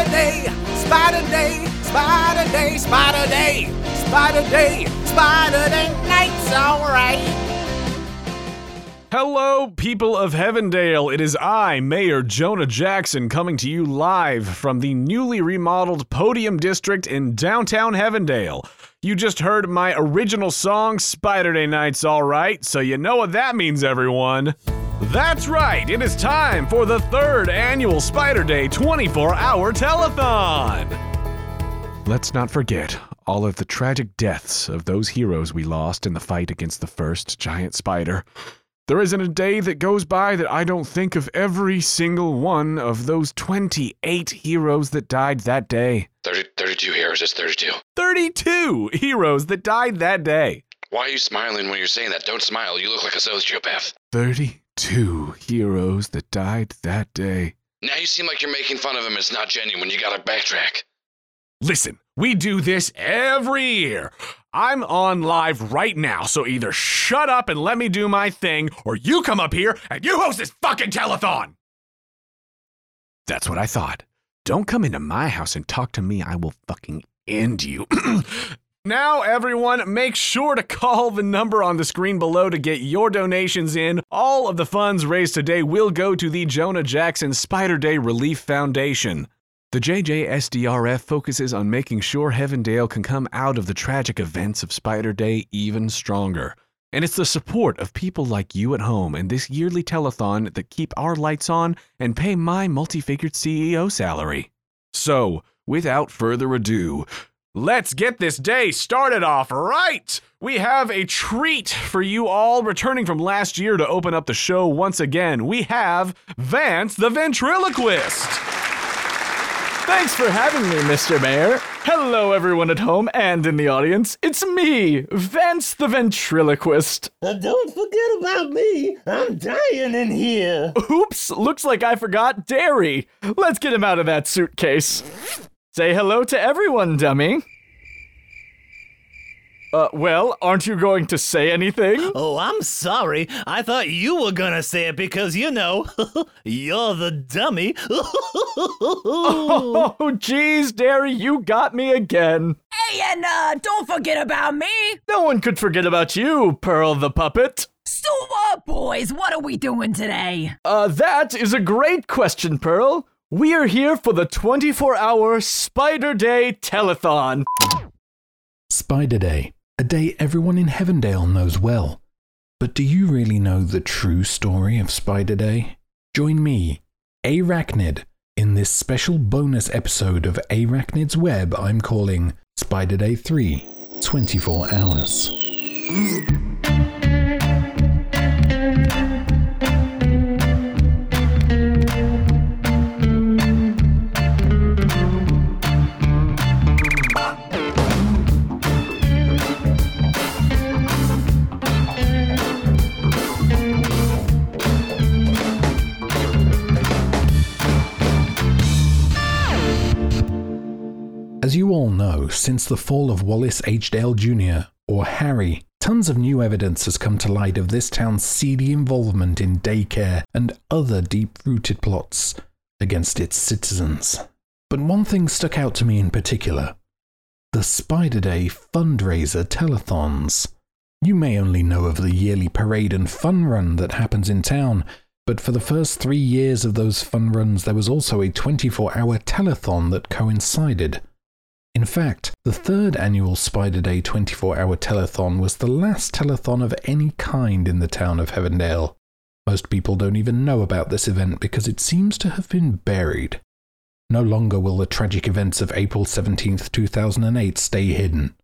Spider Day, Spider Day, Spider Day, Spider Day, Spider Day, Spider Day night's alright. Hello, people of Heavendale. It is I, Mayor Jonah Jackson, coming to you live from the newly remodeled Podium District in downtown Heavendale. You just heard my original song, Spider Day Night's Alright, so you know what that means, everyone. That's right, it is time for the third annual Spider Day 24 hour telethon. Let's not forget all of the tragic deaths of those heroes we lost in the fight against the first giant spider. There isn't a day that goes by that I don't think of every single one of those 28 heroes that died that day. 30, 32 heroes, it's 32. 32 heroes that died that day. Why are you smiling when you're saying that? Don't smile, you look like a sociopath. 32 heroes that died that day. Now you seem like you're making fun of him. It's not genuine. You gotta backtrack. Listen, we do this every year. I'm on live right now, so either shut up and let me do my thing, or you come up here and you host this fucking telethon! That's what I thought. Don't come into my house and talk to me. I will fucking end you. now, everyone, make sure to call the number on the screen below to get your donations in. All of the funds raised today will go to the Jonah Jackson Spider Day Relief Foundation. The JJSDRF focuses on making sure Heavendale can come out of the tragic events of Spider Day even stronger. And it's the support of people like you at home and this yearly telethon that keep our lights on and pay my multi-figured CEO salary. So, without further ado, let's get this day started off right. We have a treat for you all returning from last year to open up the show once again. We have Vance the ventriloquist. Thanks for having me, Mr. Mayor. Hello, everyone at home and in the audience. It's me, Vance the ventriloquist. Uh, don't forget about me. I'm dying in here. Oops, looks like I forgot Derry. Let's get him out of that suitcase. Say hello to everyone, dummy. Uh, well, aren't you going to say anything? Oh, I'm sorry. I thought you were gonna say it because, you know, you're the dummy. oh, jeez, Derry, you got me again. Hey, and uh, don't forget about me. No one could forget about you, Pearl the puppet. So what, boys? What are we doing today? Uh, that is a great question, Pearl. We are here for the 24 hour Spider Day telethon. Spider Day a day everyone in Heavendale knows well. But do you really know the true story of Spider Day? Join me, Arachnid, in this special bonus episode of Arachnid's Web I'm calling Spider Day 3 24 Hours. As you all know, since the fall of Wallace H. Dale Jr., or Harry, tons of new evidence has come to light of this town's seedy involvement in daycare and other deep rooted plots against its citizens. But one thing stuck out to me in particular the Spider Day fundraiser telethons. You may only know of the yearly parade and fun run that happens in town, but for the first three years of those fun runs, there was also a 24 hour telethon that coincided. In fact, the third annual Spider Day 24 hour telethon was the last telethon of any kind in the town of Heavendale. Most people don't even know about this event because it seems to have been buried. No longer will the tragic events of April 17, 2008 stay hidden.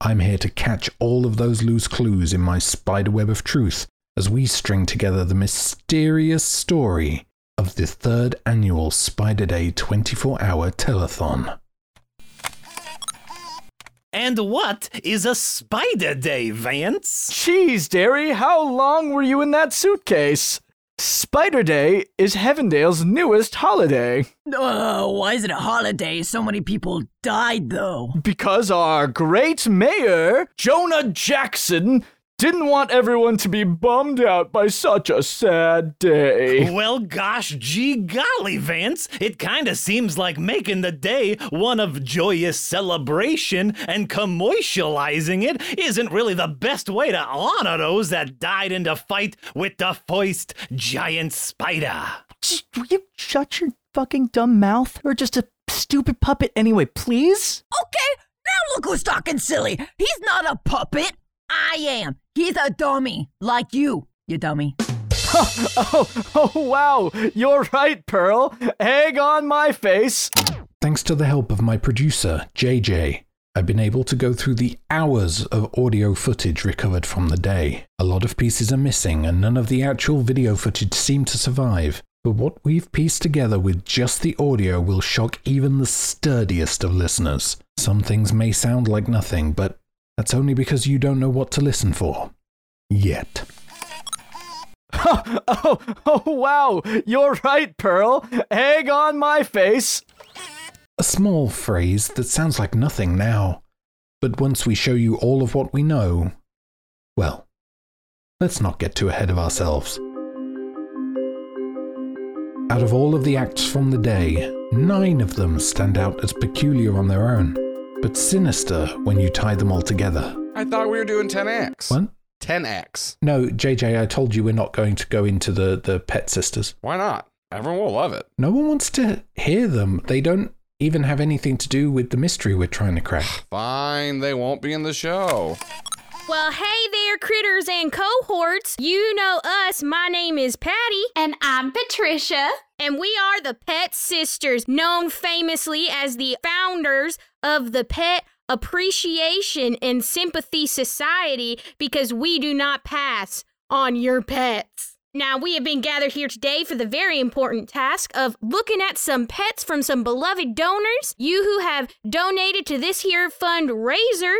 I'm here to catch all of those loose clues in my spiderweb of truth as we string together the mysterious story of the third annual Spider Day 24 hour telethon. And what is a Spider Day, Vance? Jeez, Derry, how long were you in that suitcase? Spider Day is Heavendale's newest holiday. Oh, why is it a holiday? So many people died, though. Because our great mayor, Jonah Jackson, Didn't want everyone to be bummed out by such a sad day. Well, gosh, gee golly, Vance. It kinda seems like making the day one of joyous celebration and commercializing it isn't really the best way to honor those that died in the fight with the first giant spider. Just, will you shut your fucking dumb mouth? Or just a stupid puppet anyway, please? Okay, now look who's talking silly. He's not a puppet. I am. He's a dummy, like you, you dummy. Oh, oh, oh, wow. You're right, Pearl. Egg on my face. Thanks to the help of my producer, JJ, I've been able to go through the hours of audio footage recovered from the day. A lot of pieces are missing, and none of the actual video footage seem to survive. But what we've pieced together with just the audio will shock even the sturdiest of listeners. Some things may sound like nothing, but that's only because you don't know what to listen for. Yet. Oh, oh, oh, wow. You're right, Pearl. Egg on my face. A small phrase that sounds like nothing now. But once we show you all of what we know, well, let's not get too ahead of ourselves. Out of all of the acts from the day, nine of them stand out as peculiar on their own, but sinister when you tie them all together. I thought we were doing 10x. What? 10x. No, JJ, I told you we're not going to go into the, the pet sisters. Why not? Everyone will love it. No one wants to hear them. They don't even have anything to do with the mystery we're trying to crack. Fine, they won't be in the show. Well, hey there, critters and cohorts. You know us. My name is Patty. And I'm Patricia. And we are the Pet Sisters, known famously as the founders of the Pet Appreciation and Sympathy Society because we do not pass on your pets. Now, we have been gathered here today for the very important task of looking at some pets from some beloved donors. You who have donated to this here fundraiser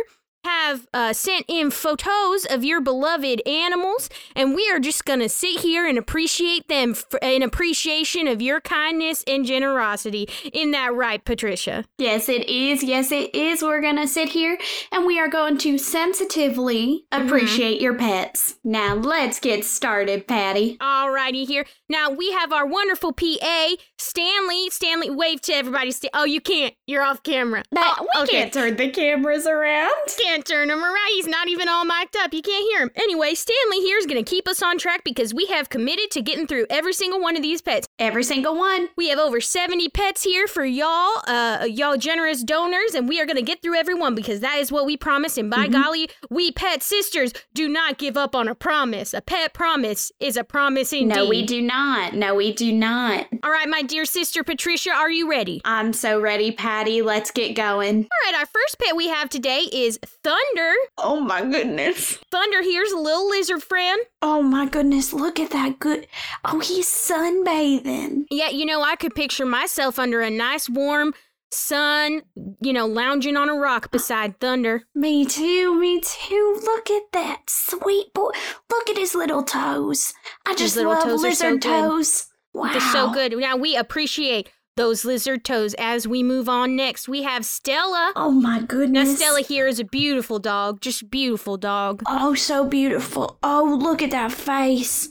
have uh, sent in photos of your beloved animals, and we are just gonna sit here and appreciate them f- in appreciation of your kindness and generosity. In that right, Patricia? Yes, it is. Yes, it is. We're going to sit here and we are going to sensitively appreciate your pets. Now, let's get started, Patty. All righty here. Now we have our wonderful PA, Stanley. Stanley, wave to everybody. Sta- oh, you can't. You're off camera. That, oh, we okay. can't turn the cameras around. Can't turn them around. He's not even all mic'd up. You can't hear him. Anyway, Stanley here is going to keep us on track because we have committed to getting through every single one of these pets. Every single one. We have over 70 pets here for y'all, uh, y'all generous donors, and we are going to get through every one because that is what we promised. And by golly, we pet sisters do not give up on a promise. A pet promise is a promise indeed. No, we do not. No, we do not. All right, my dear sister Patricia, are you ready? I'm so ready, Patty. Let's get going. All right, our first pet we have today is Thunder. Oh my goodness. Thunder here's a little lizard friend. Oh my goodness. Look at that good. Oh, he's sunbathing. Yeah, you know, I could picture myself under a nice warm sun, you know, lounging on a rock beside Thunder. Me too, me too. Look at that sweet boy. Look at his little toes. I His just little love toes are so lizard good. toes. Wow. They're so good. Now we appreciate those lizard toes. As we move on next, we have Stella. Oh my goodness. Now. Stella here is a beautiful dog, just beautiful dog. Oh, so beautiful. Oh, look at that face.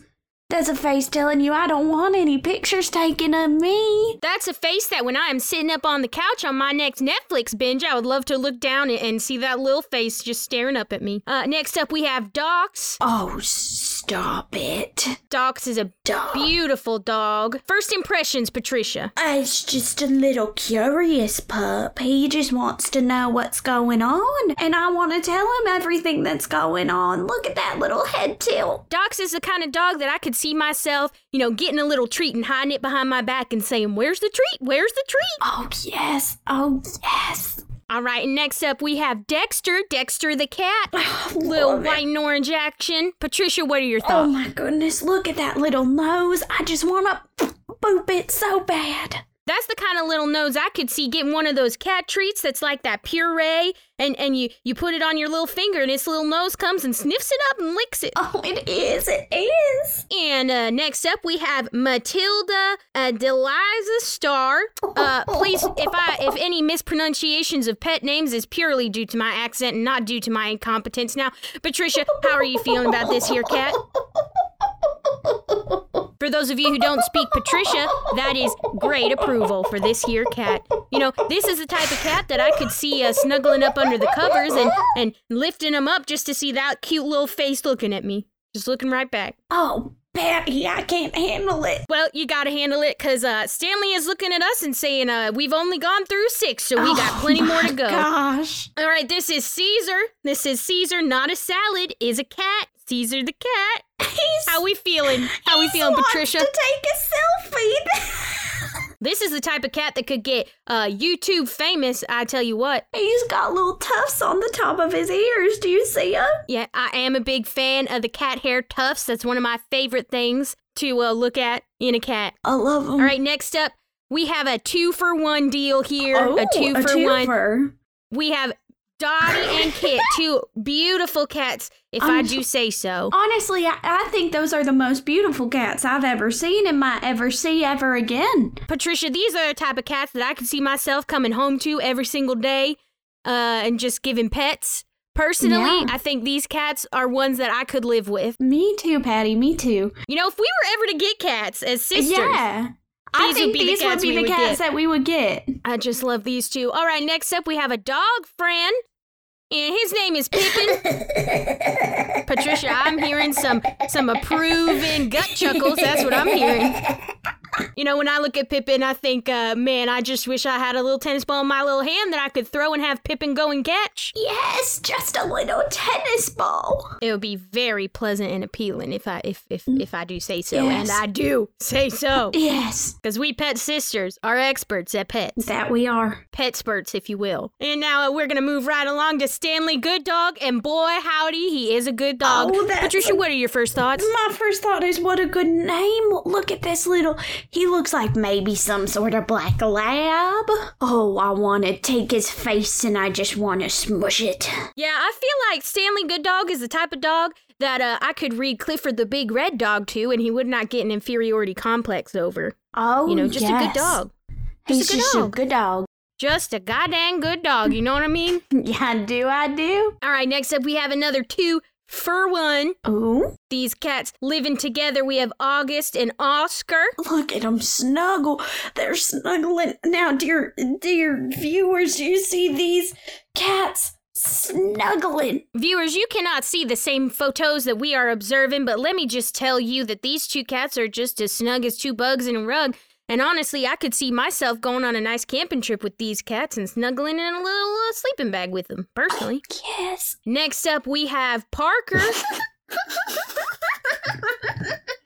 That's a face telling you I don't want any pictures taken of me. That's a face that when I am sitting up on the couch on my next Netflix binge, I would love to look down and- and see that little face just staring up at me. Uh, next up, we have Docs. Oh, stop it. Dox is a Dog. beautiful dog. First impressions, Patricia. It's just a little curious pup. He just wants to know what's going on, and I want to tell him everything that's going on. Look at that little head tilt. Dox is the kind of dog that I could see myself, you know, getting a little treat and hiding it behind my back and saying, Where's the treat? Where's the treat? Oh, yes. Oh, yes. All right, next up we have Dexter, Dexter the cat. Little white and orange action. Patricia, what are your oh thoughts? Oh my goodness, look at that little nose. I just want to boop it so bad. That's the kind of little nose I could see getting one of those cat treats that's like that puree, and and you you put it on your little finger, and its little nose comes and sniffs it up and licks it. Oh, it is. It is. And uh, next up, we have Matilda uh, Deliza Star. Uh, please, if I if any mispronunciations of pet names is purely due to my accent and not due to my incompetence. Now, Patricia, how are you feeling about this here cat? For those of you who don't speak Patricia, that is great approval for this here cat. You know, this is the type of cat that I could see uh, snuggling up under the covers and, and lifting him up just to see that cute little face looking at me. Just looking right back. Oh, Patty, I can't handle it. Well, you gotta handle it because uh, Stanley is looking at us and saying, uh, we've only gone through six, so we got Oh plenty more to go. Gosh. All right, this is Caesar. This is Caesar, not a salad, is a cat. Caesar the cat. How we feeling? How we feeling, Patricia? to take a selfie. This is the type of cat that could get uh, YouTube famous, I tell you what. He's got little tufts on the top of his ears. Do you see them? Yeah, I am a big fan of the cat hair tufts. That's one of my favorite things to uh, look at in a cat. I love them. All right, next up, we have a two for one deal here. Oh, a two a for one. twofer. We have Dottie and Kit, two beautiful cats, if I I'm do say so. Honestly, I, I think those are the most beautiful cats I've ever seen and might ever see ever again. Patricia, these are the type of cats that I could see myself coming home to every single day uh, and just giving pets. Personally, Yeah. I think these cats are ones that I could live with. Me too, Patty. Me too. You know, if we were ever to get cats as sisters, Yeah. I These would think be the these would be the would cats that we would get. I just love these two. All right, next up we have a dog friend, and his name is Pippin. Patricia, I'm hearing some some approving gut chuckles. That's what I'm hearing. You know, when I look at Pippin, I think, uh, man, I just wish I had a little tennis ball in my little hand that I could throw and have Pippin go and catch. Yes, just a little tennis ball. It would be very pleasant and appealing if I if if, if I do say so, and I do say so. Yes, Because we pet sisters are experts at pets. that we are. pet spurts, if you will. And now uh, we're gonna move right along to Stanley Good Dog, and boy howdy, he is a good dog. Oh, Patricia, what are your first thoughts? My first thought is what a good name. Look at this little. He looks like maybe some sort of black lab. Oh, I want to take his face and I just want to smush it. Yeah, I feel like Stanley Good Dog is the type of dog that uh, I could read Clifford the Big Red Dog to, and he would not get an inferiority complex over. Oh, You know, just a good dog. Just He's a good just dog. a good dog. Just a goddamn good dog. You know what I mean? Yeah, I do. I do. All right, next up we have another two for one. Ooh, These cats living together. We have August and Oscar. look at them snuggle. They're snuggling now, dear, dear viewers. Do you see these cats snuggling? Viewers, you cannot see the same photos that we are observing, but let me just tell you that these two cats are just as snug as two bugs in a rug. And honestly, I could see myself going on a nice camping trip with these cats and snuggling in a little uh, sleeping bag with them, personally. Yes. Next up, we have Parker.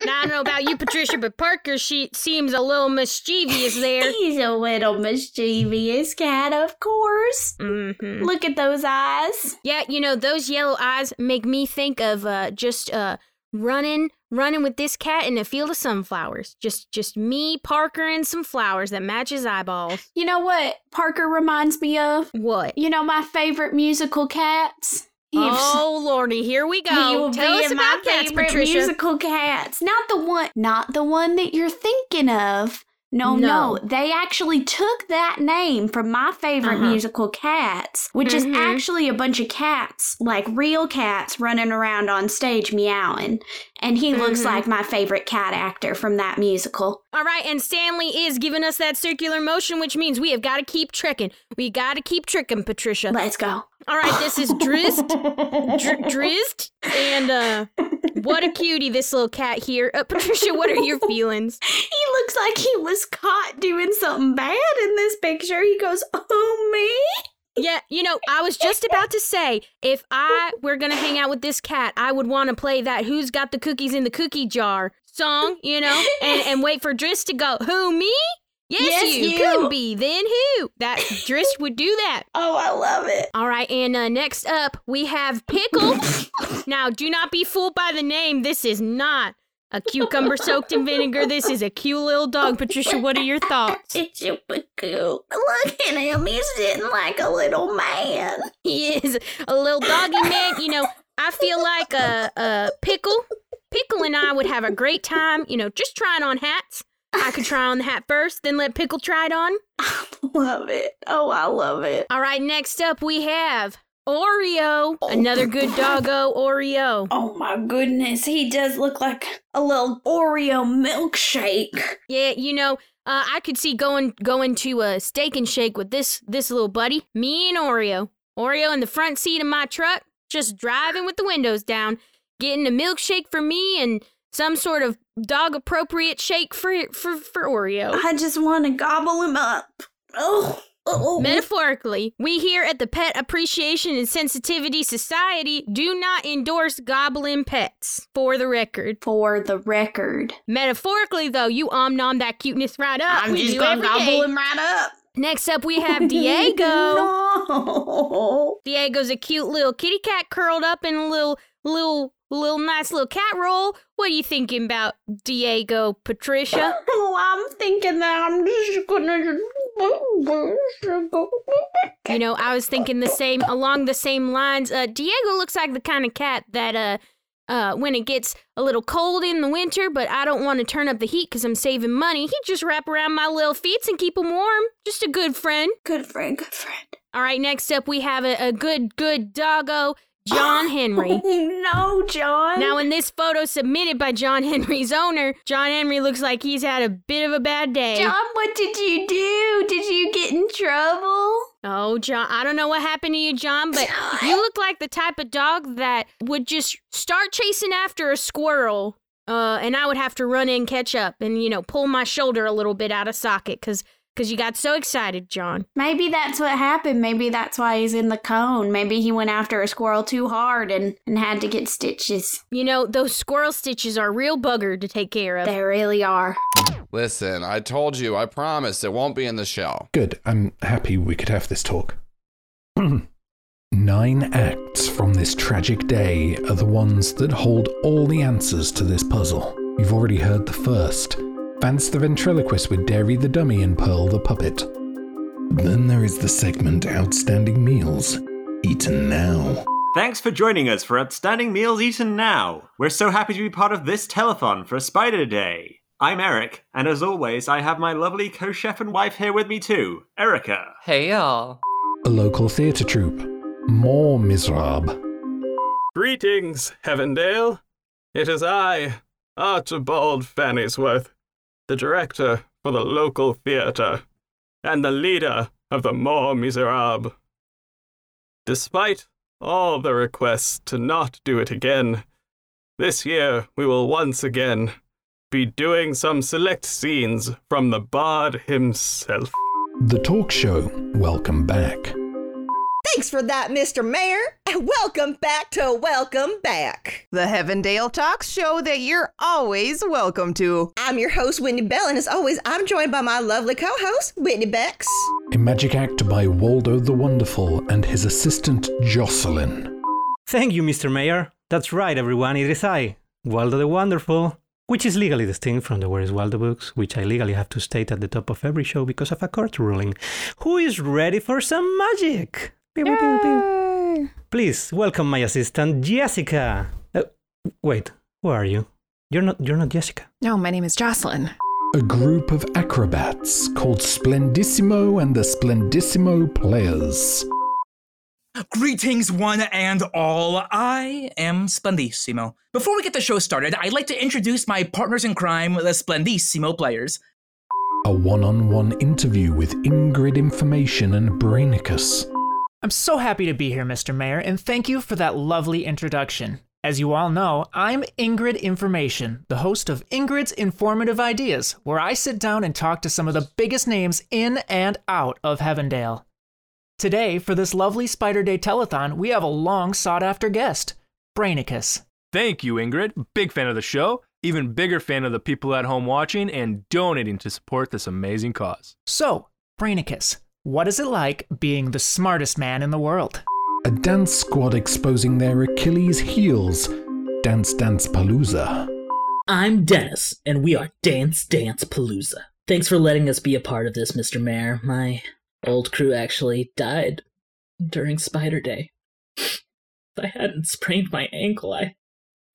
now, I don't know about you, Patricia, but Parker she seems a little mischievous there. He's a little mischievous cat, of course. hmm Look at those eyes. Yeah, you know, those yellow eyes make me think of uh, just uh, running, running with this cat in a field of sunflowers. Just, just me, Parker, and some flowers that match his eyeballs. You know what Parker reminds me of? What? You know my favorite musical cats? Oh lordy, here we go. Tell us about cats, favorite Patricia. musical cats. Not the one not the one that you're thinking of. No, No. no, They actually took that name from my favorite Uh-huh. musical cats, which Mhm. is actually a bunch of cats, like real cats running around on stage meowing. And he looks Mhm. like my favorite cat actor from that musical. All right, and Stanley is giving us that circular motion, which means we have got to keep tricking. We got to keep tricking, Patricia. Let's go. All right, this is Drizzt. Dr- Drizzt. And uh, what a cutie, this little cat here. Uh, Patricia, what are your feelings? He looks like he was caught doing something bad in this picture. He goes, Oh, me? Yeah, you know, I was just about to say if I were going to hang out with this cat, I would want to play that Who's Got the Cookies in the Cookie Jar song, you know, and, and wait for Drizzt to go, Who, me? Yes, Yes, you. you. Couldn't be. Then who? That Drizzt would do that. Oh, I love it. All right, and uh, next up we have Pickle. now, do not be fooled by the name. This is not a cucumber soaked in vinegar. This is a cute little dog. Patricia, what are your thoughts? It's super cute. Look at him. He's sitting like a little man. He is a little doggy man. You know, I feel like a, a pickle. Pickle and I would have a great time, you know, just trying on hats. I could try on the hat first, then let Pickle try it on. I love it. Oh, I love it. All right, next up we have Oreo. Another good doggo Oreo. Oh my goodness, he does look like a little Oreo milkshake. Yeah, you know, uh, I could see going going to a steak and shake with this this little buddy. Me and Oreo. Oreo in the front seat of my truck, just driving with the windows down, getting a milkshake for me and some sort of dog appropriate shake for for for Oreo. I just want to gobble him up. Oh. Oh. Metaphorically, we here at the Pet Appreciation and Sensitivity Society do not endorse goblin pets, for the record. For the record. Metaphorically, though, you om nom that cuteness right up. I'm We just gonna gobble him right up. Next up, we have Diego. no. Diego's a cute little kitty cat curled up in a little, little, little nice little cat roll. What are you thinking about, Diego, Patricia? Oh, I'm thinking that I'm just gonna. You know, I was thinking the same, along the same lines. Uh, Diego looks like the kind of cat that, uh, uh, when it gets a little cold in the winter, but I don't want to turn up the heat because I'm saving money, he'd just wrap around my little feet and keep them warm. Just a good friend. Good friend, good friend. All right, next up we have a, a good, good doggo, John Henry. no, John. Now, in this photo submitted by John Henry's owner, John Henry looks like he's had a bit of a bad day. John, what did you do? Did you get in trouble? Oh, John, I don't know what happened to you, John, but you look like the type of dog that would just start chasing after a squirrel, uh, and I would have to run in, catch up, and, you know, pull my shoulder a little bit out of socket because because you got so excited, John. Maybe that's what happened. Maybe that's why he's in the cone. Maybe he went after a squirrel too hard and, and had to get stitches. You know, those squirrel stitches are real bugger to take care of. They really are. Listen, I told you, I promised it won't be in the show. Good. I'm happy we could have this talk. Nine acts from this tragic day are the ones that hold all the answers to this puzzle. You've already heard the first Vance the ventriloquist with Dairy the dummy and Pearl the puppet. Then there is the segment Outstanding Meals, eaten now. Thanks for joining us for Outstanding Meals Eaten Now. We're so happy to be part of this telethon for Spider Day. I'm Eric, and as always, I have my lovely co chef and wife here with me too, Erica. Hey y'all. A local theatre troupe, More Miserable. Greetings, Heavendale. It is I, Archibald Fanningsworth, the director for the local theatre and the leader of the More Miserable. Despite all the requests to not do it again, this year we will once again be doing some select scenes from the bard himself. The talk show, welcome back. Thanks for that, Mr. Mayor. And welcome back to Welcome Back. The Heavendale Talks show that you're always welcome to. I'm your host, Wendy Bell, and as always, I'm joined by my lovely co host, Whitney Bex. A magic act by Waldo the Wonderful and his assistant Jocelyn. Thank you, Mr. Mayor. That's right, everyone. It is I, Waldo the Wonderful, which is legally distinct from the Where is Waldo books, which I legally have to state at the top of every show because of a court ruling. Who is ready for some magic? Pew, pew, pew, pew. Please welcome my assistant, Jessica. Uh, wait, who are you? You're not. You're not Jessica. No, my name is Jocelyn. A group of acrobats called Splendissimo and the Splendissimo Players. Greetings, one and all. I am Splendissimo. Before we get the show started, I'd like to introduce my partners in crime, the Splendissimo players. A one on one interview with Ingrid Information and Brainicus. I'm so happy to be here, Mr. Mayor, and thank you for that lovely introduction. As you all know, I'm Ingrid Information, the host of Ingrid's Informative Ideas, where I sit down and talk to some of the biggest names in and out of Heavendale. Today, for this lovely Spider Day telethon, we have a long sought after guest, Brainicus. Thank you, Ingrid. Big fan of the show. Even bigger fan of the people at home watching and donating to support this amazing cause. So, Brainicus, what is it like being the smartest man in the world? A dance squad exposing their Achilles heels. Dance Dance Palooza. I'm Dennis, and we are Dance Dance Palooza. Thanks for letting us be a part of this, Mr. Mayor. My old crew actually died during Spider Day. If I hadn't sprained my ankle, I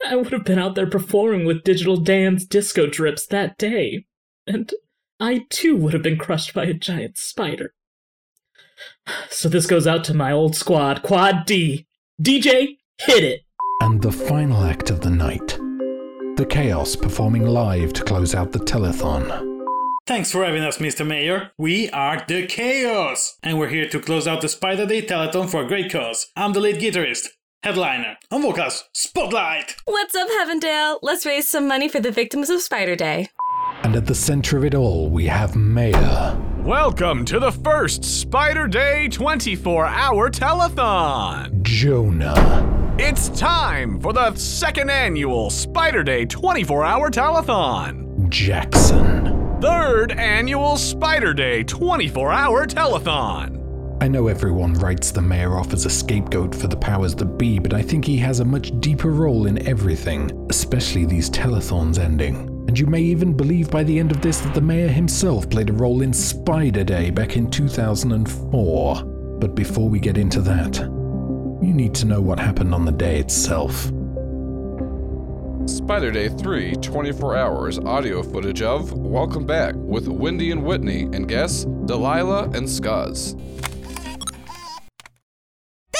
I would have been out there performing with digital dance disco drips that day. And I too would have been crushed by a giant spider. So this goes out to my old squad, Quad D. DJ, hit it! And the final act of the night the Chaos performing live to close out the telethon. Thanks for having us, Mr. Mayor. We are the Chaos, and we're here to close out the Spider Day telethon for a great cause. I'm the lead guitarist, headliner, on vocals, Spotlight. What's up, Heavendale? Let's raise some money for the victims of Spider Day. And at the center of it all, we have Mayor. Welcome to the first Spider Day 24 hour telethon. Jonah. It's time for the second annual Spider Day 24 hour telethon. Jackson. Third annual Spider Day 24 hour telethon. I know everyone writes the mayor off as a scapegoat for the powers that be, but I think he has a much deeper role in everything, especially these telethons ending. And you may even believe by the end of this that the mayor himself played a role in Spider Day back in 2004. But before we get into that, you need to know what happened on the day itself. Spider Day 3 24 hours audio footage of Welcome Back with Wendy and Whitney and guests Delilah and Scuzz.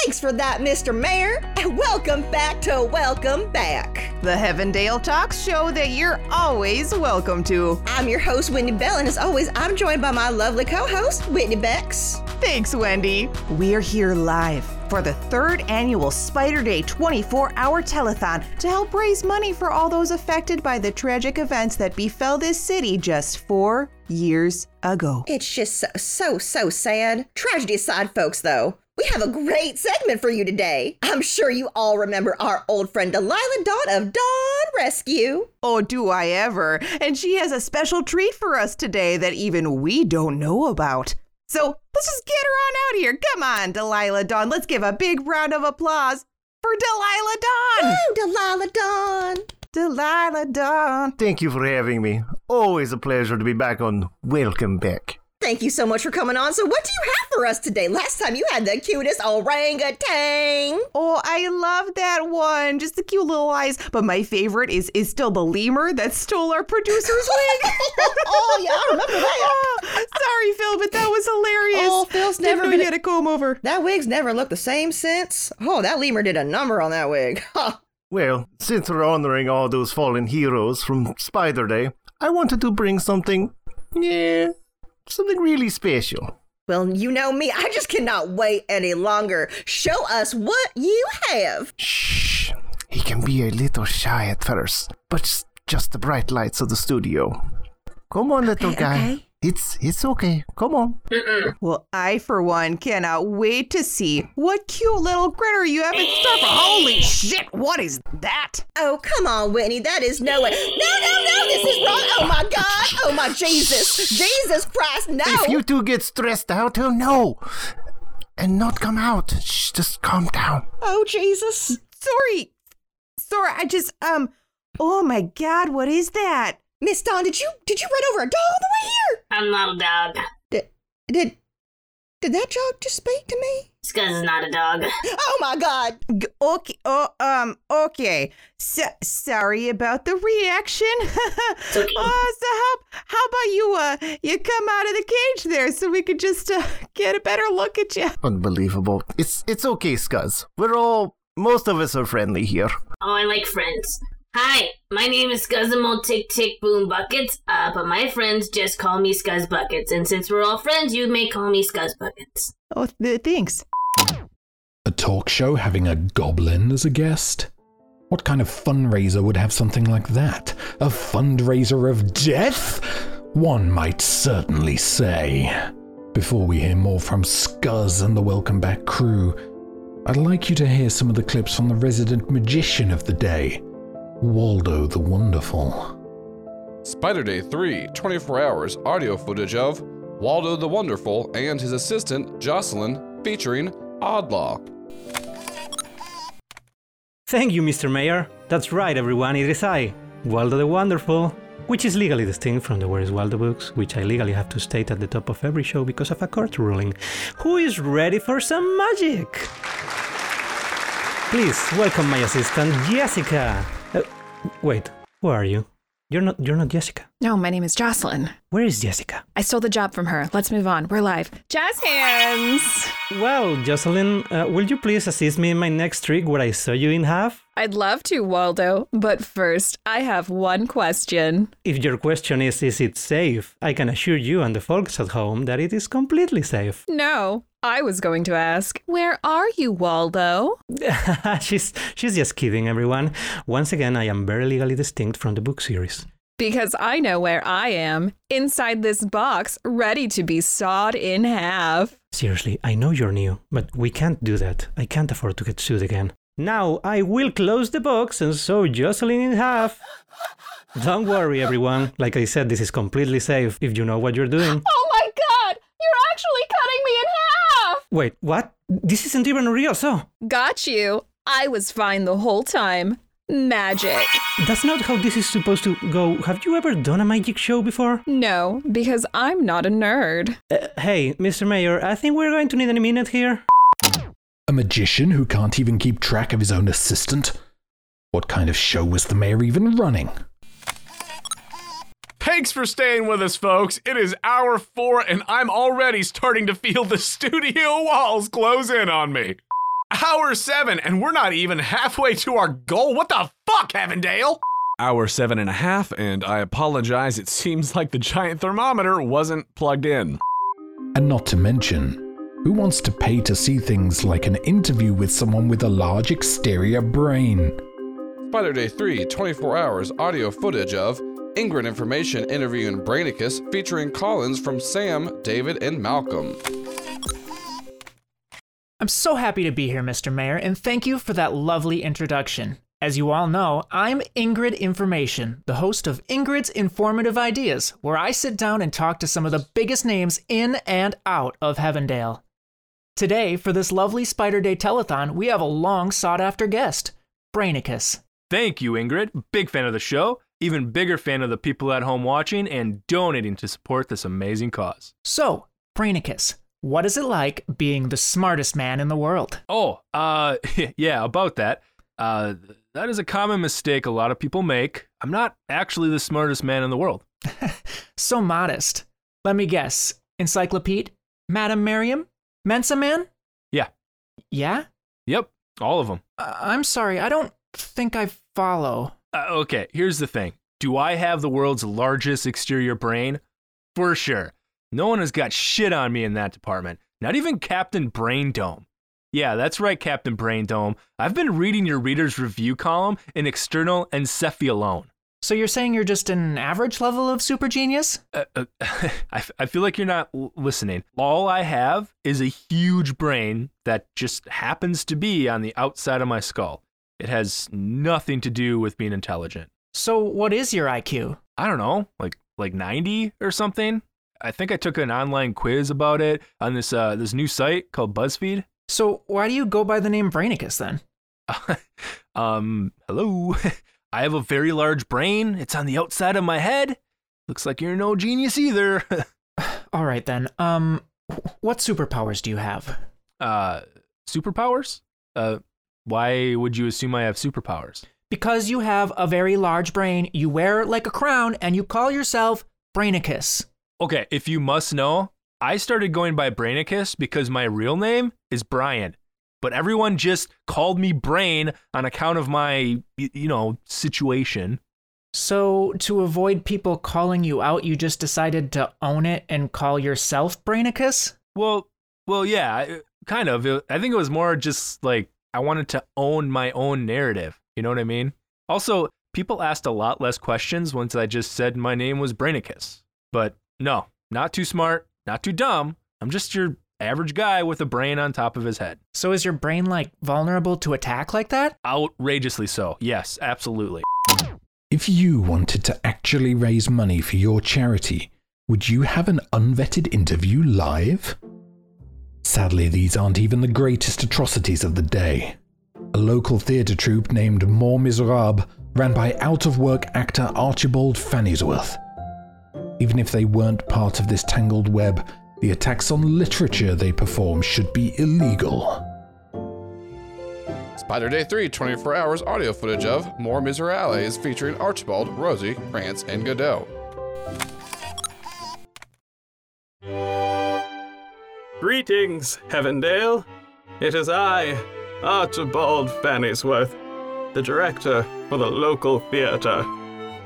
Thanks for that, Mr. Mayor, and welcome back to Welcome Back. The Heavendale Talks show that you're always welcome to. I'm your host, Wendy Bell, and as always, I'm joined by my lovely co host, Whitney Bex. Thanks, Wendy. We're here live for the third annual Spider Day 24 hour telethon to help raise money for all those affected by the tragic events that befell this city just four years ago. It's just so, so, so sad. Tragedy aside, folks, though, we have a great segment for you today. I'm sure you all remember our old friend Delilah Dawn of Dawn Rescue. Oh, do I ever? And she has a special treat for us today that even we don't know about. So let's just get her on out here. Come on, Delilah Dawn. Let's give a big round of applause for Delilah Dawn. Woo, Delilah Dawn. Delilah Dawn. Thank you for having me. Always a pleasure to be back on Welcome Back. Thank you so much for coming on. So, what do you have for us today? Last time you had the cutest orangutan. Oh, I love that one. Just the cute little eyes. But my favorite is is still the lemur that stole our producer's wig. oh yeah, I remember that. Oh, sorry, Phil, but that was hilarious. Oh, Phil's Didn't never know been he had a comb over. That wig's never looked the same since. Oh, that lemur did a number on that wig. Well, since we're honoring all those fallen heroes from Spider Day, I wanted to bring something, yeah, something really special. Well, you know me, I just cannot wait any longer. Show us what you have. Shh. He can be a little shy at first, but just, the bright lights of the studio. Come on, little Okay, guy. okay. It's it's okay. Come on. Well, I, for one, cannot wait to see what cute little critter you have in store for. Holy shit, what is that? Oh, come on, Whitney. That is no way. No, no, no, this is wrong. Oh my God. Oh my Jesus. Jesus Christ, no. If you two get stressed out, he'll know. And not come out. Shh, just calm down. Oh, Jesus. Sorry. Sorry, I just, um, oh my god, what is that? Miss Dawn, did you did you run over a dog on the way here? I'm not a dog. Did did did that dog just speak to me? Scuzz is not a dog. Oh my God. G- Okay, oh, um, okay. So, sorry about the reaction. okay. Oh, so how, how about you, uh, you come out of the cage there so we could just, uh, get a better look at you? Unbelievable. It's it's okay, Scuzz. We're all most of us are friendly here. Oh, I like friends. Hi, my name is Scuzzamo Tick Tick Boom Buckets, uh, but my friends just call me Scuzz Buckets, and since we're all friends, you may call me Scuzz Buckets. Oh, th- thanks. A talk show having a goblin as a guest? What kind of fundraiser would have something like that? A fundraiser of death? One might certainly say. Before we hear more from Scuzz and the Welcome Back crew, I'd like you to hear some of the clips from the resident magician of the day, Waldo the Wonderful. Spider Day 3 24 hours audio footage of Waldo the Wonderful and his assistant Jocelyn featuring Oddlaw. Thank you, Mr. Mayor. That's right, everyone, it is I, Waldo the Wonderful, which is legally distinct from the Where's Waldo books, which I legally have to state at the top of every show because of a court ruling. Who is ready for some magic? Please welcome my assistant, Jessica. Wait, who are you? You're not. You're not Jessica. No, my name is Jocelyn. Where is Jessica? I stole the job from her. Let's move on. We're live. Jazz hands! Well, Jocelyn, uh, will you please assist me in my next trick where I saw you in half? I'd love to, Waldo, but first, I have one question. If your question is, is it safe? I can assure you and the folks at home that it is completely safe. No, I was going to ask, where are you, Waldo? she's, she's just kidding, everyone. Once again, I am very legally distinct from the book series. Because I know where I am, inside this box, ready to be sawed in half. Seriously, I know you're new, but we can't do that. I can't afford to get sued again. Now I will close the box and sew Jocelyn in half. Don't worry, everyone. Like I said, this is completely safe if you know what you're doing. Oh my god! You're actually cutting me in half! Wait, what? This isn't even real, so. Got you. I was fine the whole time. Magic. That's not how this is supposed to go. Have you ever done a magic show before? No, because I'm not a nerd. Uh, hey, Mr. Mayor, I think we're going to need a minute here. A magician who can't even keep track of his own assistant? What kind of show was the mayor even running? Thanks for staying with us, folks. It is hour four, and I'm already starting to feel the studio walls close in on me. Hour seven, and we're not even halfway to our goal. What the fuck, Heavendale? Hour seven and a half, and I apologize. It seems like the giant thermometer wasn't plugged in. And not to mention, who wants to pay to see things like an interview with someone with a large exterior brain? Spider Day 3 24 hours audio footage of Ingrid Information interviewing Brainicus featuring Collins from Sam, David, and Malcolm. I'm so happy to be here, Mr. Mayor, and thank you for that lovely introduction. As you all know, I'm Ingrid Information, the host of Ingrid's Informative Ideas, where I sit down and talk to some of the biggest names in and out of Heavendale. Today, for this lovely Spider Day telethon, we have a long sought after guest, Brainicus. Thank you, Ingrid. Big fan of the show, even bigger fan of the people at home watching and donating to support this amazing cause. So, Brainicus, what is it like being the smartest man in the world? Oh, uh, yeah, about that. Uh, that is a common mistake a lot of people make. I'm not actually the smartest man in the world. so modest. Let me guess. Encyclopedia? Madam Merriam? Mensa Man? Yeah. Yeah? Yep, all of them. Uh, I'm sorry, I don't think I follow. Uh, okay, here's the thing. Do I have the world's largest exterior brain? For sure. No one has got shit on me in that department. Not even Captain Brain Dome. Yeah, that's right, Captain Brain Dome. I've been reading your reader's review column in External Encephalone. So you're saying you're just an average level of super genius? Uh, uh, I, I feel like you're not l- listening. All I have is a huge brain that just happens to be on the outside of my skull. It has nothing to do with being intelligent. So what is your IQ? I don't know, like like 90 or something. I think I took an online quiz about it on this uh, this new site called BuzzFeed. So why do you go by the name Brainicus then? um, hello. I have a very large brain. It's on the outside of my head. Looks like you're no genius either. All right then. Um, what superpowers do you have? Uh, superpowers? Uh, why would you assume I have superpowers? Because you have a very large brain, you wear it like a crown, and you call yourself Brainicus. Okay, if you must know, I started going by Brainicus because my real name is Brian. But everyone just called me Brain on account of my, you know, situation. So, to avoid people calling you out, you just decided to own it and call yourself Brainicus? Well, well, yeah, kind of. I think it was more just like I wanted to own my own narrative. You know what I mean? Also, people asked a lot less questions once I just said my name was Brainicus. But no, not too smart, not too dumb. I'm just your average guy with a brain on top of his head. So is your brain like vulnerable to attack like that? Outrageously so. Yes, absolutely. If you wanted to actually raise money for your charity, would you have an unvetted interview live? Sadly, these aren't even the greatest atrocities of the day. A local theatre troupe named More Miserable ran by out of work actor Archibald Fannisworth. Even if they weren't part of this tangled web, the attacks on literature they perform should be illegal. Spider Day 3 24 hours audio footage of More Miserables featuring Archibald, Rosie, Krantz, and Godot. Greetings, Heavendale. It is I, Archibald Fannisworth, the director for the local theatre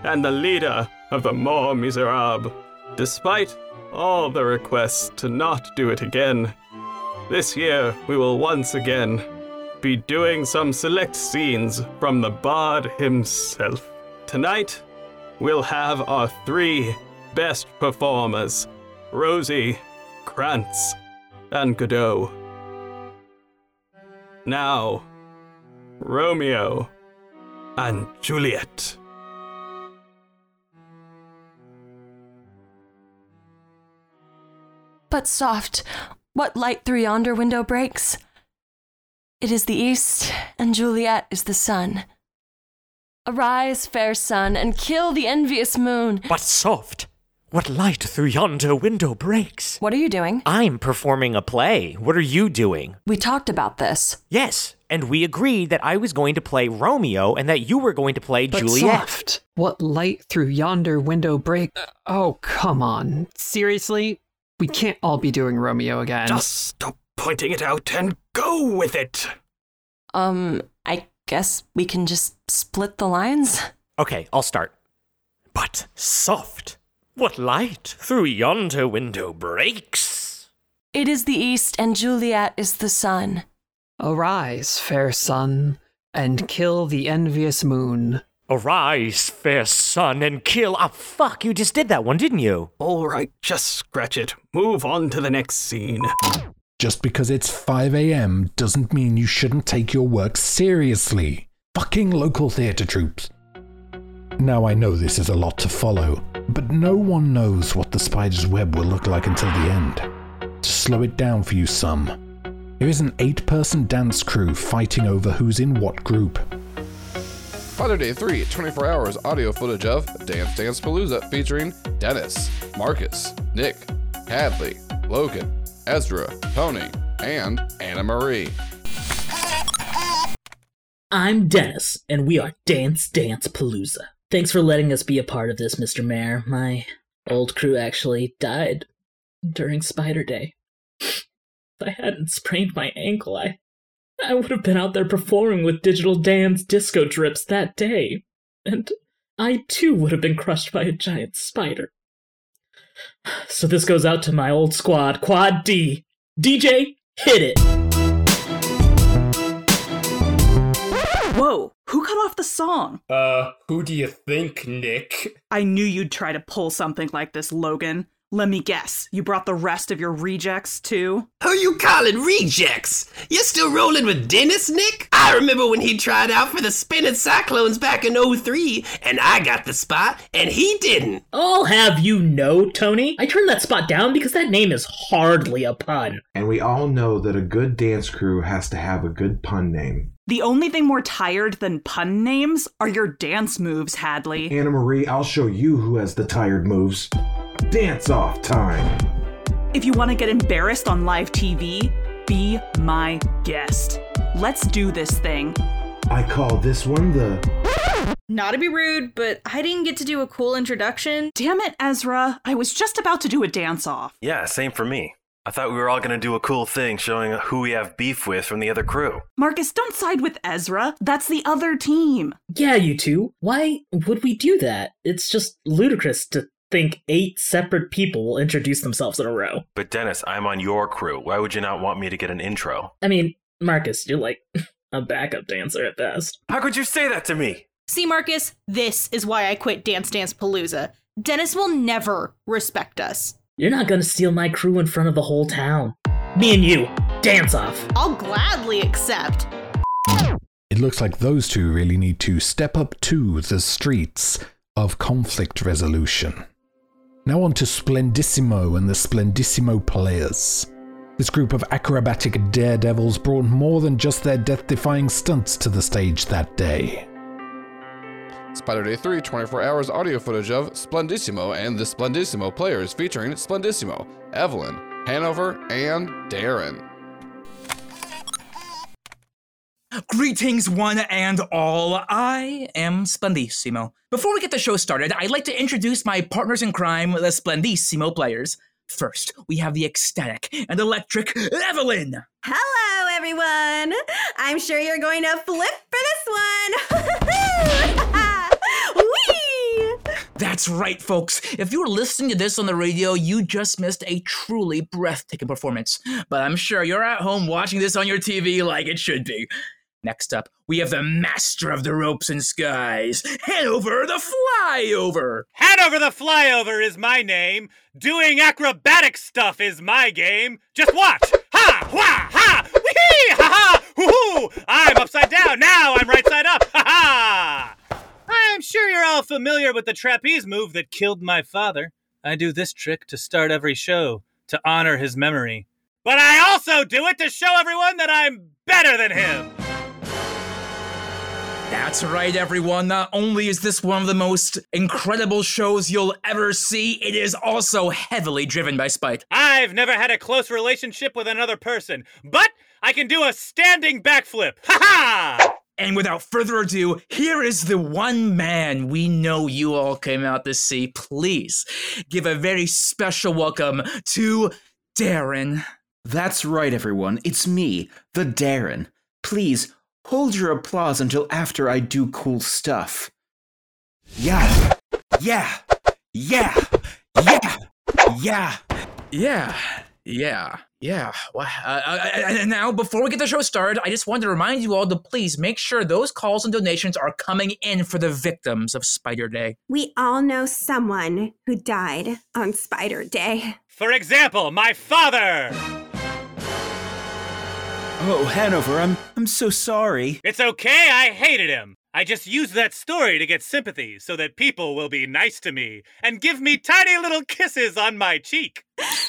and the leader of the More Miserables. Despite all the requests to not do it again, this year we will once again be doing some select scenes from the bard himself. Tonight, we'll have our three best performers Rosie, Krantz, and Godot. Now, Romeo and Juliet. But soft, what light through yonder window breaks? It is the east, and Juliet is the sun. Arise, fair sun, and kill the envious moon. But soft, what light through yonder window breaks? What are you doing? I'm performing a play. What are you doing? We talked about this. Yes, and we agreed that I was going to play Romeo and that you were going to play But Juliet. soft, what light through yonder window break? Oh, come on. Seriously? We can't all be doing Romeo again. Just stop pointing it out and go with it. Um, I guess we can just split the lines? Okay, I'll start. But soft, what light through yonder window breaks? It is the east, and Juliet is the sun. Arise, fair sun, and kill the envious moon. Arise, fair sun, and kill. Ah, fuck, you just did that one, didn't you? All right, just scratch it. Move on to the next scene. Just because it's 5 a.m. doesn't mean you shouldn't take your work seriously. Fucking local theatre troupes. Now I know this is a lot to follow, but no one knows what the spider's web will look like until the end. To slow it down for you some, here is an eight person dance crew fighting over who's in what group. Spider Day 3 24 hours audio footage of Dance Dance Palooza featuring Dennis, Marcus, Nick, Hadley, Logan, Ezra, Tony, and Anna Marie. I'm Dennis, and we are Dance Dance Palooza. Thanks for letting us be a part of this, Mr. Mayor. My old crew actually died during Spider Day. If I hadn't sprained my ankle, I I would have been out there performing with Digital Dan's disco drips that day. And I too would have been crushed by a giant spider. So this goes out to my old squad, Quad D. DJ, hit it! Whoa, who cut off the song? Uh, who do you think, Nick? I knew you'd try to pull something like this, Logan. Let me guess, you brought the rest of your rejects too? Who you calling rejects? You're still rolling with Dennis, Nick? I remember when he tried out for the Spinning Cyclones back in 03, and I got the spot, and he didn't. I'll have you know, Tony, I turned that spot down because that name is hardly a pun. And we all know that a good dance crew has to have a good pun name. The only thing more tired than pun names are your dance moves, Hadley. Anna Marie, I'll show you who has the tired moves. Dance off time. If you want to get embarrassed on live TV, be my guest. Let's do this thing. I call this one the. Not to be rude, but I didn't get to do a cool introduction. Damn it, Ezra. I was just about to do a dance off. Yeah, same for me. I thought we were all going to do a cool thing showing who we have beef with from the other crew. Marcus, don't side with Ezra. That's the other team. Yeah, you two. Why would we do that? It's just ludicrous to think eight separate people will introduce themselves in a row. But Dennis, I'm on your crew. Why would you not want me to get an intro? I mean, Marcus, you're like a backup dancer at best. How could you say that to me? See, Marcus, this is why I quit Dance Dance Palooza. Dennis will never respect us. You're not gonna steal my crew in front of the whole town. Me and you, dance off. I'll gladly accept. It looks like those two really need to step up to the streets of conflict resolution. Now on to Splendissimo and the Splendissimo players. This group of acrobatic daredevils brought more than just their death defying stunts to the stage that day. Spider Day 3 24 hours audio footage of Splendissimo and the Splendissimo players featuring Splendissimo, Evelyn, Hanover, and Darren. Greetings, one and all. I am Splendissimo. Before we get the show started, I'd like to introduce my partners in crime, the Splendissimo players. First, we have the ecstatic and electric Evelyn. Hello, everyone. I'm sure you're going to flip for this one. That's right, folks. If you were listening to this on the radio, you just missed a truly breathtaking performance. But I'm sure you're at home watching this on your TV like it should be. Next up, we have the master of the ropes and skies, Hanover the Flyover. Hanover the Flyover is my name. Doing acrobatic stuff is my game. Just watch. Ha! Wha! Ha! Wee! Ha ha! Hoo hoo! I'm upside down. Now I'm right side up. Ha ha! I'm sure you're all familiar with the trapeze move that killed my father. I do this trick to start every show, to honor his memory. But I also do it to show everyone that I'm better than him. That's right, everyone. Not only is this one of the most incredible shows you'll ever see, it is also heavily driven by Spike. I've never had a close relationship with another person, but I can do a standing backflip. Ha ha! And without further ado, here is the one man we know you all came out to see. Please give a very special welcome to Darren. That's right, everyone. It's me, the Darren. Please hold your applause until after I do cool stuff. Yeah, yeah, yeah, yeah, yeah. Yeah, yeah, yeah. Well, uh, uh, and now, before we get the show started, I just wanted to remind you all to please make sure those calls and donations are coming in for the victims of Spider Day. We all know someone who died on Spider Day. For example, my father. Oh, Hanover, I'm I'm so sorry. It's okay, I hated him. I just used that story to get sympathy so that people will be nice to me and give me tiny little kisses on my cheek.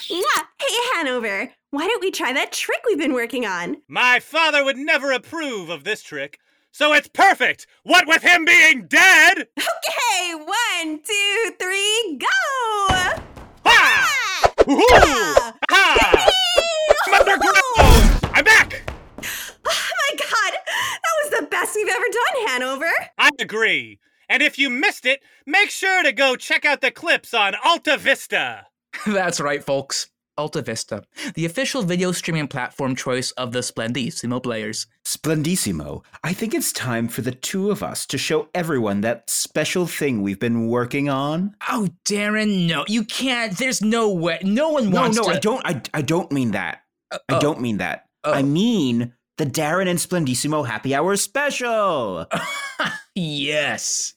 Yeah. Hey, Hanover, why don't we try that trick we've been working on? My father would never approve of this trick, so it's perfect. What with him being dead? Okay, one, two, three, go! Ha! Woohoo! Ha! I'm underground! I'm back! Oh my god, that was the best we've ever done, Hanover. I agree. And if you missed it, make sure to go check out the clips on Alta Vista. That's right, folks. Alta Vista, the official video streaming platform choice of the Splendissimo players. Splendissimo, I think it's time for the two of us to show everyone that special thing we've been working on. Oh, Darren, no, you can't. There's no way. No one No, wants no, to. I don't. I, I don't mean that. Uh, I oh. don't mean that. I oh. mean the Darren and Splendissimo Happy Hour special. yes.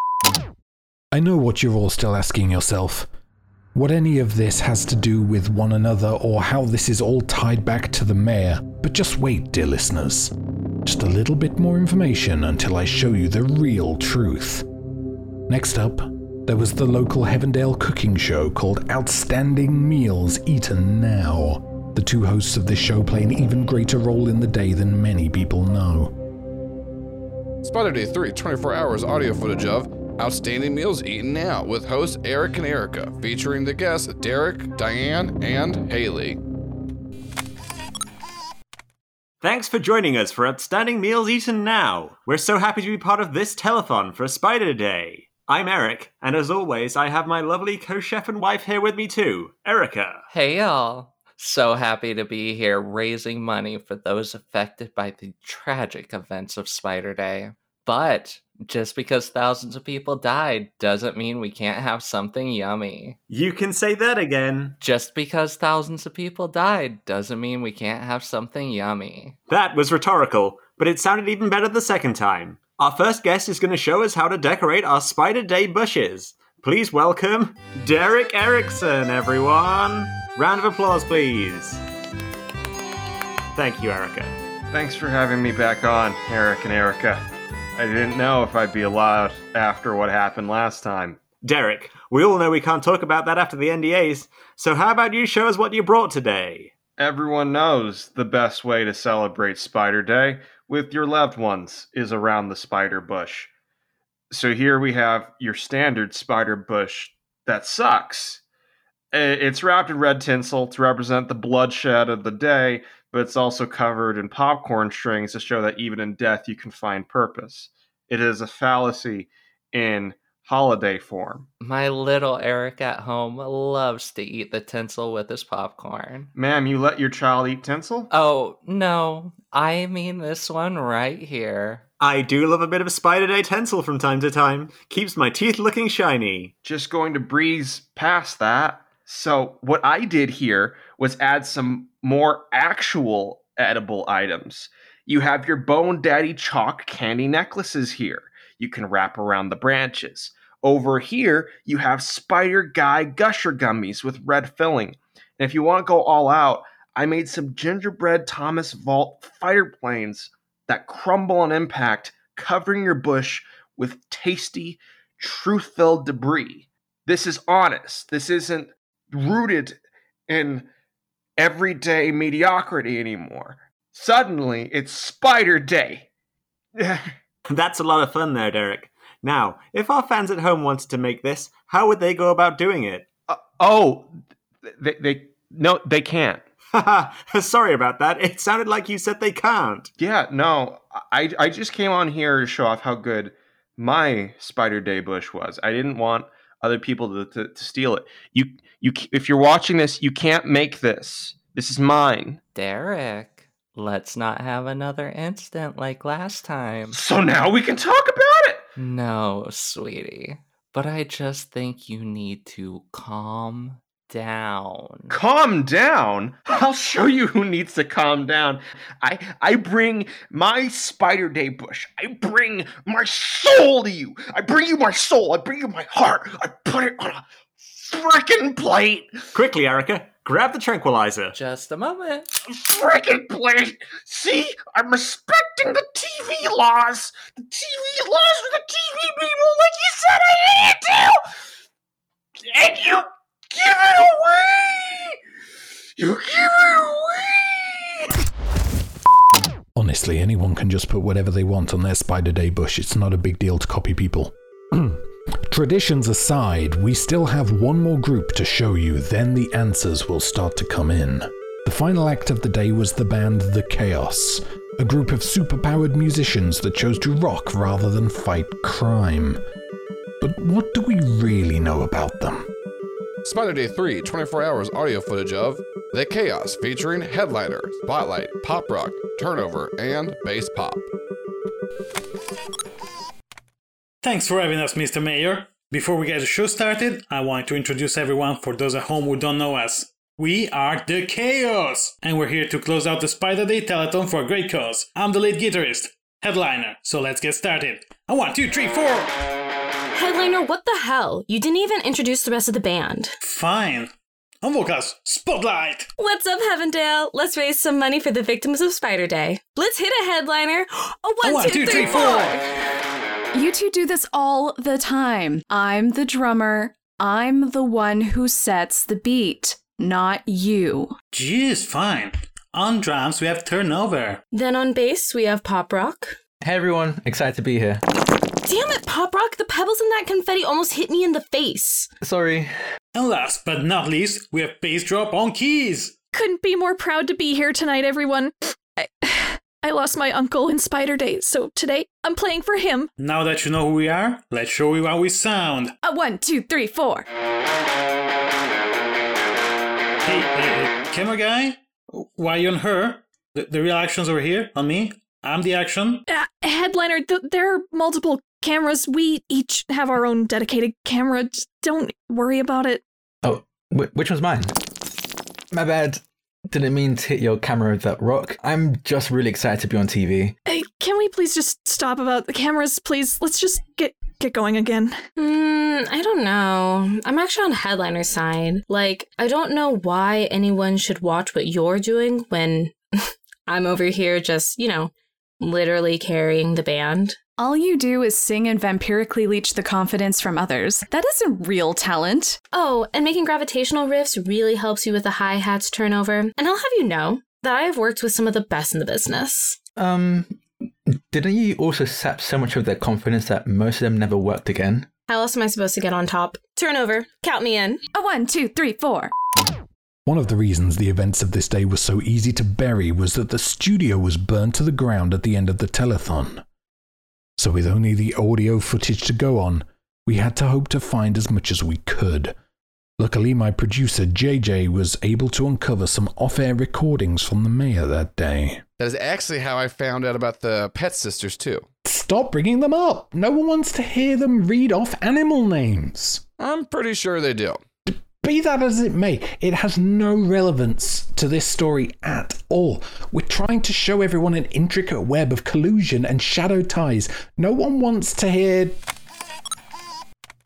I know what you're all still asking yourself. What any of this has to do with one another or how this is all tied back to the mayor. But just wait, dear listeners. Just a little bit more information until I show you the real truth. Next up, there was the local Heavendale cooking show called Outstanding Meals Eaten Now. The two hosts of this show play an even greater role in the day than many people know. Spider Day 3 24 hours audio footage of Outstanding Meals Eaten Now with hosts Eric and Erica, featuring the guests Derek, Diane, and Haley. Thanks for joining us for Outstanding Meals Eaten Now. We're so happy to be part of this telethon for Spider Day. I'm Eric, and as always, I have my lovely co chef and wife here with me too, Erica. Hey y'all. So happy to be here raising money for those affected by the tragic events of Spider Day. But just because thousands of people died doesn't mean we can't have something yummy. You can say that again. Just because thousands of people died doesn't mean we can't have something yummy. That was rhetorical, but it sounded even better the second time. Our first guest is going to show us how to decorate our Spider Day bushes. Please welcome Derek Erickson, everyone. Round of applause, please. Thank you, Erica. Thanks for having me back on, Eric and Erica. I didn't know if I'd be allowed after what happened last time. Derek, we all know we can't talk about that after the NDAs, so how about you show us what you brought today? Everyone knows the best way to celebrate Spider Day with your loved ones is around the spider bush. So here we have your standard spider bush that sucks. I- It's wrapped in red tinsel to represent the bloodshed of the day, but it's also covered in popcorn strings to show that even in death you can find purpose. It is a fallacy in holiday form. My little Eric at home loves to eat the tinsel with his popcorn. Ma'am, you let your child eat tinsel? Oh, no. I mean this one right here. I do love a bit of a Spider Day tinsel from time to time. Keeps my teeth looking shiny. Just going to breeze past that. So, what I did here was add some more actual edible items. You have your Bone Daddy chalk candy necklaces here. You can wrap around the branches. Over here, you have Spider Guy Gusher gummies with red filling. And if you want to go all out, I made some gingerbread Thomas Vault fighter planes that crumble on impact, covering your bush with tasty, truth filled debris. This is honest. This isn't rooted in everyday mediocrity anymore. Suddenly, it's Spider Day. That's a lot of fun there, Derek. Now, if our fans at home wanted to make this, how would they go about doing it? Uh, oh, they, they no, they can't. Sorry about that. It sounded like you said they can't. Yeah, no, I I just came on here to show off how good my Spider Day bush was. I didn't want other people to, to, to steal it. You you if you're watching this, you can't make this. This is mine. Derek, let's not have another incident like last time. So now we can talk about it. No, sweetie. But I just think you need to calm down. Calm down. I'll show you who needs to calm down. I I bring my Spider Day bush. I bring my soul to you. I bring you my soul. I bring you my heart. I put it on a freaking plate. Quickly, Erica, grab the tranquilizer. Just a moment. Freaking plate. See, I'm respecting the TV laws. The TV laws for the TV people, like you said I needed to. And you give it away. You give it away. Honestly, anyone can just put whatever they want on their Spider Day bush. It's not a big deal to copy people. Traditions aside, we still have one more group to show you, then the answers will start to come in. The final act of the day was the band The Chaos, a group of superpowered musicians that chose to rock rather than fight crime. But what do we really know about them? Spider Day 3 24 hours audio footage of The Chaos featuring Headliner, Spotlight, Pop Rock, Turnover, and Bass Pop. Thanks for having us, Mr. Mayor. Before we get the show started, I want to introduce everyone for those at home who don't know us. We are The Chaos, and we're here to close out the Spider Day Telethon for a great cause. I'm the lead guitarist, Headliner, so let's get started. A one, two, three, four! Headliner, what the hell? You didn't even introduce the rest of the band. Fine. On vocals, Spotlight! What's up, Heavendale? Let's raise some money for the victims of Spider Day. Let's hit a headliner. A one, A one, two, two, three, three, four. You two do this all the time. I'm the drummer. I'm the one who sets the beat, not you. Geez, fine. On drums, we have Turnover. Then on bass, we have Pop Rock. Hey everyone, excited to be here. Damn it, Pop Rock! The pebbles in that confetti almost hit me in the face. Sorry. And last but not least, we have Bass Drop on keys. Couldn't be more proud to be here tonight, everyone. I, I lost my uncle in Spider Day, so today I'm playing for him. Now that you know who we are, let's show you how we sound. A one, two, three, four. Hey, hey, hey, camera guy? Why you on her? The, the real action's over here, on me. I'm the action. Uh, headliner, th- there are multiple cameras. We each have our own dedicated camera. Just don't worry about it. Oh, wh- which one's mine? My bad. Didn't mean to hit your camera with that rock. I'm just really excited to be on TV. Hey, can we please just stop about the cameras, please? Let's just get get going again. Hmm, I don't know. I'm actually on Headliner's side. Like, I don't know why anyone should watch what you're doing when I'm over here just, you know, literally carrying the band. All you do is sing and vampirically leech the confidence from others. That isn't real talent. Oh, and making gravitational riffs really helps you with the hi hats turnover. And I'll have you know that I have worked with some of the best in the business. Um, Didn't you also sap so much of their confidence that most of them never worked again? How else am I supposed to get on top? Turnover. Count me in. A one, two, three, four. One of the reasons the events of this day were so easy to bury was that the studio was burned to the ground at the end of the telethon. So, with only the audio footage to go on, we had to hope to find as much as we could. Luckily, my producer JJ was able to uncover some off air recordings from the mayor that day. That is actually how I found out about the Pet Sisters, too. Stop bringing them up! No one wants to hear them read off animal names. I'm pretty sure they do. Be that as it may, it has no relevance to this story at all. We're trying to show everyone an intricate web of collusion and shadow ties. No one wants to hear.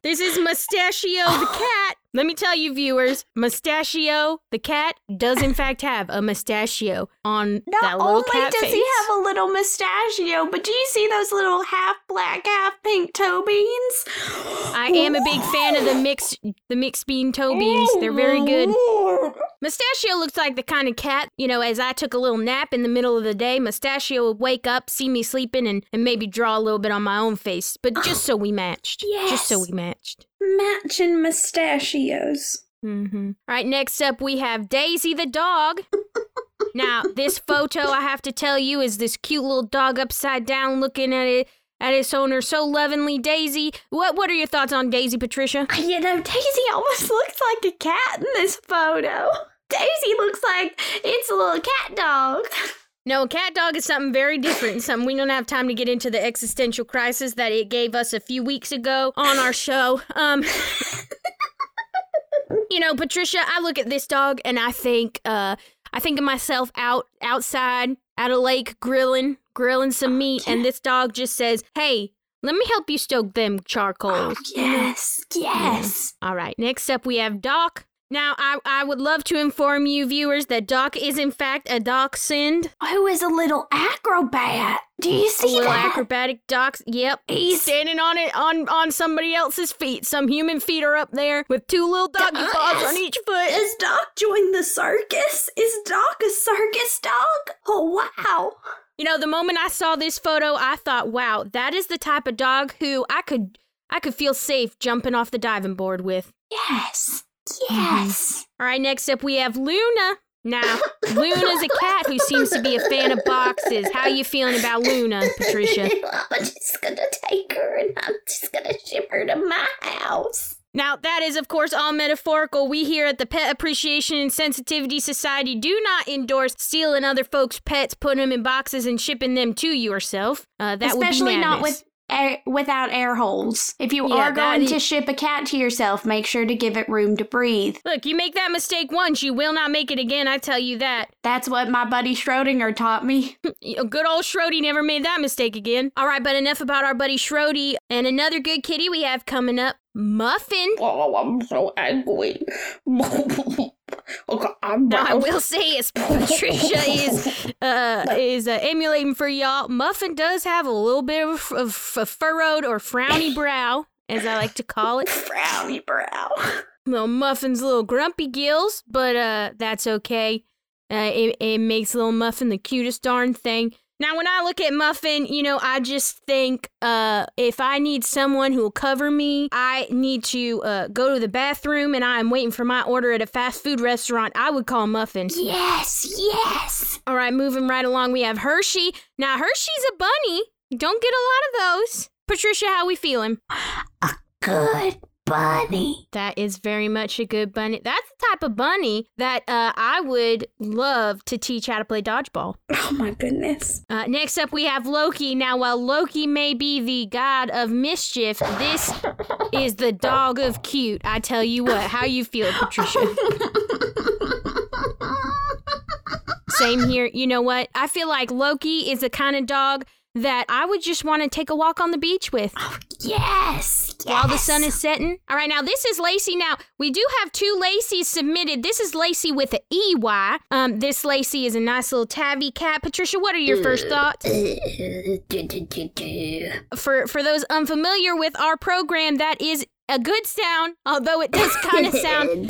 This is Mustachio the cat. Let me tell you, viewers, Mustachio the cat does in fact have a mustachio on Not that little only cat does face. he have a little mustachio, but do you see those little half black, half pink toe beans? I am a big fan of the mixed the mixed bean toe beans. They're very oh, good. Mustachio looks like the kind of cat, you know, as I took a little nap in the middle of the day, Mustachio would wake up, see me sleeping, and, and maybe draw a little bit on my own face. But just so we matched. Just so we matched. Matching mustachios. Mm-hmm. All right, next up we have Daisy the dog. now, this photo, I have to tell you, is this cute little dog upside down looking at it at its owner so lovingly. Daisy, what what are your thoughts on Daisy, Patricia? You know, Daisy almost looks like a cat in this photo. Daisy looks like it's a little cat dog. No, a cat dog is something very different, and something we don't have time to get into the existential crisis that it gave us a few weeks ago on our show. Um You know, Patricia, I look at this dog and I think uh I think of myself out outside at a lake grilling, grilling some meat, and this dog just says, Hey, let me help you stoke them charcoals. yes, yes. All right, next up we have Doc. Now, I, I would love to inform you, viewers, that Doc is in fact a dachshund. Who is a little acrobat? Do you A see little that? acrobatic docs. Yep. He's- standing on it on on somebody else's feet. Some human feet are up there with two little doggy paws on each foot. Is Doc join the circus? Is Doc a circus dog? Oh wow. You know, the moment I saw this photo, I thought, wow, that is the type of dog who I could I could feel safe jumping off the diving board with. Yes. Yes. All right, next up we have Luna. Now, Luna's a cat who seems to be a fan of boxes. How you feeling about Luna, Patricia? I'm just gonna take her and I'm just gonna ship her to my house. Now, that is, of course, all metaphorical. We here at the Pet Appreciation and Sensitivity Society do not endorse stealing other folks' pets, putting them in boxes, and shipping them to yourself. Uh, that Especially would be not madness. with air, without air holes. If you Yeah, are that going is- to ship a cat to yourself, make sure to give it room to breathe. Look, you make that mistake once, you will not make it again. I tell you that. That's what my buddy Schrodinger taught me. Good old Schrody never made that mistake again. All right, but enough about our buddy Schrody. And another good kitty we have coming up, Muffin. Oh, I'm so angry. Now I will say, as Patricia is uh, is uh, emulating for y'all, Muffin does have a little bit of, of a furrowed or frowny brow, as I like to call it. Frowny brow. Well, Muffin's little grumpy gills, but uh, that's okay. Uh, it, it makes little Muffin the cutest darn thing. Now, when I look at Muffin, you know, I just think uh, if I need someone who will cover me, I need to uh, go to the bathroom and I am waiting for my order at a fast food restaurant, I would call Muffin. Yes, yes. All right, moving right along, we have Hershey. Now, Hershey's a bunny. Don't get a lot of those. Patricia, how we feeling? A good bunny. That is very much a good bunny. That's the type of bunny that uh, I would love to teach how to play dodgeball. Oh my goodness. Uh, next up, we have Loki. Now, while Loki may be the god of mischief, this is the dog of cute. I tell you what, how you feel, Patricia? Same here. You know what? I feel like Loki is the kind of dog that I would just want to take a walk on the beach with. Oh, yes, While the sun is setting. All right, now this is Lacey. Now, we do have two Lacey's submitted. This is Lacey with an EY. Um, this Lacey is a nice little tabby cat. Patricia, what are your first thoughts? For for those unfamiliar with our program, that is a good sound, although it does kind of sound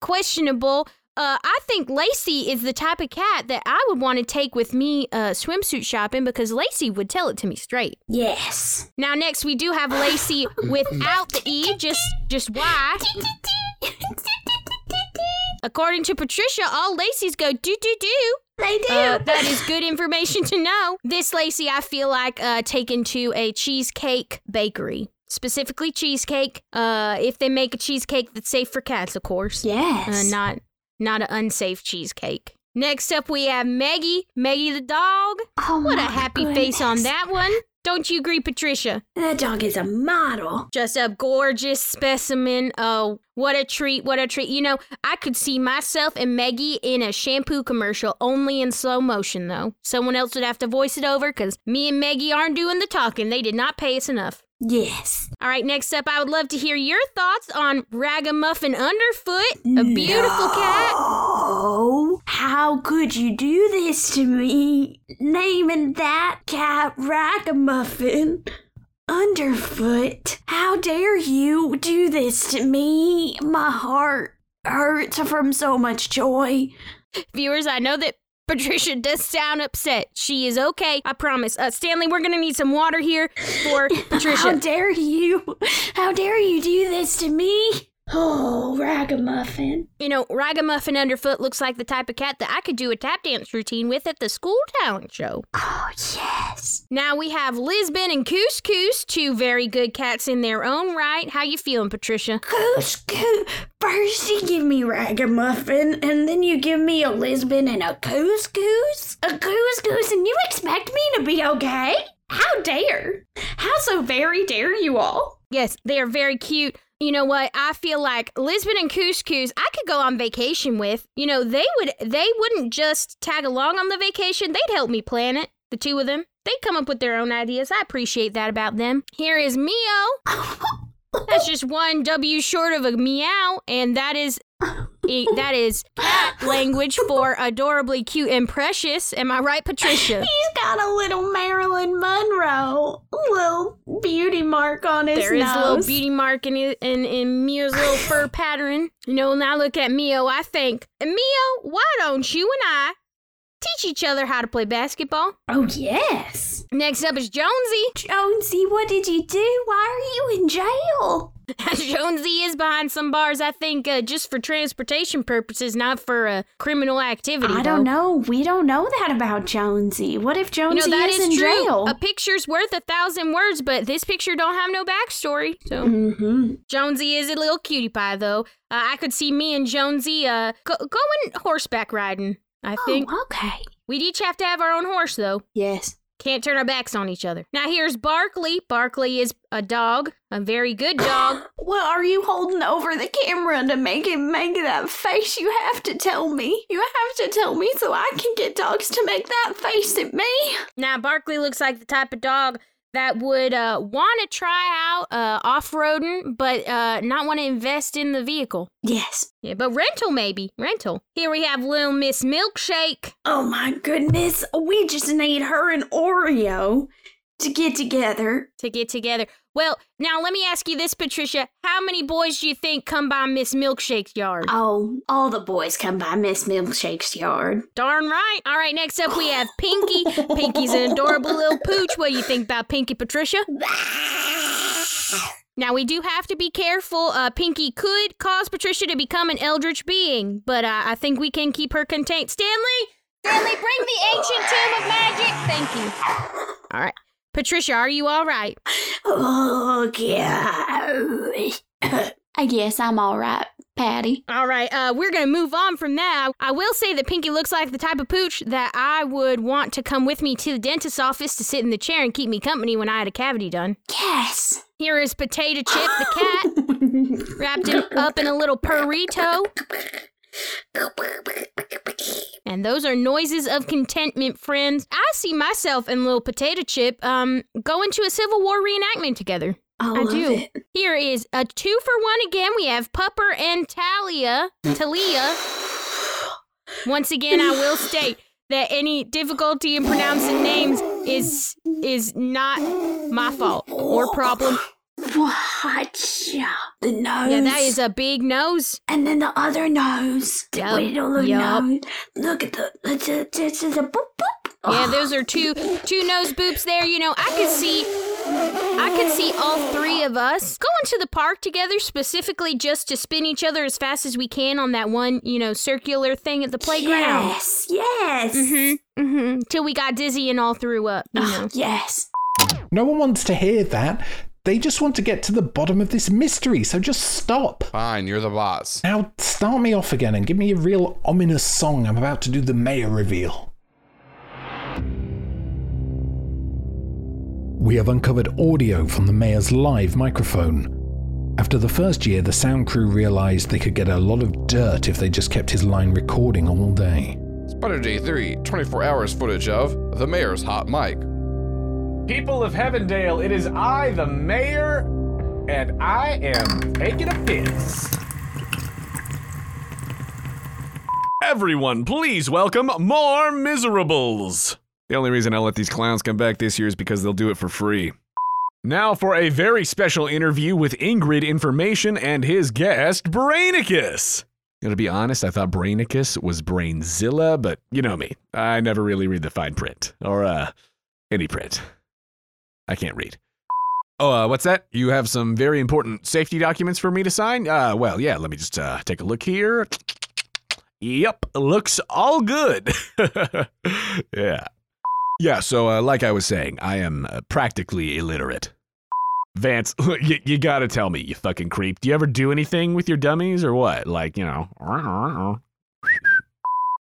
questionable. Uh, I think Lacey is the type of cat that I would want to take with me uh, swimsuit shopping because Lacey would tell it to me straight. Yes. Now, next we do have Lacey without the E, just just Y. According to Patricia, all Lacey's go do do do. They do. Uh, that is good information to know. This Lacey, I feel like uh, taken to a cheesecake bakery. Specifically, cheesecake. Uh, if they make a cheesecake that's safe for cats, of course. Yes. Uh, not not an unsafe cheesecake. Next up, we have Maggie. Maggie the dog. Oh what a happy face on that one. Don't you agree, Patricia? That dog is a model. Just a gorgeous specimen. Oh, what a treat, what a treat. You know, I could see myself and Maggie in a shampoo commercial, only in slow motion, though. Someone else would have to voice it over because me and Maggie aren't doing the talking. They did not pay us enough. Yes. All right, next up, I would love to hear your thoughts on Ragamuffin Underfoot, a beautiful cat. Oh, how could you do this to me? Naming that cat Ragamuffin. Underfoot. How dare you do this to me? My heart hurts from so much joy. Viewers, I know that Patricia does sound upset. She is okay, I promise. Uh, Stanley, we're gonna need some water here for Patricia. How dare you? How dare you do this to me? Oh, Ragamuffin. You know, Ragamuffin Underfoot looks like the type of cat that I could do a tap dance routine with at the school talent show. Oh, yes. Now we have Lisbon and Couscous, two very good cats in their own right. How you feeling, Patricia? Goose. First you give me Ragamuffin, and then you give me a Lisbon and a Goose? A Goose, and you expect me to be okay? How dare? How so very dare you all? Yes, they are very cute. You know what? I feel like Lisbon and Couscous I could go on vacation with. You know, they would they wouldn't just tag along on the vacation, they'd help me plan it. The two of them. They'd come up with their own ideas. I appreciate that about them. Here is Mio. That's just one W short of a meow, and that is e- that is cat language for adorably cute and precious. Am I right, Patricia? He's got a little Marilyn Monroe little beauty mark on his There nose. There is a little beauty mark in, it- in in Mio's little fur pattern. You know, now look at Mio. I think, Mio, why don't you and I teach each other how to play basketball? Oh yes. Next up is Jonesy. Jonesy, what did you do? Why are you in jail? Jonesy is behind some bars. I think uh, just for transportation purposes, not for uh, criminal activity. I though. don't know. We don't know that about Jonesy. What if You Jonesy know that is, is in true. jail? A picture's worth a thousand words, but this picture don't have no backstory. So mm-hmm. Jonesy is a little cutie pie, though. Uh, I could see me and Jonesy uh go- going horseback riding. I think. Oh, okay. We'd each have to have our own horse, though. Yes. Can't turn our backs on each other. Now here's Barkley. Barkley is a dog, a very good dog. What are you holding over the camera to make him make that face? You have to tell me. You have to tell me so I can get dogs to make that face at me. Now Barkley looks like the type of dog that would uh, want to try out uh, off-roading, but uh, not want to invest in the vehicle. Yes. Yeah, but rental maybe rental. Here we have Little Miss Milkshake. Oh my goodness. We just need her and Oreo to get together. To get together. Well, now let me ask you this, Patricia. How many boys do you think come by Miss Milkshake's yard? Oh, all the boys come by Miss Milkshake's yard. Darn right. All right, next up we have Pinky. Pinky's an adorable little pooch. What do you think about Pinky, Patricia? Now we do have to be careful. Uh, Pinky could cause Patricia to become an eldritch being, but uh, I think we can keep her contained. Stanley, Stanley, bring the ancient tomb of magic. Thank you. All right, Patricia, are you all right? Oh. I guess I'm all right, Patty. All right, uh, we're gonna move on from that. I will say that Pinky looks like the type of pooch that I would want to come with me to the dentist's office to sit in the chair and keep me company when I had a cavity done. Yes. Here is Potato Chip the cat, wrapped in, up in a little burrito. And those are noises of contentment, friends. I see myself and little Potato Chip um going to a Civil War reenactment together. I I do. it. Here is a two for one again. We have Pupper and Talia. Talia. Once again, I will state that any difficulty in pronouncing names is is not my fault or problem. Watcha. The nose. Yeah, that is a big nose. And then the other nose. The Yup, little yup. nose. Look at the. It's a, it's a, boop, boop. Yeah, those are two two nose boops there. You know, I could see I could see all three of us going to the park together specifically just to spin each other as fast as we can on that one, you know, circular thing at the playground. Yes, yes. Mm-hmm. Mm-hmm. Till we got dizzy and all threw up. You know. yes. No one wants to hear that. They just want to get to the bottom of this mystery, so just stop. Fine, you're the boss. Now start me off again and give me a real ominous song. I'm about to do the mayor reveal. We have uncovered audio from the mayor's live microphone. After the first year, the sound crew realized they could get a lot of dirt if they just kept his line recording all day. Spider Day 3, 24 hours footage of the mayor's hot mic. People of Heavendale, it is I, the mayor, and I am taking a piss. Everyone, please welcome more Miserables! The only reason I let these clowns come back this year is because they'll do it for free. Now for a very special interview with Ingrid Information and his guest, Brainicus! Gonna be honest, I thought Brainicus was Brainzilla, but you know me. I never really read the fine print. Or, uh, any print. I can't read. Oh, uh, what's that? You have some very important safety documents for me to sign? Uh, well, yeah, let me just uh, take a look here. Yep, looks all good. yeah. Yeah, so uh, like I was saying, I am uh, practically illiterate. Vance, you, you gotta tell me, you fucking creep. Do you ever do anything with your dummies or what? Like, you know.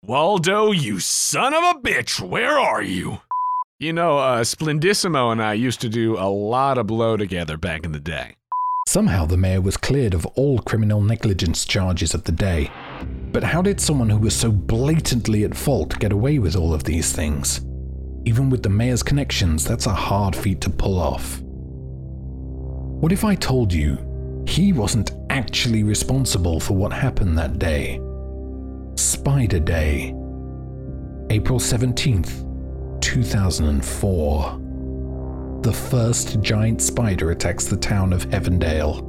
Waldo, you son of a bitch, where are you? You know, uh, Splendissimo and I used to do a lot of blow together back in the day. Somehow the mayor was cleared of all criminal negligence charges of the day. But how did someone who was so blatantly at fault get away with all of these things? Even with the mayor's connections, that's a hard feat to pull off. What if I told you he wasn't actually responsible for what happened that day? Spider Day, April 17th, 2004. The first giant spider attacks the town of Heavendale.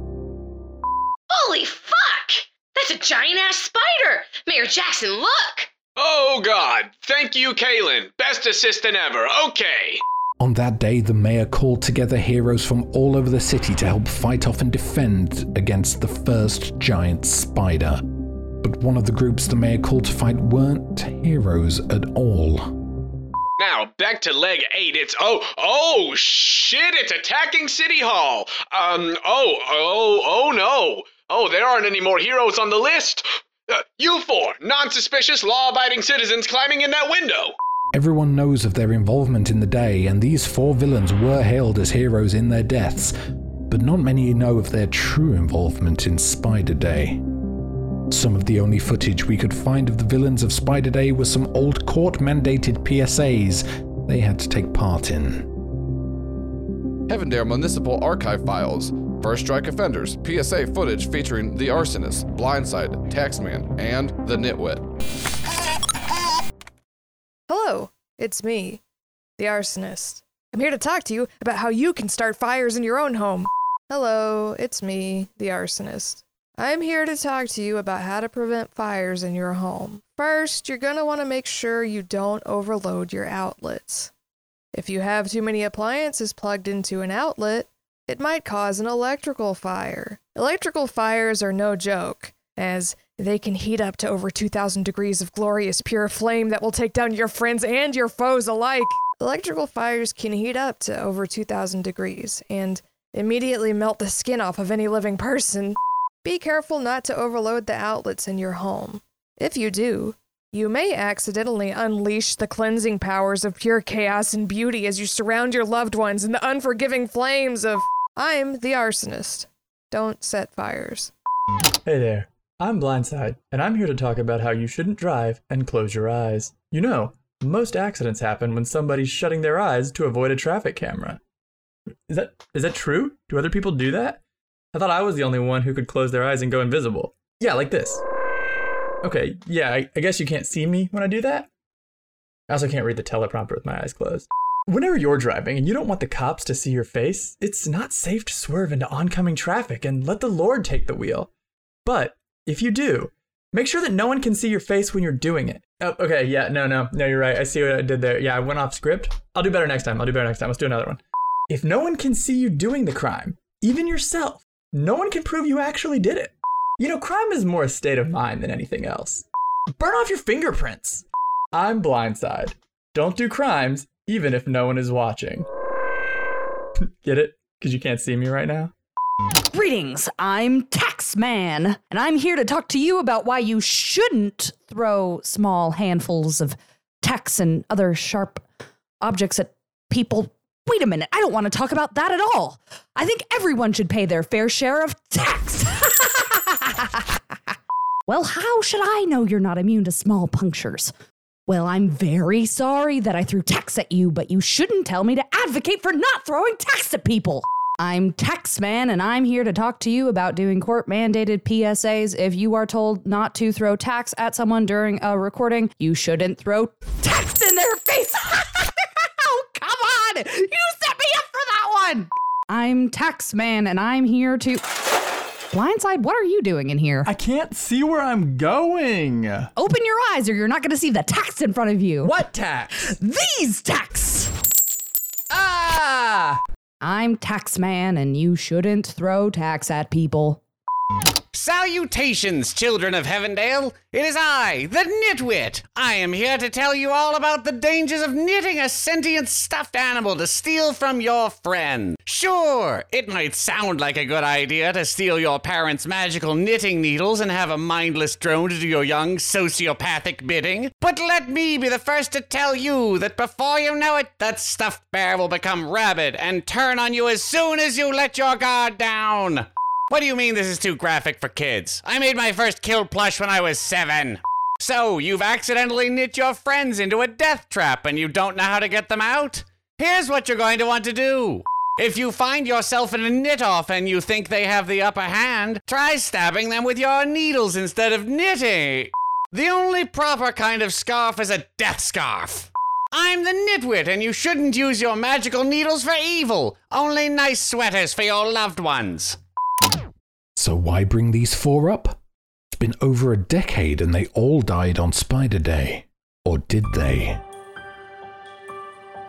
Holy fuck! That's a giant ass spider! Mayor Jackson, look! Oh god, thank you, Kaylin. Best assistant ever. Okay. On that day, the mayor called together heroes from all over the city to help fight off and defend against the first giant spider. But one of the groups the mayor called to fight weren't heroes at all. Now, back to leg eight. It's oh, oh shit, it's attacking City Hall. Um, oh, oh, oh no. Oh, there aren't any more heroes on the list. Uh, you four, non suspicious, law abiding citizens climbing in that window. Everyone knows of their involvement in the day, and these four villains were hailed as heroes in their deaths, but not many know of their true involvement in Spider Day. Some of the only footage we could find of the villains of Spider Day was some old court mandated PSAs they had to take part in. Heavendale Municipal Archive Files. First Strike Offenders. PSA footage featuring The Arsonist, Blindside, Taxman, and The Nitwit. Hello, it's me, the arsonist. I'm here to talk to you about how you can start fires in your own home. Hello, it's me, the arsonist. I'm here to talk to you about how to prevent fires in your home. First, you're going to want to make sure you don't overload your outlets. If you have too many appliances plugged into an outlet, it might cause an electrical fire. Electrical fires are no joke, as they can heat up to over 2,000 degrees of glorious pure flame that will take down your friends and your foes alike. Electrical fires can heat up to over 2,000 degrees and immediately melt the skin off of any living person. Be careful not to overload the outlets in your home. If you do, you may accidentally unleash the cleansing powers of pure chaos and beauty as you surround your loved ones in the unforgiving flames of. I'm the arsonist. Don't set fires. Hey there, I'm Blindside, and I'm here to talk about how you shouldn't drive and close your eyes. You know, most accidents happen when somebody's shutting their eyes to avoid a traffic camera. Is that is that true? Do other people do that? I thought I was the only one who could close their eyes and go invisible. Yeah, like this. Okay, yeah, I, I guess you can't see me when I do that. I also can't read the teleprompter with my eyes closed. Whenever you're driving and you don't want the cops to see your face, it's not safe to swerve into oncoming traffic and let the Lord take the wheel. But if you do, make sure that no one can see your face when you're doing it. Oh, okay, yeah, no, no, no, you're right. I see what I did there. Yeah, I went off script. I'll do better next time. I'll do better next time. Let's do another one. If no one can see you doing the crime, even yourself, no one can prove you actually did it. You know, crime is more a state of mind than anything else. Burn off your fingerprints. I'm blindside. Don't do crimes, even if no one is watching. Get it? Because you can't see me right now? Greetings, I'm Taxman, and I'm here to talk to you about why you shouldn't throw small handfuls of tacks and other sharp objects at people. Wait a minute, I don't want to talk about that at all. I think everyone should pay their fair share of tax. well, how should I know you're not immune to small punctures? Well, I'm very sorry that I threw tacks at you, but you shouldn't tell me to advocate for not throwing tacks at people. I'm Taxman, and I'm here to talk to you about doing court mandated PSAs. If you are told not to throw tacks at someone during a recording, you shouldn't throw tacks in their face. come on! You set me up for that one! I'm Taxman, and I'm here to. Blindside, what are you doing in here? I can't see where I'm going. Open your eyes, or you're not going to see the tacks in front of you. What tacks? These tacks! Ah! I'm Taxman, and you shouldn't throw tacks at people. Salutations, children of Heavendale! It is I, the Nitwit! I am here to tell you all about the dangers of knitting a sentient stuffed animal to steal from your friend. Sure, it might sound like a good idea to steal your parents' magical knitting needles and have a mindless drone to do your young sociopathic bidding, but let me be the first to tell you that before you know it, that stuffed bear will become rabid and turn on you as soon as you let your guard down. What do you mean this is too graphic for kids? I made my first kill plush when I was seven. So, you've accidentally knit your friends into a death trap and you don't know how to get them out? Here's what you're going to want to do. If you find yourself in a knit off and you think they have the upper hand, try stabbing them with your needles instead of knitting. The only proper kind of scarf is a death scarf. I'm the nitwit, and you shouldn't use your magical needles for evil. Only nice sweaters for your loved ones. So why bring these four up? It's been over a decade and they all died on Spider Day. Or did they?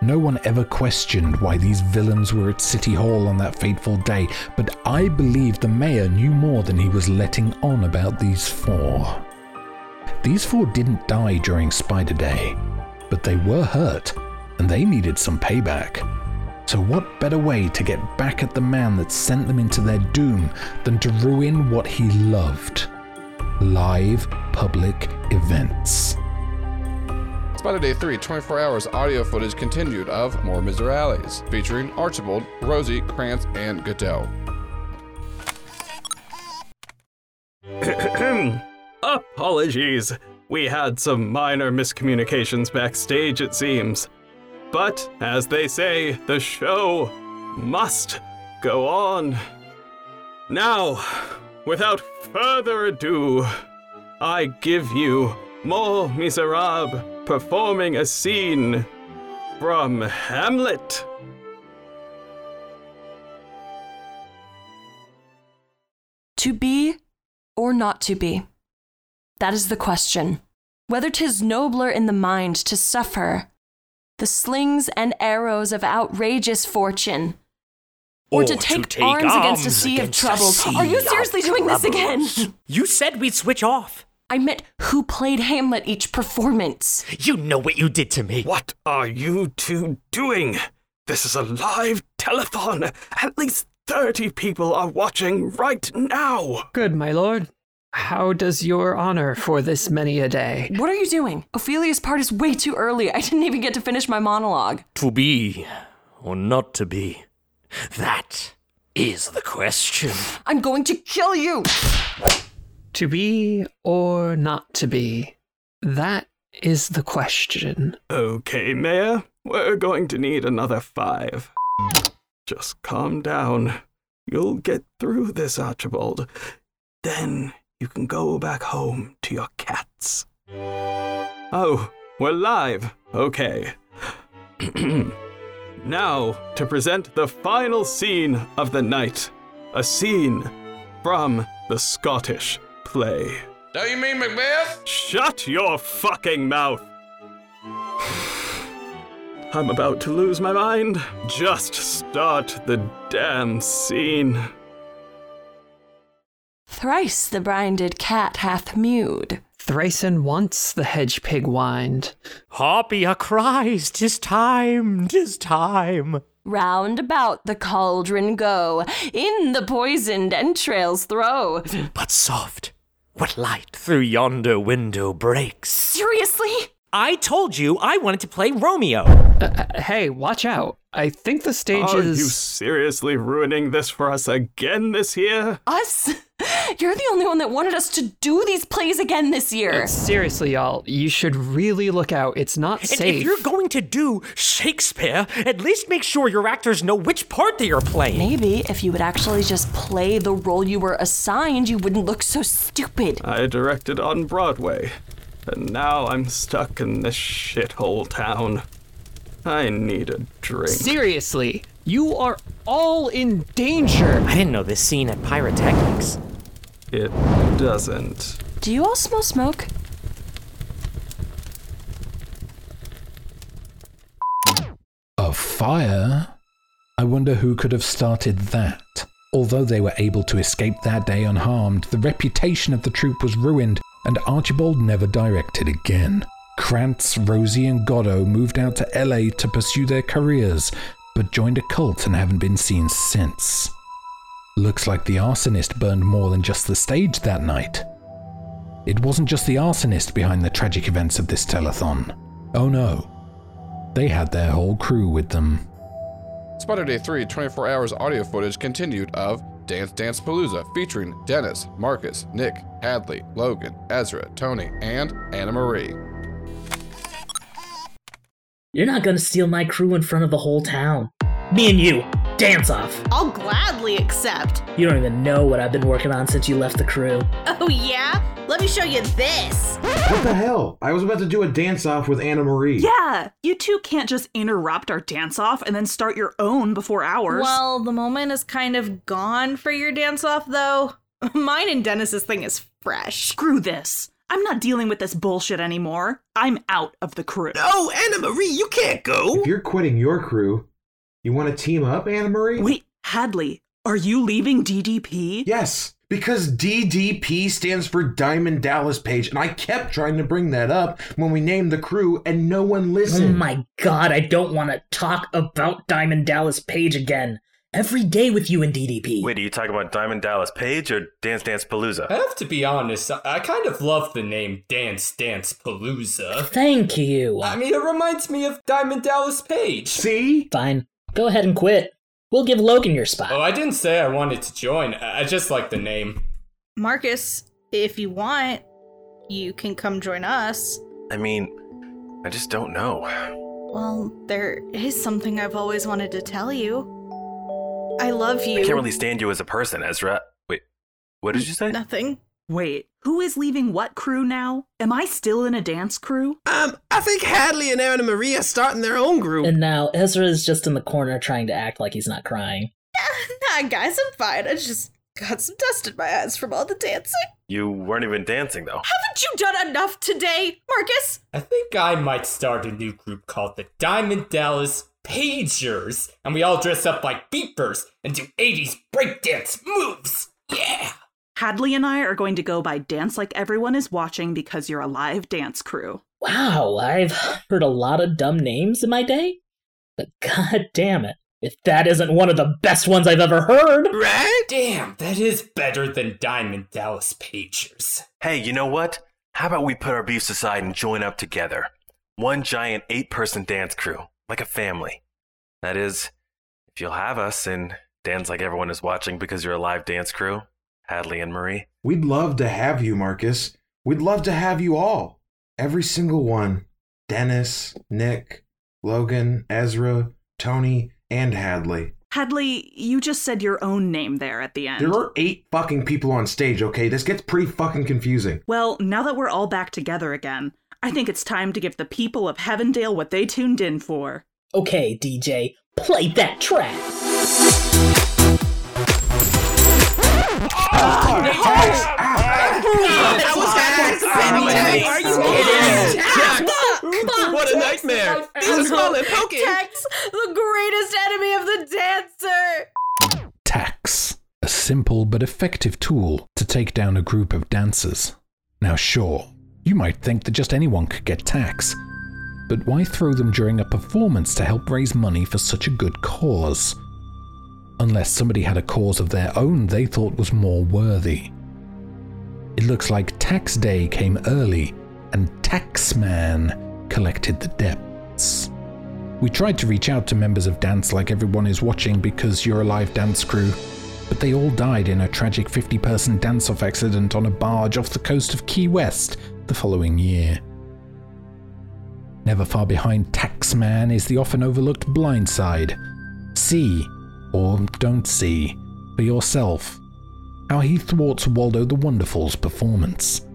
No one ever questioned why these villains were at City Hall on that fateful day, but I believe the mayor knew more than he was letting on about these four. These four didn't die during Spider Day, but they were hurt, and they needed some payback. So, what better way to get back at the man that sent them into their doom than to ruin what he loved? Live public events. Spider Day 3 24 hours audio footage continued of More Miserales, featuring Archibald, Rosie, Krantz, and Goodell. Apologies. We had some minor miscommunications backstage, it seems. But, as they say, the show must go on. Now, without further ado, I give you More Miserable performing a scene from Hamlet. To be or not to be? That is the question. Whether 'tis nobler in the mind to suffer the slings and arrows of outrageous fortune, or, to, take arms against a sea of troubles. Are you seriously doing this again? You said we'd switch off. I meant who played Hamlet each performance. You know what you did to me. What are you two doing? This is a live telethon. At least 30 people are watching right now. Good, my lord. How does your honor for this many a day? What are you doing? Ophelia's part is way too early. I didn't even get to finish my monologue. To be or not to be? That is the question. I'm going to kill you! To be or not to be? That is the question. Okay, Mayor, we're going to need another five. Just calm down. You'll get through this, Archibald. Then you can go back home to your cats. Oh, we're live. Okay. Now, to present the final scene of the night. A scene from the Scottish play. Do you mean Macbeth? Shut your fucking mouth! I'm about to lose my mind. Just start the damn scene. Thrice the brinded cat hath mewed. Thrice and once the hedge pig whined. Harpy cries, tis time, tis time. Round about the cauldron go, in the poisoned entrails throw. But soft, what light through yonder window breaks? Seriously? I told you I wanted to play Romeo. Uh, hey, watch out. I think the stage Are is. Are you seriously ruining this for us again this year? Us? You're the only one that wanted us to do these plays again this year. Seriously, y'all, you should really look out. It's not And safe. if you're going to do Shakespeare, at least make sure your actors know which part they are playing. Maybe if you would actually just play the role you were assigned, you wouldn't look so stupid. I directed on Broadway, and now I'm stuck in this shithole town. I need a drink. Seriously, you are all in danger. I didn't know this scene had pyrotechnics. It doesn't. Do you all smell smoke? A fire? I wonder who could have started that. Although they were able to escape that day unharmed, the reputation of the troupe was ruined, and Archibald never directed again. Krantz, Rosie, and Godot moved out to LA to pursue their careers, but joined a cult and haven't been seen since. Looks like the arsonist burned more than just the stage that night. It wasn't just the arsonist behind the tragic events of this telethon. Oh no. They had their whole crew with them. Spider Day 3 24 hours audio footage continued of Dance Dance Palooza featuring Dennis, Marcus, Nick, Hadley, Logan, Ezra, Tony, and Anna Marie. You're not gonna steal my crew in front of the whole town. Me and you, dance off. I'll gladly accept. You don't even know what I've been working on since you left the crew. Oh, yeah? Let me show you this. What the hell? I was about to do a dance off with Anna Marie. Yeah, you two can't just interrupt our dance off and then start your own before ours. Well, the moment is kind of gone for your dance off, though. Mine and Dennis's thing is fresh. Screw this. I'm not dealing with this bullshit anymore. I'm out of the crew. No, Anna Marie, you can't go. If you're quitting your crew, you want to team up, Anna Marie? Wait, Hadley, are you leaving DDP? Yes, because DDP stands for Diamond Dallas Page, and I kept trying to bring that up when we named the crew, and no one listened. Oh my god, I don't want to talk about Diamond Dallas Page again. Every day with you and DDP. Wait, are you talking about Diamond Dallas Page or Dance Dance Palooza? I have to be honest, I kind of love the name Dance Dance Palooza. Thank you. I mean, it reminds me of Diamond Dallas Page. See? Fine. Go ahead and quit. We'll give Logan your spot. Oh, I didn't say I wanted to join. I I just like the name. Marcus, if you want, you can come join us. I mean, I just don't know. Well, there is something I've always wanted to tell you. I love you. I can't really stand you as a person, Ezra. Wait, what did you say? Nothing. Wait, who is leaving what crew now? Am I still in a dance crew? Um, I think Hadley and Anna Maria are starting their own group. And now Ezra is just in the corner trying to act like he's not crying. Nah, guys, I'm fine. I just got some dust in my eyes from all the dancing. You weren't even dancing, though. Haven't you done enough today, Marcus? I think I might start a new group called the Diamond Dallas Pagers, and we all dress up like beepers and do 80s breakdance moves. Yeah! Hadley and I are going to go by Dance Like Everyone Is Watching because you're a live dance crew. Wow, I've heard a lot of dumb names in my day, but god damn it. If that isn't one of the best ones I've ever heard. Right? Damn, that is better than Diamond Dallas Pagers. Hey, you know what? How about we put our beefs aside and join up together? One giant eight person dance crew, like a family. That is, if you'll have us and dance like everyone is watching because you're a live dance crew, Hadley and Marie. We'd love to have you, Marcus. We'd love to have you all. Every single one. Dennis, Nick, Logan, Ezra, Tony, and Hadley. Hadley, you just said your own name there at the end. There are eight fucking people on stage, okay? This gets pretty fucking confusing. Well, now that we're all back together again, I think it's time to give the people of Heavendale what they tuned in for. Okay, DJ, Play that track. Are you kidding? What a nightmare! This is small and pokey. Tacks, the greatest enemy of the dancer. Tacks, a simple but effective tool to take down a group of dancers. Now, sure, you might think that just anyone could get tacks, but why throw them during a performance to help raise money for such a good cause? Unless somebody had a cause of their own they thought was more worthy. It looks like tax day came early and Taxman collected the debts. We tried to reach out to members of Dance Like Everyone Is Watching because you're a live dance crew, but they all died in a tragic 50 person dance off accident on a barge off the coast of Key West the following year. Never far behind Taxman is the often overlooked Blindside. See, or don't see, for yourself how he thwarts Waldo the Wonderful's performance.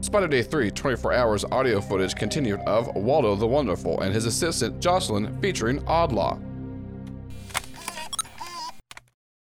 Spider Day 3 24 hours audio footage continued of Waldo the Wonderful and his assistant Jocelyn featuring Odlaw.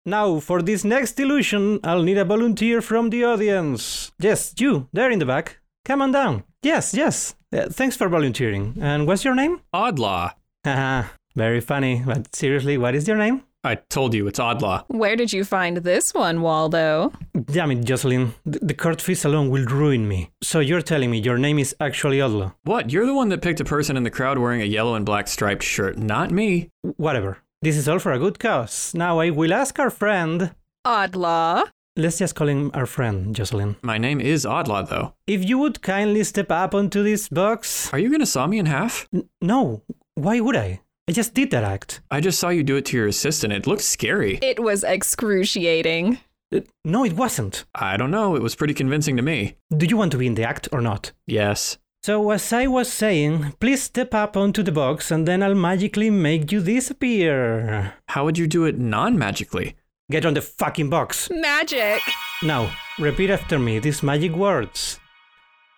Now, for this next illusion, I'll need a volunteer from the audience. Yes, you, there in the back. Come on down. Yes, yes. Uh, thanks for volunteering. And what's your name? Odlaw. Haha, very funny. But seriously, what is your name? I told you it's Odlaw. Where did you find this one, Waldo? Damn it, Jocelyn. The, the court fees alone will ruin me. So you're telling me your name is actually Odlaw? What? You're the one that picked a person in the crowd wearing a yellow and black striped shirt, not me. Whatever. This is all for a good cause. Now I will ask our friend. Odlaw. Let's just call him our friend, Jocelyn. My name is Odlaw, though. If you would kindly step up onto this box. Are you gonna saw me in half? N- no. Why would I? I just did that act. I just saw you do it to your assistant. It looked scary. It was excruciating. Uh, no, it wasn't. I don't know. It was pretty convincing to me. Do you want to be in the act or not? Yes. So, as I was saying, please step up onto the box and then I'll magically make you disappear. How would you do it non magically? Get on the fucking box. Magic. Now, repeat after me these magic words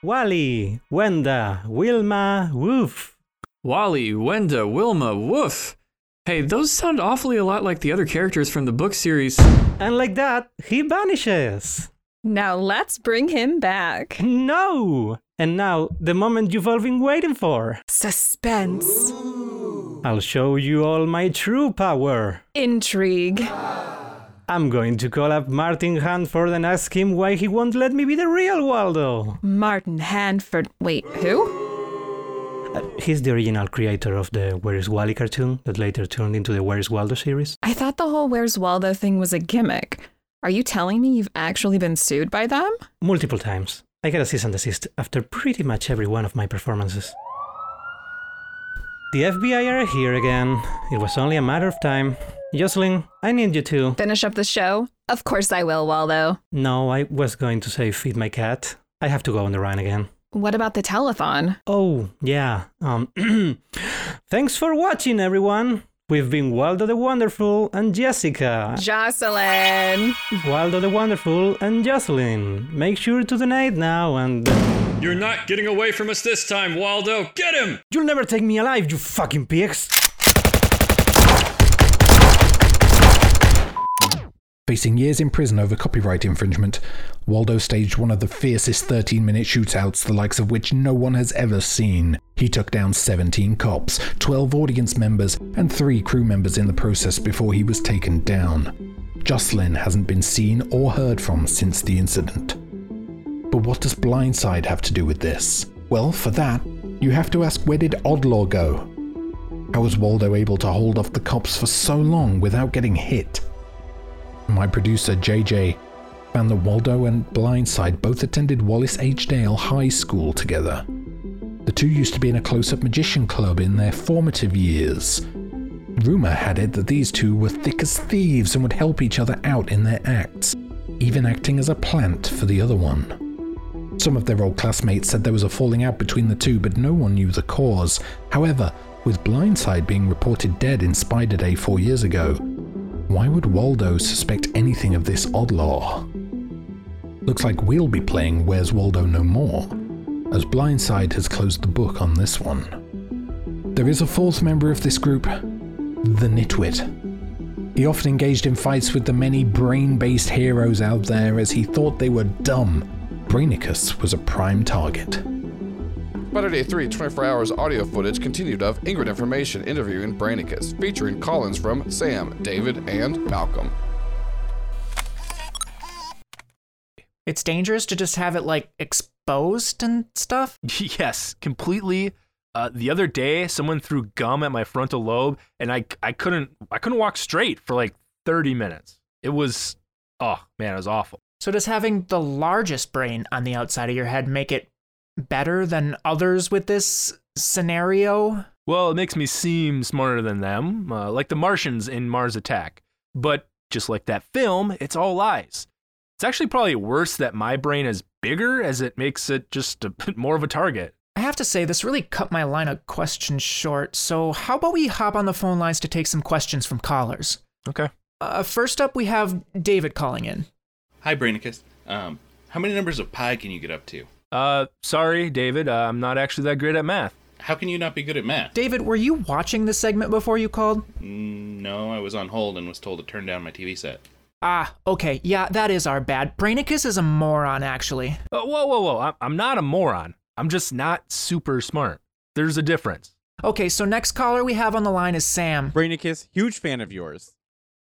Wally, Wenda, Wilma, Woof. Wally, Wenda, Wilma, Woof. Hey, those sound awfully a lot like the other characters from the book series. And like that, he vanishes. Now let's bring him back. No! And now, the moment you've all been waiting for. Suspense. I'll show you all my true power. Intrigue. I'm going to call up Martin Handford and ask him why he won't let me be the real Waldo. Martin Handford. Wait, who? Uh, he's the original creator of the Where's Wally cartoon that later turned into the Where's Waldo series. I thought the whole Where's Waldo thing was a gimmick. Are you telling me you've actually been sued by them? Multiple times. I got a cease and desist after pretty much every one of my performances. The FBI are here again. It was only a matter of time. Jocelyn, I need you to. Finish up the show? Of course I will, Waldo. No, I was going to say feed my cat. I have to go on the run again. What about the telethon? Oh, yeah. Um, thanks for watching, everyone. We've been Waldo the Wonderful and Jessica. Jocelyn. Waldo the Wonderful and Jocelyn. Make sure to donate now and. You're not getting away from us this time, Waldo. Get him! You'll never take me alive, you fucking pigs! Facing years in prison over copyright infringement, Waldo staged one of the fiercest 13 minute shootouts, the likes of which no one has ever seen. He took down 17 cops, 12 audience members, and 3 crew members in the process before he was taken down. Jocelyn hasn't been seen or heard from since the incident. But what does Blindside have to do with this? Well, for that, you have to ask where did Odlaw go? How was Waldo able to hold off the cops for so long without getting hit? My producer JJ found that Waldo and Blindside both attended Wallace H. Dale High School together. The two used to be in a close up magician club in their formative years. Rumour had it that these two were thick as thieves and would help each other out in their acts, even acting as a plant for the other one. Some of their old classmates said there was a falling out between the two, but no one knew the cause. However, with Blindside being reported dead in Spider Day four years ago, why would Waldo suspect anything of this Odlaw? Looks like we'll be playing Where's Waldo No More, as Blindside has closed the book on this one. There is a fourth member of this group, the Nitwit. He often engaged in fights with the many brain based heroes out there as he thought they were dumb. Brainicus was a prime target. Spider Day 3 24 hours audio footage continued of Ingrid Information interviewing Brainicus, featuring call-ins from Sam, David, and Malcolm. It's dangerous to just have it like exposed and stuff. Yes, completely. Uh, the other day, someone threw gum at my frontal lobe, and I I couldn't I couldn't walk straight for like 30 minutes. It was oh man, it was awful. So does having the largest brain on the outside of your head make it better than others with this scenario? Well, it makes me seem smarter than them, uh, like the Martians in Mars Attack. But just like that film, it's all lies. It's actually probably worse that my brain is bigger, as it makes it just a bit more of a target. I have to say, this really cut my line of questions short. So, how about we hop on the phone lines to take some questions from callers? Okay. Uh, first up, we have David calling in. Hi, Brainicus. Um, how many numbers of pi can you get up to? Uh, sorry, David. Uh, I'm not actually that great at math. How can you not be good at math? David, were you watching this segment before you called? Mm, no, I was on hold and was told to turn down my TV set. Ah, okay. Yeah, that is our bad. Brainicus is a moron, actually. Uh, whoa, whoa, whoa. I'm- I'm not a moron. I'm just not super smart. There's a difference. Okay, so next caller we have on the line is Sam. Brainicus, huge fan of yours.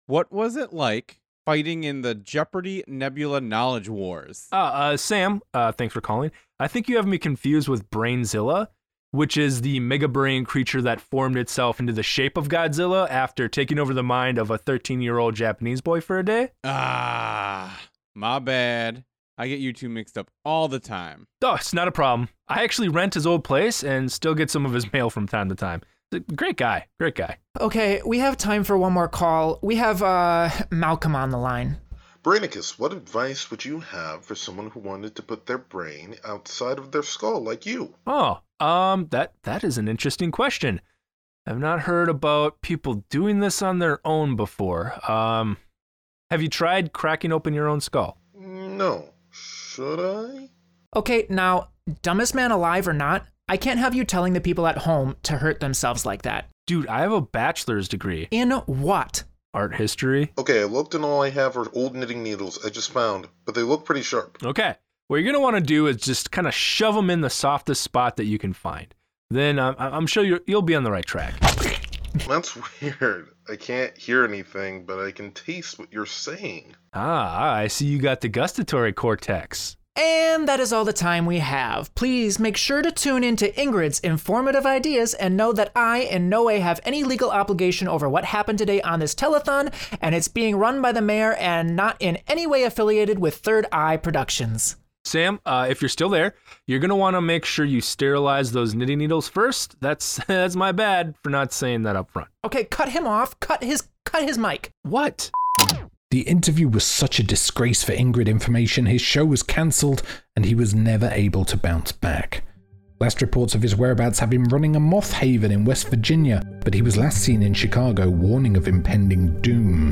What was it like fighting in the Jeopardy Nebula Knowledge Wars? Uh, uh, Sam, uh, thanks for calling. I think you have me confused with Brainzilla, which is the mega brain creature that formed itself into the shape of Godzilla after taking over the mind of a 13 year old Japanese boy for a day. Ah, my bad. I get you two mixed up all the time. Oh, it's not a problem. I actually rent his old place and still get some of his mail from time to time. He's a Great guy. Great guy. Okay, we have time for one more call. We have uh Malcolm on the line. Brainicus, what advice would you have for someone who wanted to put their brain outside of their skull like you? Oh, um, that that is an interesting question. I've not heard about people doing this on their own before. Um, have you tried cracking open your own skull? No. Should I? Okay, now, dumbest man alive or not, I can't have you telling the people at home to hurt themselves like that. Dude, I have a bachelor's degree. In what? Art history. Okay, I looked and all I have are old knitting needles I just found, but they look pretty sharp. Okay. What you're gonna want to do is just kind of shove them in the softest spot that you can find. Then um, I- I'm sure you're, you'll be on the right track. That's weird. I can't hear anything, but I can taste what you're saying. Ah, I see you got the gustatory cortex. And that is all the time we have. Please make sure to tune in to Ingrid's informative ideas and know that I in no way have any legal obligation over what happened today on this telethon, and it's being run by the mayor and not in any way affiliated with Third Eye Productions. Sam, uh, if you're still there, you're gonna want to make sure you sterilize those knitting needles first. That's that's my bad for not saying that up front. Okay, cut him off. Cut his cut his mic. What? The interview was such a disgrace for Ingrid Information, his show was cancelled and he was never able to bounce back. Last reports of his whereabouts have him running a moth haven in West Virginia, but he was last seen in Chicago warning of impending doom.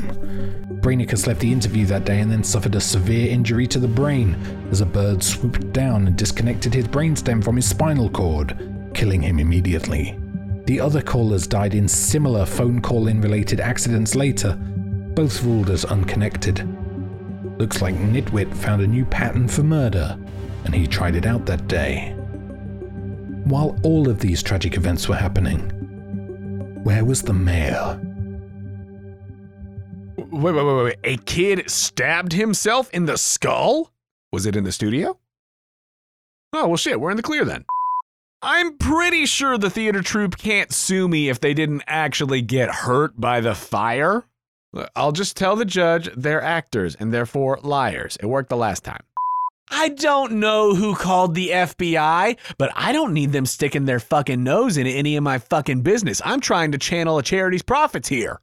Brainicus left the interview that day and then suffered a severe injury to the brain as a bird swooped down and disconnected his brainstem from his spinal cord, killing him immediately. The other callers died in similar phone call in related accidents later, both ruled as unconnected. Looks like Nitwit found a new pattern for murder, and he tried it out that day. While all of these tragic events were happening, where was the mayor? Wait, wait, wait, wait. A kid stabbed himself in the skull? Was it in the studio? Oh, well, shit, we're in the clear then. I'm pretty sure the theater troupe can't sue me if they didn't actually get hurt by the fire. I'll just tell the judge they're actors and therefore liars. It worked the last time. I don't know who called the FBI, but I don't need them sticking their fucking nose in any of my fucking business. I'm trying to channel a charity's profits here.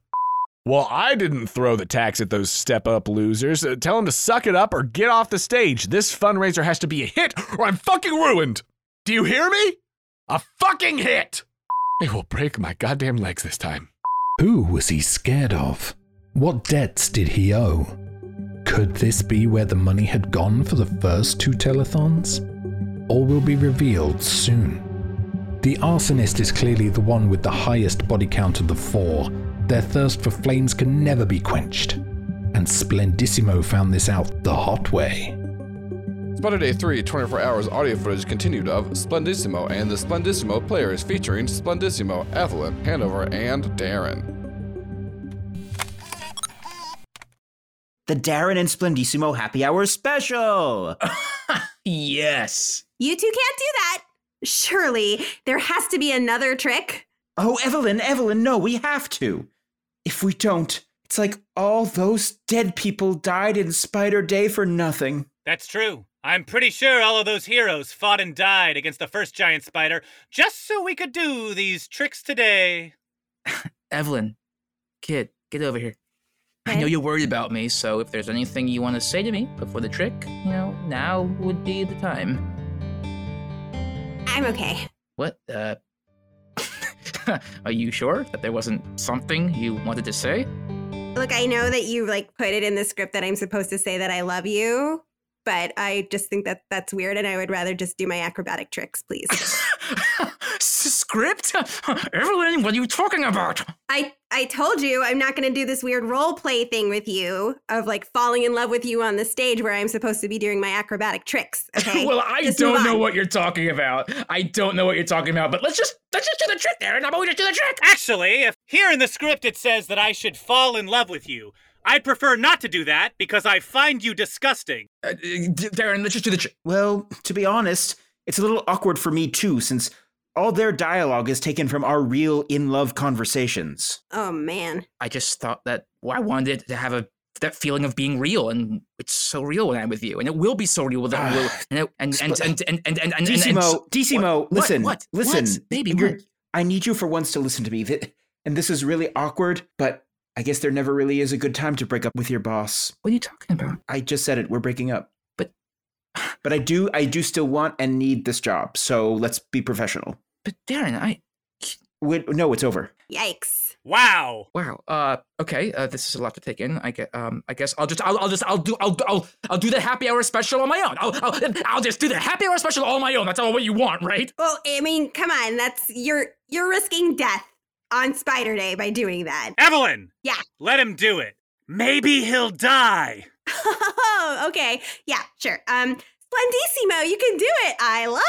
Well, I didn't throw the tacks at those step up losers. Uh, tell them to suck it up or get off the stage. This fundraiser has to be a hit or I'm fucking ruined. Do you hear me? A fucking hit! It will break my goddamn legs this time. Who was he scared of? What debts did he owe? Could this be where the money had gone for the first two telethons? All will be revealed soon. The arsonist is clearly the one with the highest body count of the four, their thirst for flames can never be quenched. And Splendissimo found this out the hot way. Spider Day 3 24 hours audio footage continued of Splendissimo and the Splendissimo players featuring Splendissimo, Evelyn, Hanover, and Darren. The Darren and Splendissimo Happy Hour special! yes. You two can't do that. Surely there has to be another trick. Oh, Evelyn, Evelyn, no, we have to. If we don't, it's like all those dead people died in Spider Day for nothing. That's true. I'm pretty sure all of those heroes fought and died against the first giant spider just so we could do these tricks today. Evelyn, kid, get over here. I know you're worried about me, so if there's anything you want to say to me before the trick, you know, now would be the time. I'm okay. What? Uh. Are you sure that there wasn't something you wanted to say? Look, I know that you like put it in the script that I'm supposed to say that I love you, but I just think that that's weird and I would rather just do my acrobatic tricks, please. Script? Evelyn, what are you talking about? I I told you I'm not going to do this weird role play thing with you of like falling in love with you on the stage where I'm supposed to be doing my acrobatic tricks. Okay. well, I Just don't know what you're talking about. I don't know what you're talking about, but let's just let's just do the trick, Darren. How about we just do the trick? Actually, if here in the script it says that I should fall in love with you, I'd prefer not to do that because I find you disgusting. Uh, Darren, let's just do the. Ch- well, to be honest, it's a little awkward for me too, since all their dialogue is taken from our real in love conversations. Oh man. I just thought that well, I wanted to have a that feeling of being real and it's so real when I'm with you and it will be so real with uh, will, and, and and, and, and and and and and Decimo, Decimo, listen. What? what listen. What? Baby, I need you for once to listen to me. And this is really awkward, but I guess there never really is a good time to break up with your boss. What are you talking about? I just said it. We're breaking up. But, but I do, I do still want and need this job. So let's be professional. But Darren, I. Wait, no, it's over. Yikes. Wow. Wow. Uh. Okay. Uh. This is a lot to take in. I get. Um. I guess I'll just. I'll. I'll just. I'll do. I'll. I'll. I'll do the happy hour special on my own. I'll. I'll. I'll just do the happy hour special on my own. That's all what you want, right? Well, I mean, come on. That's you're you're risking death on Spider Day by doing that. Evelyn! Yeah. Let him do it. Maybe he'll die. Oh, okay. Yeah, sure. Um, Splendissimo, you can do it. I love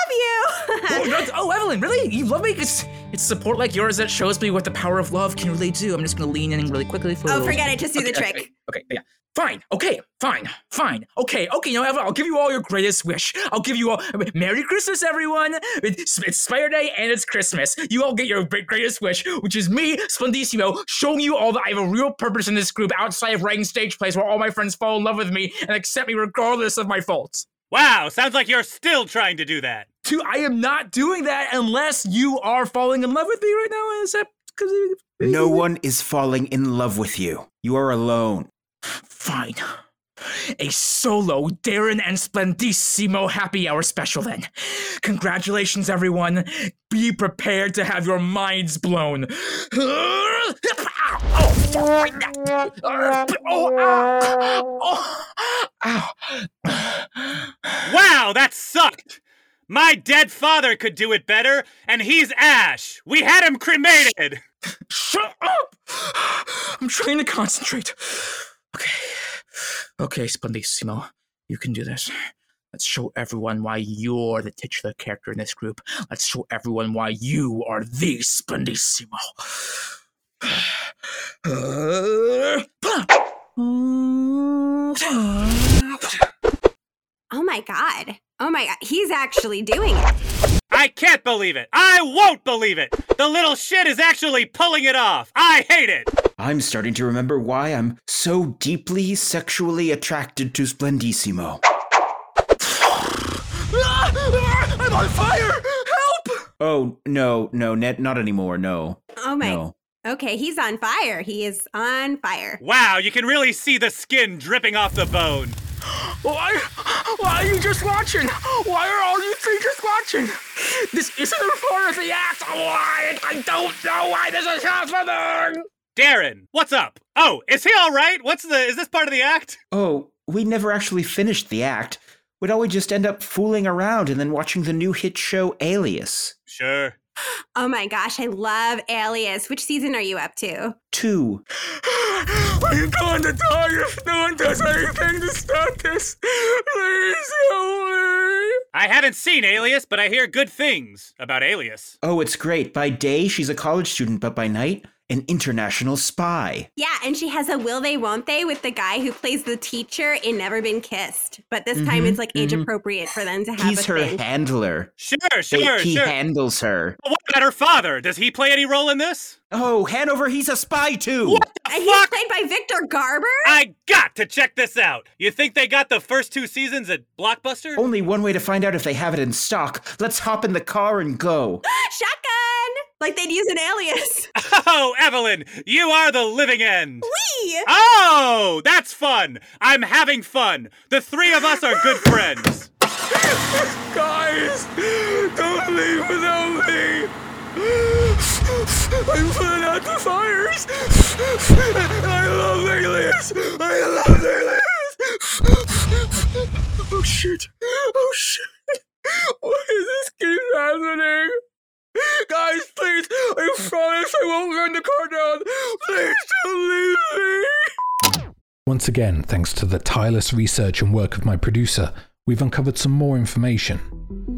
oh, you. no, oh, Evelyn, really? You love me? It's it's support like yours that shows me what the power of love can really do. I'm just gonna lean in really quickly for. Oh, forget it. Just do the Okay, trick. Okay, okay, yeah. Fine. Okay. Fine. Fine. Okay. Okay. You know, I'll give you all your greatest wish. I'll give you all. Merry Christmas, everyone. It's, it's Spider Day and it's Christmas. You all get your greatest wish, which is me, Splendissimo, showing you all that I have a real purpose in this group outside of writing stage plays where all my friends fall in love with me and accept me regardless of my faults. Wow, sounds like you're still trying to do that. Two, I am not doing that unless you are falling in love with me right now. Is that because No one is falling in love with you. You are alone. Fine. A solo Darren and Splendissimo happy hour special then. Congratulations, everyone. Be prepared to have your minds blown. Oh, oh. Oh. Ow. Wow, that sucked. My dead father could do it better, and he's Ash. We had him cremated. Shut up! I'm trying to concentrate. Okay. Okay, Splendissimo. You can do this. Let's show everyone why you're the titular character in this group. Let's show everyone why you are the Splendissimo. Oh my god. Oh my god. He's actually doing it. I can't believe it. I won't believe it. The little shit is actually pulling it off. I hate it. I'm starting to remember why I'm so deeply sexually attracted to Splendissimo. I'm on fire! Help! Oh, no, no, net, not anymore, no. Oh my. No. Okay, he's on fire. He is on fire. Wow, you can really see the skin dripping off the bone. Why? Why are you just watching? Why are all you three just watching? This isn't a part of the act. Why? I don't know why this is happening. Darren, what's up? Oh, is he all right? What's the? Is this part of the act? Oh, we never actually finished the act. Would always just end up fooling around and then watching the new hit show Alias. Sure. Oh my gosh, I love Alias. Which season are you up to? Two. I'm going to die if no one does anything to stop this. Please help me. I haven't seen Alias, but I hear good things about Alias. Oh, it's great. By day, she's a college student, but by night, an international spy. Yeah, and she has a will they won't they with the guy who plays the teacher in Never Been Kissed. But this time Mhm, it's like age mhm. appropriate for them to have He's a her thing. handler. Sure, They- sure, he sure. handles her. What about her father? Does he play any role in this? Oh, Hanover, he's a spy too. and he's played by Victor Garber? I got to check this out. You think they got the first two seasons at Blockbuster? Only one way to find out if they have it in stock. Let's hop in the car and go. Shotgun! Like they'd use an alias. Oh, Evelyn, you are the living end. Wee! Oh, that's fun. I'm having fun. The three of us are good friends. Guys, don't leave without me. I'm putting out the fires. I love Alias. I love Alias. Oh shit. Oh shit. Why does this keep happening? Guys, please, I promise I won't burn the car down. Please don't leave me. Once again, thanks to the tireless research and work of my producer, we've uncovered some more information.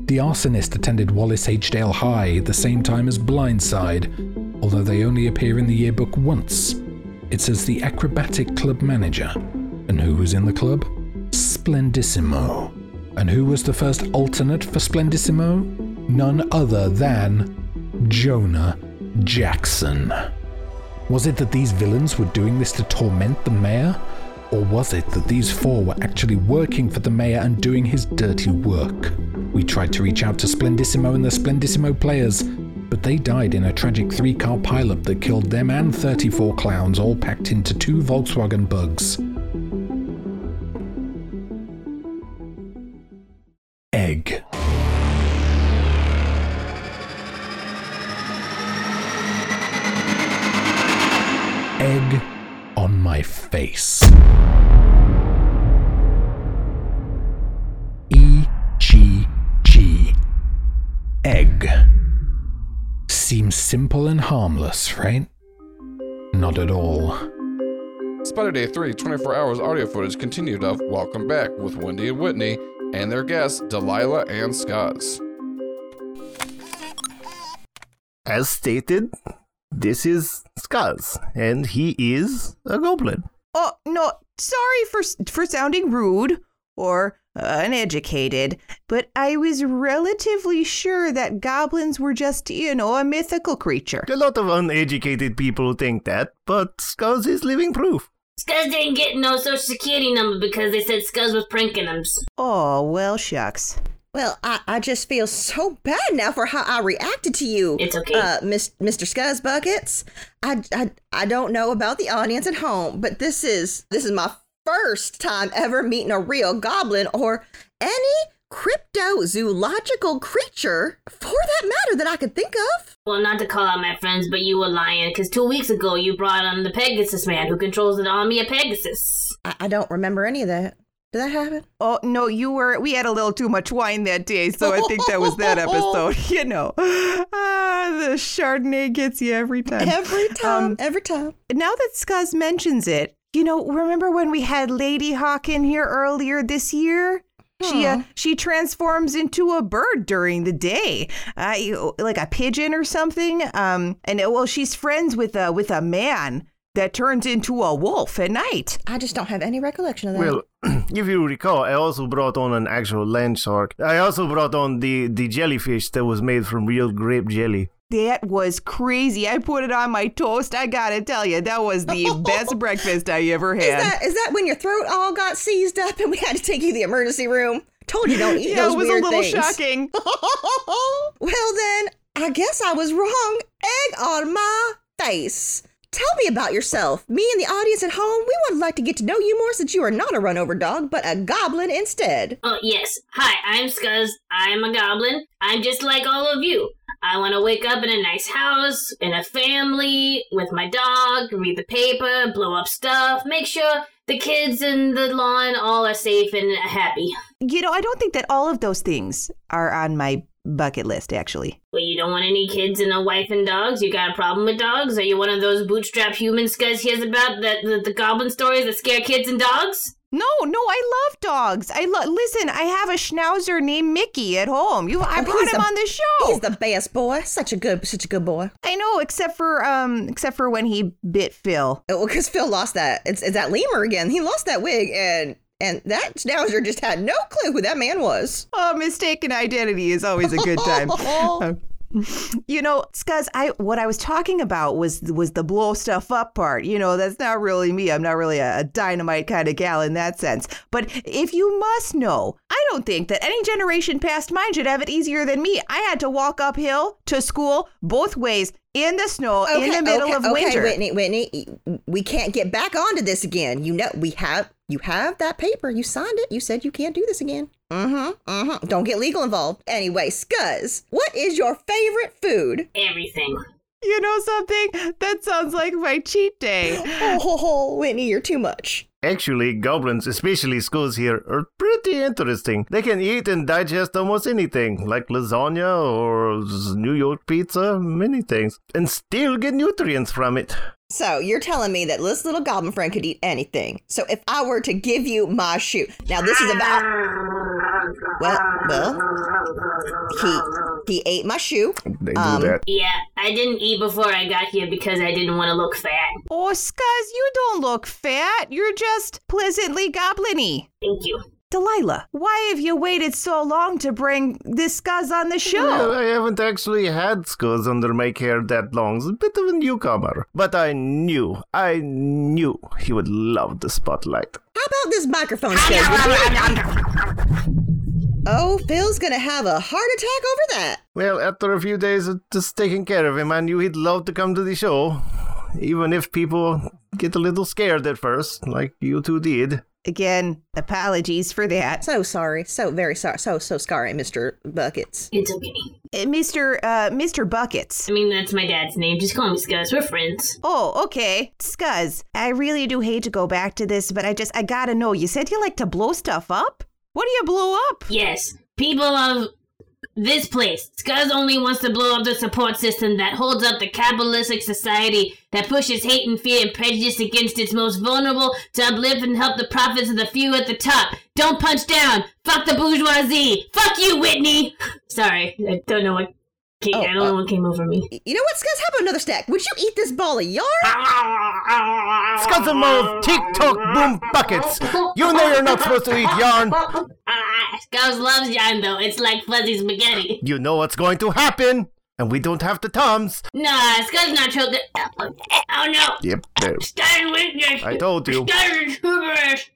The arsonist attended Wallace H. Dale High at the same time as Blindside, although they only appear in the yearbook once. It says the acrobatic club manager. And who was in the club? Splendissimo. And who was the first alternate for Splendissimo? None other than Jonah Jackson. Was it that these villains were doing this to torment the mayor? Or was it that these four were actually working for the mayor and doing his dirty work? We tried to reach out to Splendissimo and the Splendissimo players, but they died in a tragic three car pileup that killed them and 34 clowns all packed into two Volkswagen bugs. Face. E G G. Egg. Seems simple and harmless, right? Not at all. Spider Day 3 24 hours audio footage continued of Welcome Back with Wendy and Whitney and their guests Delilah and Skaz. As stated, this is Skaz, and he is a goblin. Oh, no, sorry for for sounding rude or uneducated, but I was relatively sure that goblins were just, you know, a mythical creature. A lot of uneducated people think that, but scuzz is living proof. Scuzz didn't get no social security number because they said Scuzz was pranking him. Oh, well, shucks. Well, I, I just feel so bad now for how I reacted to you. It's okay. Uh, Miss, Mr. Scuzz Buckets. I, I, I don't know about the audience at home, but this is this is my first time ever meeting a real goblin or any cryptozoological creature for that matter that I could think of. Well, not to call out my friends, but you were lying because two weeks ago you brought on the Pegasus man who controls the army of Pegasus. I, I don't remember any of that. Did that happen? Oh, no, you were, we had a little too much wine that day, so I think that was that episode. You know, ah, the Chardonnay gets you every time. Every time, every time. Now that Scuzz mentions it, you know, remember when we had Ladyhawke in here earlier this year? She uh, she transforms into a bird during the day, uh, like a pigeon or something. Um, and uh, well, she's friends with a with a man that turns into a wolf at night. I just don't have any recollection of that. Well, if you recall, I also brought on an actual land shark. I also brought on the, the jellyfish that was made from real grape jelly. That was crazy. I put it on my toast. I gotta tell you, that was the best breakfast I ever had. Is that is that when your throat all got seized up and we had to take you to the emergency room? Told you don't eat Yeah, those it was a little things. shocking. well then, I guess I was wrong. Egg on my face. Tell me about yourself. Me and the audience at home, we would like to get to know you more since you are not a run over dog, but a goblin instead. Oh, yes. Hi, I'm Scuzz. I'm a goblin. I'm just like all of you. I want to wake up in a nice house, in a family, with my dog, read the paper, blow up stuff, make sure the kids and the lawn all are safe and happy. You know, I don't think that all of those things are on my bucket list, actually. Well, you don't want any kids and a wife and dogs? You got a problem with dogs? Are you one of those bootstrap humans guys hears about that the, the goblin stories that scare kids and dogs? No, no, I love dogs. I love. Listen, I have a schnauzer named Mickey at home. You, I Oh, brought he's him the- on the show. He's the best boy. Such a good, such a good boy. I know, except for um, except for when he bit Phil. Well, because Phil lost that. It's, it's that lemur again. He lost that wig, and and that schnauzer just had no clue who that man was. Oh, mistaken identity is always a good time. Uh, you know, Scuzz, I what I was talking about was was the blow stuff up part. You know, that's not really me. I'm not really a, a dynamite kind of gal in that sense. But if you must know, don't think that any generation past mine should have it easier than me. I had to walk uphill to school both ways in the snow in the middle okay, of okay, winter. Whitney, Whitney, we can't get back onto this again. You know, we have you have that paper. You signed it. You said you can't do this again. Mm-hmm. Mm-hmm. Don't get legal involved. Anyway, Scuzz, what is your favorite food? Everything. You know something? That sounds like my cheat day. oh, ho, ho, Whitney, you're too much. Actually, goblins, especially Scuzz here, are pretty interesting. They can eat and digest almost anything, like lasagna or New York pizza, many things, and still get nutrients from it. So you're telling me that this little goblin friend could eat anything. So if I were to give you my shoe, now this is about well, well, he he ate my shoe. They do Um, that. Yeah, I didn't eat before I got here because I didn't want to look fat. Oh, Scuzz, you don't look fat. You're just pleasantly goblin-y. Thank you. Delilah, why have you waited so long to bring this Scuzz on the Well, show? I haven't actually had Scuzz under my care that long. It's a bit of a newcomer. But I knew, I knew he would love the spotlight. How about this microphone Scuzz? Oh, Phil's gonna have a heart attack over that. Well, after a few days of just taking care of him, I knew he'd love to come to the show. Even if people get a little scared at first, like you two did. Again, apologies for that. So sorry. So very sorry. So so sorry, Mr. Buckets. It's okay. Uh, Mr. Uh, Mr. Buckets. I mean, that's my dad's name. Just call me Scuzz. We're friends. Oh, okay. Scuzz, I really do hate to go back to this, but I just, I gotta know. You said you like to blow stuff up? What do you blow up? Yes, people of this place. Scuzz only wants to blow up the support system that holds up the capitalistic society that pushes hate and fear and prejudice against its most vulnerable to uplift and help the profits of the few at the top. Don't punch down. Fuck the bourgeoisie. Fuck you, Whitney. Sorry, I don't know what. Came, I don't know what came over me. You know what, Scuzz? How about another stack? Would you eat this ball of yarn? Scuzz and Mauve, TikTok boom buckets. You know you're not supposed to eat yarn. Scuzz loves yarn though. It's like fuzzy spaghetti. You know what's going to happen, and we don't have the toms. Nah, Scuzz not choking. Oh no. Yep, there. Starting weakness. I told you. Starting hubris.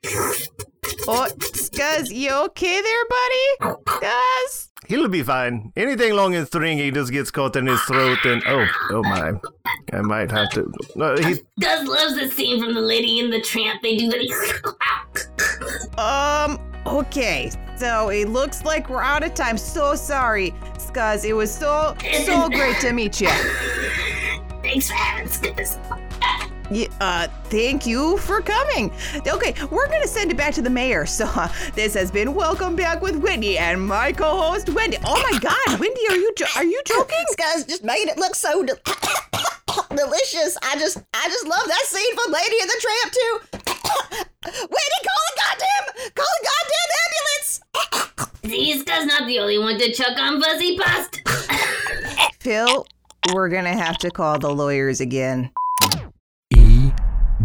Oh, Scuzz, you okay there, buddy? Scuzz? He'll be fine. Anything long and stringy just gets caught in his throat, and oh, oh my, I might have to. No, he, Scuzz loves the scene from the Lady and the Tramp. They do the. Um, okay. So it looks like we're out of time. So sorry, Scuzz. It was so, so great to meet you. Thanks for having Scuzz. Yeah, uh, thank you for coming. Okay, we're gonna send it back to the mayor. So uh, this has been Welcome Back with Whitney and my co-host Wendy. Oh my God, Wendy, are you jo- are you joking? guys just made it look so de- delicious. I just I just love that scene from Lady and the Tramp too. Wendy, call a goddamn call the goddamn ambulance. See, Scuzz not the only one to chuck on fuzzy past. Phil, we're gonna have to call the lawyers again.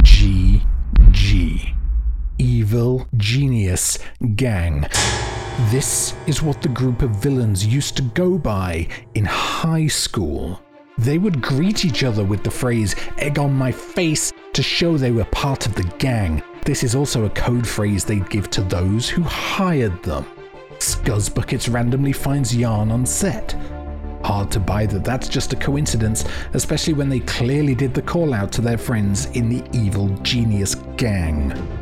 G G. Evil Genius Gang. This is what the group of villains used to go by in high school. They would greet each other with the phrase egg on my face to show they were part of the gang. This is also a code phrase they'd give to those who hired them. Scuzzbuckets randomly finds yarn on set. Hard to buy that that's just a coincidence, especially when they clearly did the call out to their friends in the evil genius gang.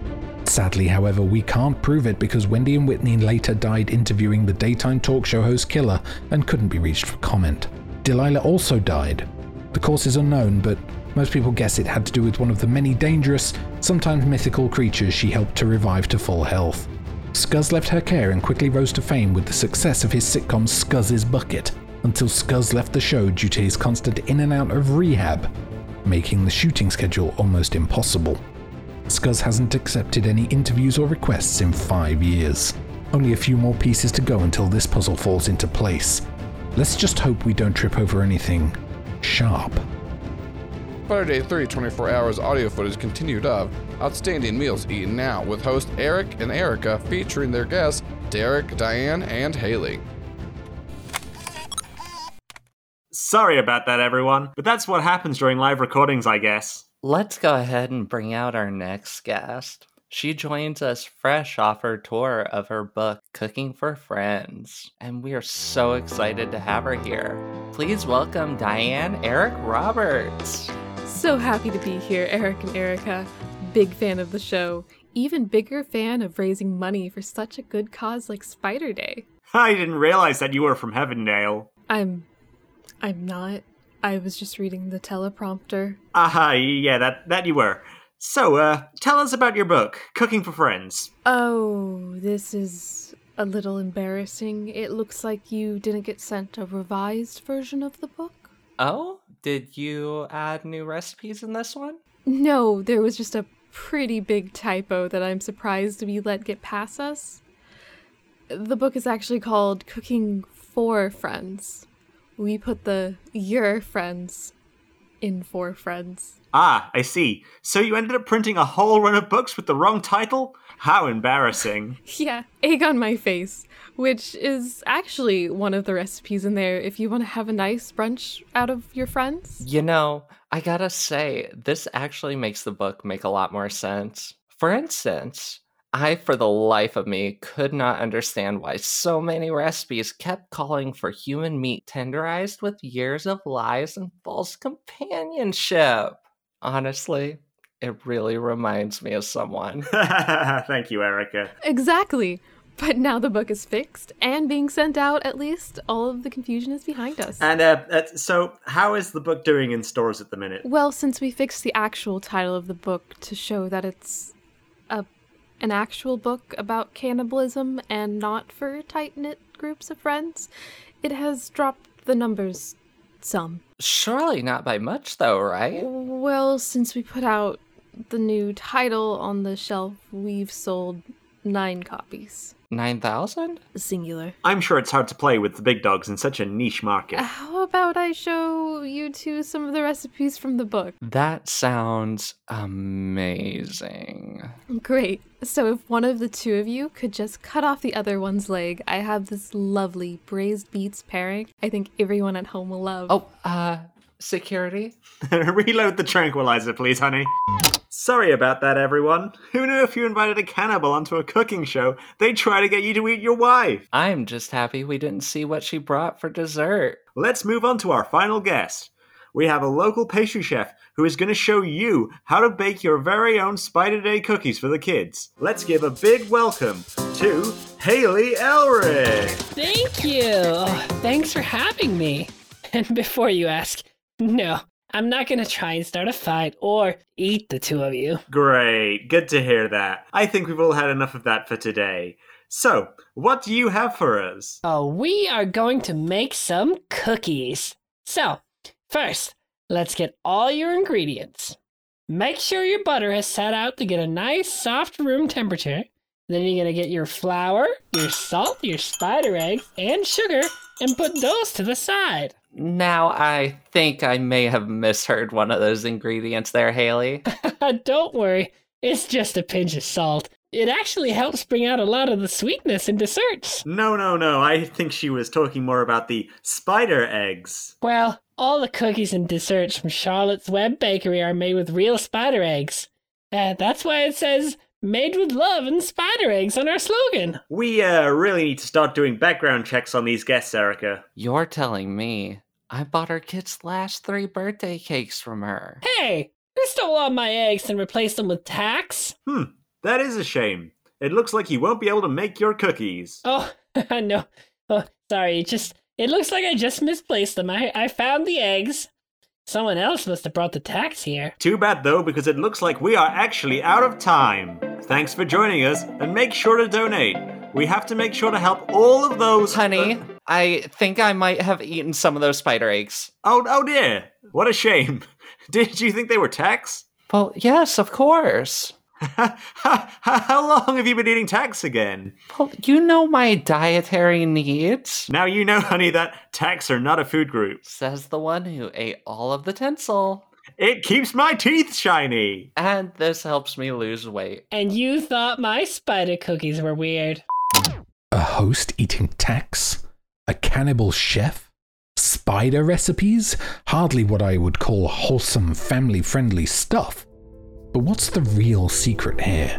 Sadly, however, we can't prove it because Wendy and Whitney later died interviewing the daytime talk show host Killer and couldn't be reached for comment. Delilah also died. The cause is unknown, but most people guess it had to do with one of the many dangerous, sometimes mythical creatures she helped to revive to full health. Scuzz left her care and quickly rose to fame with the success of his sitcom Scuzz's Bucket, until Scuzz left the show due to his constant in and out of rehab, making the shooting schedule almost impossible. Scuzz hasn't accepted any interviews or requests in five years. Only a few more pieces to go until this puzzle falls into place. Let's just hope we don't trip over anything sharp. Spider Day 3 24 hours audio footage continued of Outstanding Meals Eaten Now with host Eric and Erica featuring their guests Derek, Diane, and Haley. Sorry about that, everyone, but that's what happens during live recordings, I guess. Let's go ahead and bring out our next guest. She joins us fresh off her tour of her book, Cooking for Friends, and we are so excited to have her here. Please welcome Diane Eric Roberts. So happy to be here, Eric and Erica. Big fan of the show. Even bigger fan of raising money for such a good cause like Spider Day. I didn't realize that you were from Heavendale. I'm. I'm not. I was just reading the teleprompter. Aha, yeah, that, that you were. So, uh, tell us about your book, Cooking for Friends. Oh, this is a little embarrassing. It looks like you didn't get sent a revised version of the book. Oh, did you add new recipes in this one? No, there was just a pretty big typo that I'm surprised we let get past us. The book is actually called Cooking for Friends. We put the your friends in for friends. Ah, I see. So you ended up printing a whole run of books with the wrong title? How embarrassing. Yeah, egg on my face, which is actually one of the recipes in there if you want to have a nice brunch out of your friends. You know, I gotta say, this actually makes the book make a lot more sense. For instance, I, for the life of me, could not understand why so many recipes kept calling for human meat tenderized with years of lies and false companionship. Honestly, it really reminds me of someone. Thank you, Erica. Exactly. But now the book is fixed and being sent out, at least all of the confusion is behind us. And uh, uh, so, how is the book doing in stores at the minute? Well, since we fixed the actual title of the book to show that it's a an actual book about cannibalism and not for tight knit groups of friends, it has dropped the numbers some. Surely not by much, though, right? Well, since we put out the new title on the shelf, we've sold nine copies. 9,000? Singular. I'm sure it's hard to play with the big dogs in such a niche market. How about I show you two some of the recipes from the book? That sounds amazing. Great. So, if one of the two of you could just cut off the other one's leg, I have this lovely braised beets pairing I think everyone at home will love. Oh, uh, security? Reload the tranquilizer, please, honey. Sorry about that, everyone. Who knew if you invited a cannibal onto a cooking show, they'd try to get you to eat your wife? I'm just happy we didn't see what she brought for dessert. Let's move on to our final guest. We have a local pastry chef who is going to show you how to bake your very own Spider Day cookies for the kids. Let's give a big welcome to Haley Elric. Thank you. Thanks for having me. And before you ask, no, I'm not gonna try and start a fight or eat the two of you. Great, good to hear that. I think we've all had enough of that for today. So, what do you have for us? Oh, we are going to make some cookies. So, first, let's get all your ingredients. Make sure your butter has set out to get a nice soft room temperature. Then you're gonna get your flour, your salt, your spider eggs, and sugar, and put those to the side. Now I think I may have misheard one of those ingredients there, Haley. Don't worry, it's just a pinch of salt. It actually helps bring out a lot of the sweetness in desserts. No, no, no. I think she was talking more about the spider eggs. Well, all the cookies and desserts from Charlotte's Web Bakery are made with real spider eggs. Uh, that's why it says made with love and spider eggs on our slogan. We uh, really need to start doing background checks on these guests, Erica. You're telling me I bought her kid's last three birthday cakes from her. Hey, you stole all my eggs and replaced them with tacks? Hmm, that is a shame. It looks like you won't be able to make your cookies. Oh, no. Oh, sorry, just It looks like I just misplaced them. I, I found the eggs. Someone else must have brought the tacks here. Too bad though, because it looks like we are actually out of time. Thanks for joining us, and make sure to donate. We have to make sure to help all of those. Honey, I think I might have eaten some of those spider eggs. Oh, oh dear. What a shame. Did you think they were tacks? Well, yes, of course. How long have you been eating tacks again? Well, you know my dietary needs. Now you know, honey, that tacks are not a food group. Says the one who ate all of the tinsel. It keeps my teeth shiny. And this helps me lose weight. And you thought my spider cookies were weird. A host eating tacks? A cannibal chef? Spider recipes? Hardly what I would call wholesome, family friendly stuff. But what's the real secret here?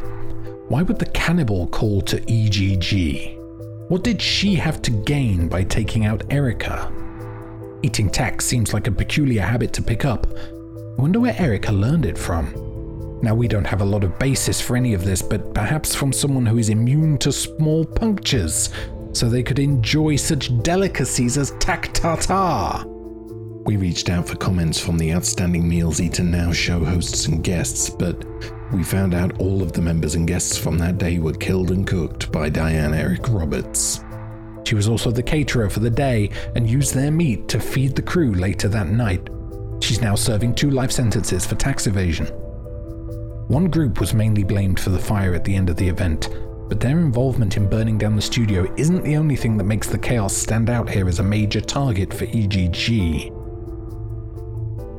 Why would the cannibal call to EGG? What did she have to gain by taking out Erica? Eating tacks seems like a peculiar habit to pick up. I wonder where Erica learned it from. Now, we don't have a lot of basis for any of this, but perhaps from someone who is immune to small punctures, so they could enjoy such delicacies as tac tartar. We reached out for comments from the Outstanding Meals Eaten Now show hosts and guests, but we found out all of the members and guests from that day were killed and cooked by Diane Eric Roberts. She was also the caterer for the day and used their meat to feed the crew later that night. She's now serving two life sentences for tax evasion. One group was mainly blamed for the fire at the end of the event, but their involvement in burning down the studio isn't the only thing that makes the chaos stand out here as a major target for EGG.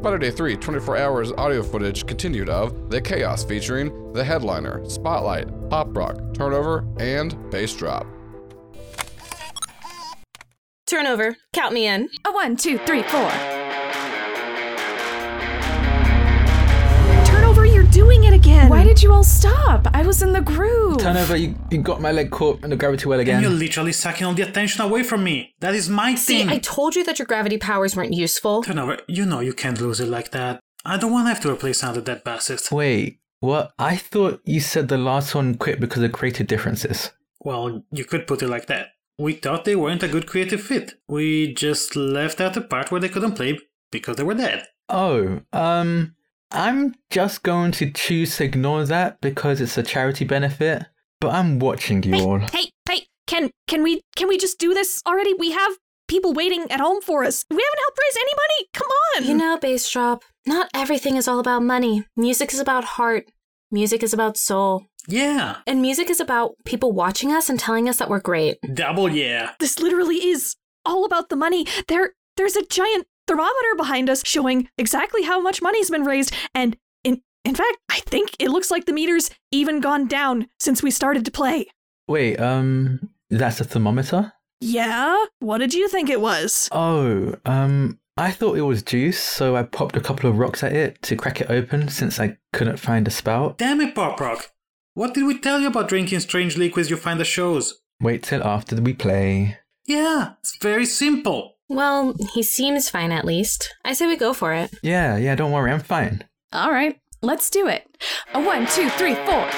Spider Day 3 24 hours audio footage continued of The Chaos featuring The Headliner, Spotlight, Pop Rock, Turnover, and Bass Drop. Turnover. Count me in. A one, two, three, four. Again. Why did you all stop? I was in the groove. Turnover, you, you got my leg caught in the gravity well And again. you're literally sucking all the attention away from me. That is my See, thing. I told you that your gravity powers weren't useful. Turnover, you know you can't lose it like that. I don't want to have to replace another dead bastard. Wait, what? I thought you said the last one quit because of creative differences. Well, you could put it like that. We thought they weren't a good creative fit. We just left out the part where they couldn't play because they were dead. Oh, um, I'm just going to choose to ignore that because it's a charity benefit. But I'm watching you all. Hey, hey, can can we can we just do this already? We have people waiting at home for us. We haven't helped raise any money. Come on. You know, Bass Drop, not everything is all about money. Music is about heart. Music is about soul. Yeah. And music is about people watching us and telling us that we're great. Double yeah. This literally is all about the money. There there's a giant thermometer behind us showing exactly how much money's been raised and in in fact, I think it looks like the meter's even gone down since we started to play. Wait, um, that's a thermometer? Yeah? What did you think it was? Oh, um, I thought it was juice, so I popped a couple of rocks at it to crack it open since I couldn't find a spout. Damn it, Pop Rock. What did we tell you about drinking strange liquids you find at shows? Wait till after we play. Yeah, it's very simple. Well, he seems fine at least. I say we go for it. Yeah, yeah, don't worry, I'm fine. All right, let's do it. A one, two, three, four.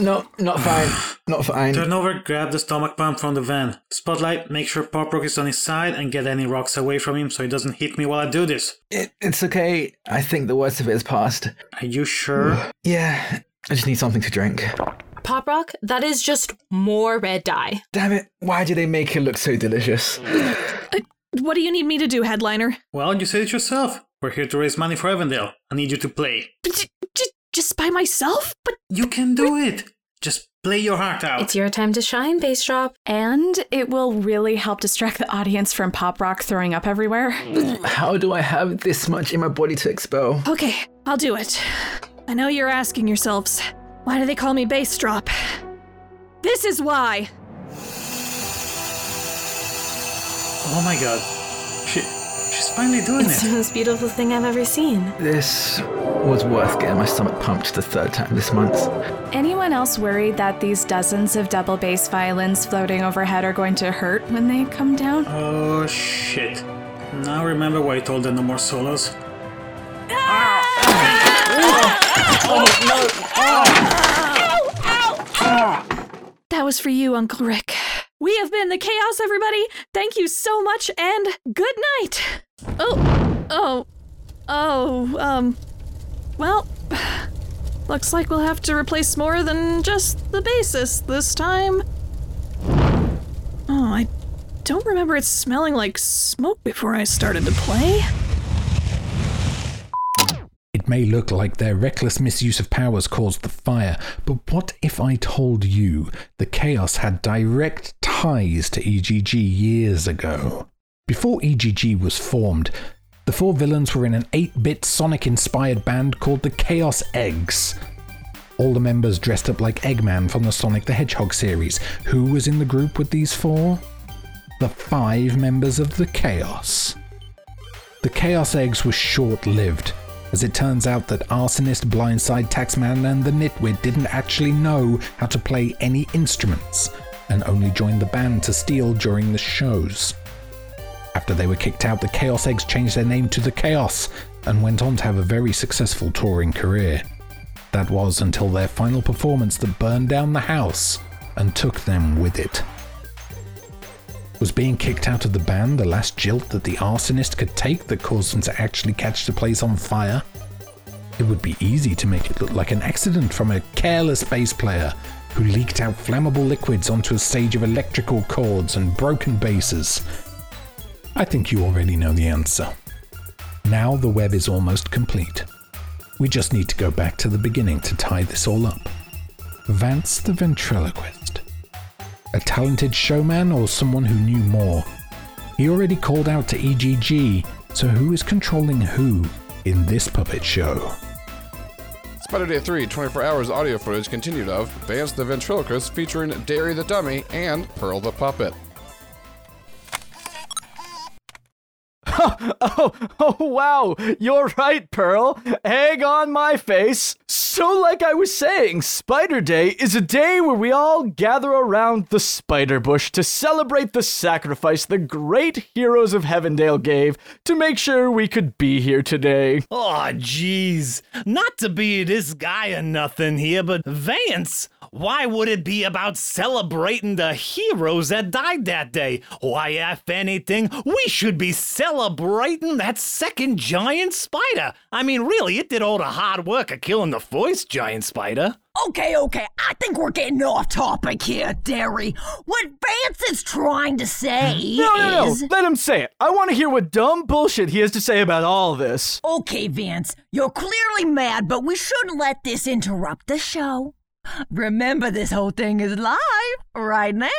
No, not fine. Not fine. Turnover, grab the stomach pump from the van. Spotlight, make sure Pop Rock is on his side and get any rocks away from him so he doesn't hit me while I do this. It, it's okay. I think the worst of it is past. Are you sure? Yeah, I just need something to drink. Pop Rock, that is just more red dye. Damn it, why do they make it look so delicious? Uh, what do you need me to do, headliner? Well, you said it yourself. We're here to raise money for Heavendale. I need you to play. Just, just by myself? But You can do it. Just play your heart out. It's your time to shine, Bass Drop. And it will really help distract the audience from Pop Rock throwing up everywhere. How do I have this much in my body to expel? Okay, I'll do it. I know you're asking yourselves, why do they call me bass drop? This is why. Oh my god. She, she's finally doing it. It's the most beautiful thing I've ever seen. This was worth getting my stomach pumped the third time this month. Anyone else worried that these dozens of double bass violins floating overhead are going to hurt when they come down? Oh shit. Now remember why I told them no more solos? Ah! Ah! That was for you, Uncle Rick. We have been the Chaos, everybody. Thank you so much, and good night. Oh, oh, oh, um, well, looks like we'll have to replace more than just the basis this time. Oh, I don't remember it smelling like smoke before I started to play. It may look like their reckless misuse of powers caused the fire, but what if I told you the Chaos had direct ties to EGG years ago? Before EGG was formed, the four villains were in an 8 bit Sonic inspired band called the Chaos Eggs. All the members dressed up like Eggman from the Sonic the Hedgehog series. Who was in the group with these four? The five members of the Chaos. The Chaos Eggs were short lived, as it turns out that Arsonist, Blindside, Taxman, and the Nitwit didn't actually know how to play any instruments, and only joined the band to steal during the shows. After they were kicked out, the Chaos Eggs changed their name to the Chaos and went on to have a very successful touring career. That was until their final performance that burned down the house and took them with it. Was being kicked out of the band the last jilt that the arsonist could take that caused them to actually catch the place on fire? It would be easy to make it look like an accident from a careless bass player who leaked out flammable liquids onto a stage of electrical cords and broken basses. I think you already know the answer. Now the web is almost complete. We just need to go back to the beginning to tie this all up. Vance the ventriloquist. A talented showman or someone who knew more? He already called out to EGG, so who is controlling who in this puppet show? Spider Day 3 24 hours audio footage continued of Vance the Ventriloquist featuring Derry the Dummy and Pearl the Puppet. Oh, oh, oh, wow. You're right, Pearl. Egg on my face. So, like I was saying, Spider Day is a day where we all gather around the spider bush to celebrate the sacrifice the great heroes of Heavendale gave to make sure we could be here today. Oh, jeez. Not to be this guy or nothing here, but Vance, why would it be about celebrating the heroes that died that day? Why, if anything, we should be celebrating that second giant spider. I mean, really, it did all the hard work of killing the first giant spider. Okay, okay, I think we're getting off topic here, Derry. What Vance is trying to say No, no, no. is. Let him say it. I want to hear what dumb bullshit he has to say about all this. Okay, Vance, you're clearly mad, but we shouldn't let this interrupt the show. Remember, this whole thing is live right now.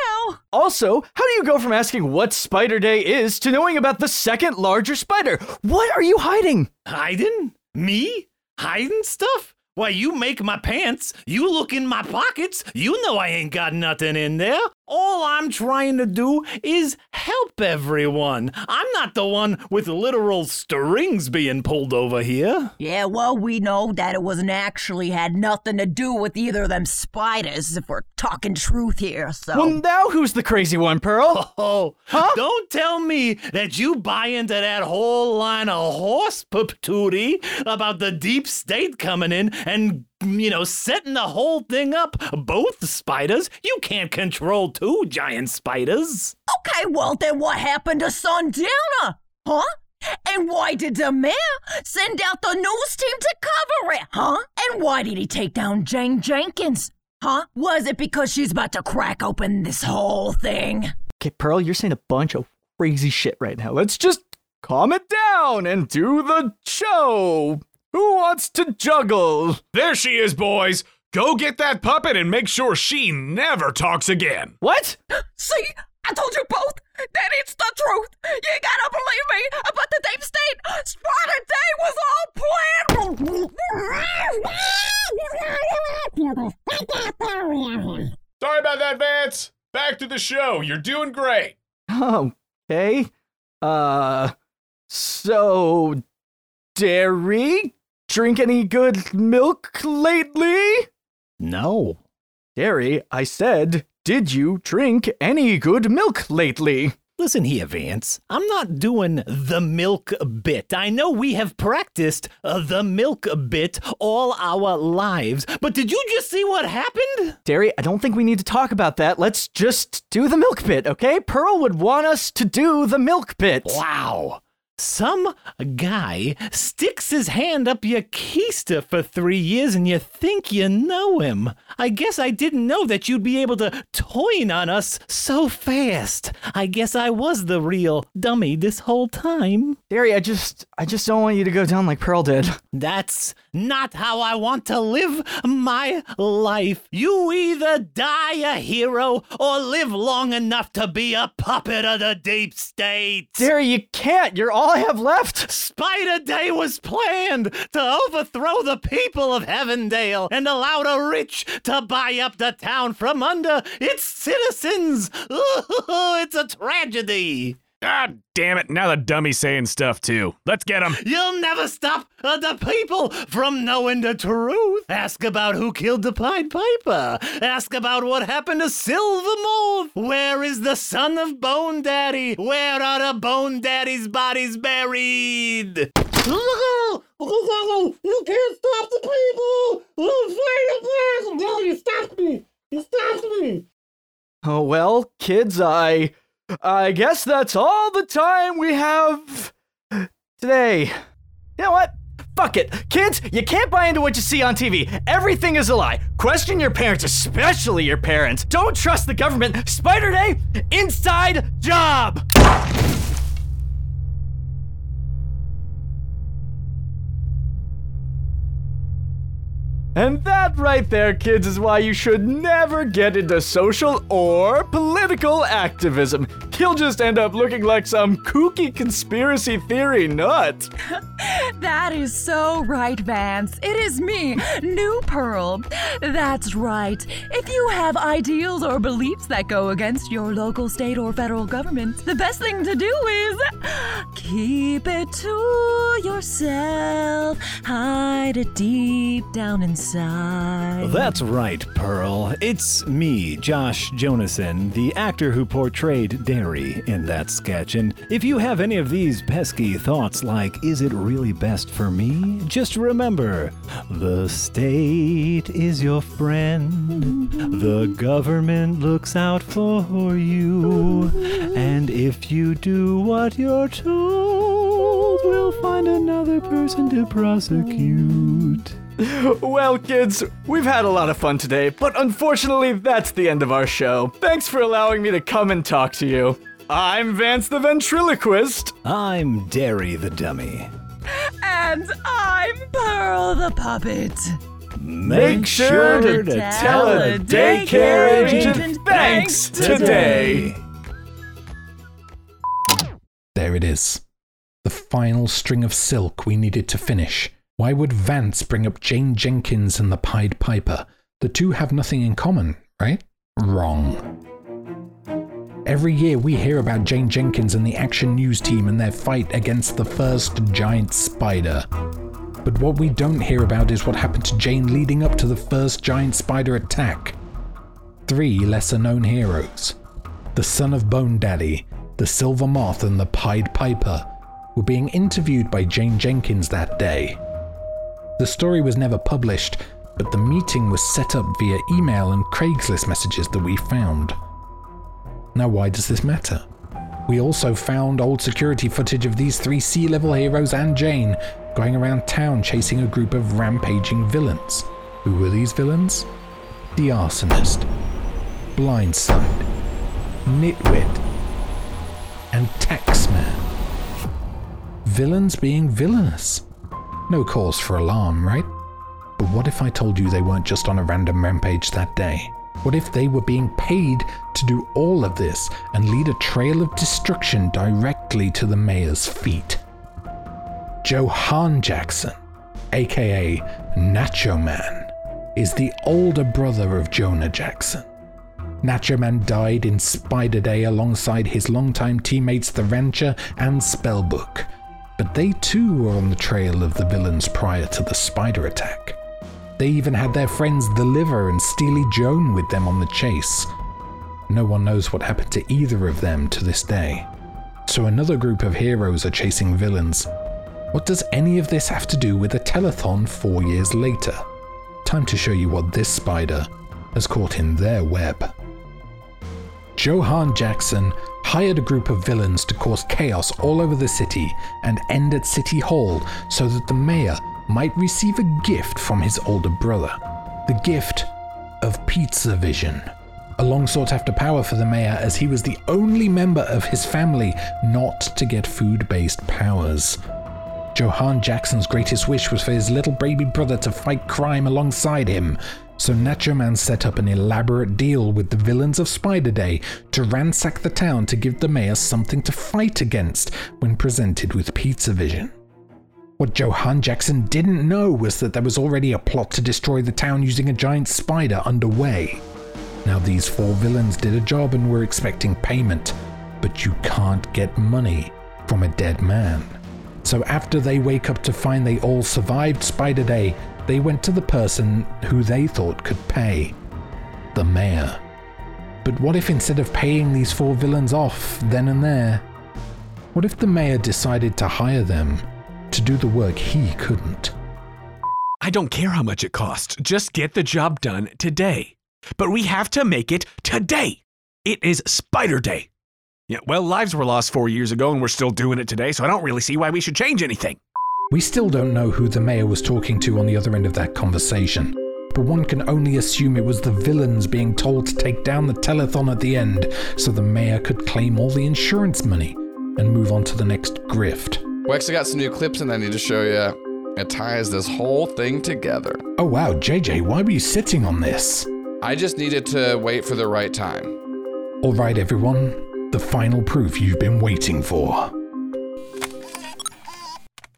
Also, how do you go from asking what Spider Day is to knowing about the second larger spider? What are you hiding? Hiding? Me? Hiding stuff? Why, you make my pants. You look in my pockets. You know I ain't got nothing in there. All I'm trying to do is help everyone. I'm not the one with literal strings being pulled over here. Yeah, well, we know that it wasn't actually had nothing to do with either of them spiders, if we're talking truth here, so. Well, now who's the crazy one, Pearl? Oh, don't tell me that you buy into that whole line of horse patootie about the deep state coming in and, you know, setting the whole thing up. Both spiders? You can't control two giant spiders. Okay, well, then what happened to Sundowner? Huh? And why did the mayor send out the news team to cover it? Huh? And why did he take down Jane Jenkins? Huh? Was it because she's about to crack open this whole thing? Okay, Pearl, you're saying a bunch of crazy shit right now. Let's just calm it down and do the show. Who wants to juggle? There she is, boys. Go get that puppet and make sure she never talks again. What? See? I told you both that it's the truth. You gotta believe me about the deep state. Spider Day was all planned. Sorry about that, Vance. Back to the show. You're doing great. Okay. Uh, so, Derry, drink any good milk lately? No. Derry, I said, did you drink any good milk lately? Listen here, Vance. I'm not doing the milk bit. I know we have practiced uh, the milk bit all our lives, but did you just see what happened? Derry, I don't think we need to talk about that. Let's just do the milk bit, okay? Pearl would want us to do the milk bit. Wow. Some guy sticks his hand up your keister for three years and you think you know him. I guess I didn't know that you'd be able to toin on us so fast. I guess I was the real dummy this whole time. Derry, I just I just don't want you to go down like Pearl did. That's not how I want to live my life. You either die a hero or live long enough to be a puppet of the deep state. Derry, you can't. You're all I have left. Spider Day was planned to overthrow the people of Heavendale and allow the rich to buy up the town from under its citizens. it's a tragedy. God damn it, now the dummy's saying stuff too. Let's get him. You'll never stop uh, the people from knowing the truth. Ask about who killed the Pied Piper. Ask about what happened to Silvermouth. Where is the son of Bone Daddy? Where are the Bone Daddy's bodies buried? You can't stop the people! You stopped me! You stopped me! Oh well, kids, I I guess that's all the time we have today. You know what? Fuck it. Kids, you can't buy into what you see on TV. Everything is a lie. Question your parents, especially your parents. Don't trust the government. Spider Day, inside job. And that right there, kids, is why you should never get into social or political activism. You'll just end up looking like some kooky conspiracy theory nut. that is so right, Vance. It is me, New Pearl. That's right. If you have ideals or beliefs that go against your local, state, or federal government, the best thing to do is keep it to yourself. Hide it deep down inside. That's right, Pearl. It's me, Josh Jonason, the actor who portrayed Derry in that sketch. And if you have any of these pesky thoughts like, is it really best for me? Just remember the state is your friend, the government looks out for you. And if you do what you're told, we'll find another person to prosecute. Well, kids, we've had a lot of fun today, but unfortunately, that's the end of our show. Thanks for allowing me to come and talk to you. I'm Vance the Ventriloquist. I'm Derry the Dummy. And I'm Pearl the Puppet. Make sure to tell a daycare agent thanks today. There it is. The final string of silk we needed to finish. Why would Vance bring up Jane Jenkins and the Pied Piper? The two have nothing in common, right? Wrong. Every year we hear about Jane Jenkins and the Action News team and their fight against the first giant spider. But what we don't hear about is what happened to Jane leading up to the first giant spider attack. Three lesser known heroes the son of Bone Daddy, the Silver Moth, and the Pied Piper were being interviewed by Jane Jenkins that day. The story was never published, but the meeting was set up via email and Craigslist messages that we found. Now, why does this matter? We also found old security footage of these three sea level heroes and Jane going around town chasing a group of rampaging villains. Who were these villains? The Arsonist, Blindside, Nitwit, and Taxman. Villains being villainous. No cause for alarm, right? But what if I told you they weren't just on a random rampage that day? What if they were being paid to do all of this and lead a trail of destruction directly to the mayor's feet? Johan Jackson, aka Nacho Man, is the older brother of Jonah Jackson. Nacho Man died in Spider Day alongside his longtime teammates The Rancher and Spellbook, but they too were on the trail of the villains prior to the spider attack. They even had their friends The Liver and Steely Joan with them on the chase. no one knows what happened to either of them to this day. So another group of heroes are chasing villains. What does any of this have to do with a telethon four years later? Time to show you what this spider has caught in their web. Johan Jackson hired a group of villains to cause chaos all over the city and end at City Hall so that the mayor might receive a gift from his older brother. The gift of Pizza Vision. A long sought after power for the mayor as he was the only member of his family not to get food based powers. Johan Jackson's greatest wish was for his little baby brother to fight crime alongside him, so Nacho Man set up an elaborate deal with the villains of Spider Day to ransack the town to give the mayor something to fight against when presented with Pizza Vision. What Johan Jackson didn't know was that there was already a plot to destroy the town using a giant spider underway. Now, these four villains did a job and were expecting payment, but you can't get money from a dead man. So, after they wake up to find they all survived Spider Day, they went to the person who they thought could pay the mayor. But what if instead of paying these four villains off then and there, what if the mayor decided to hire them to do the work he couldn't? I don't care how much it costs. Just get the job done today. But we have to make it today. It is Spider Day. Yeah, well, lives were lost four years ago and we're still doing it today, so I don't really see why we should change anything. We still don't know who the mayor was talking to on the other end of that conversation, but one can only assume it was the villains being told to take down the telethon at the end so the mayor could claim all the insurance money and move on to the next grift. We actually got some new clips and I need to show you. It ties this whole thing together. Oh wow, JJ, why were you sitting on this? I just needed to wait for the right time. Alright, everyone, the final proof you've been waiting for.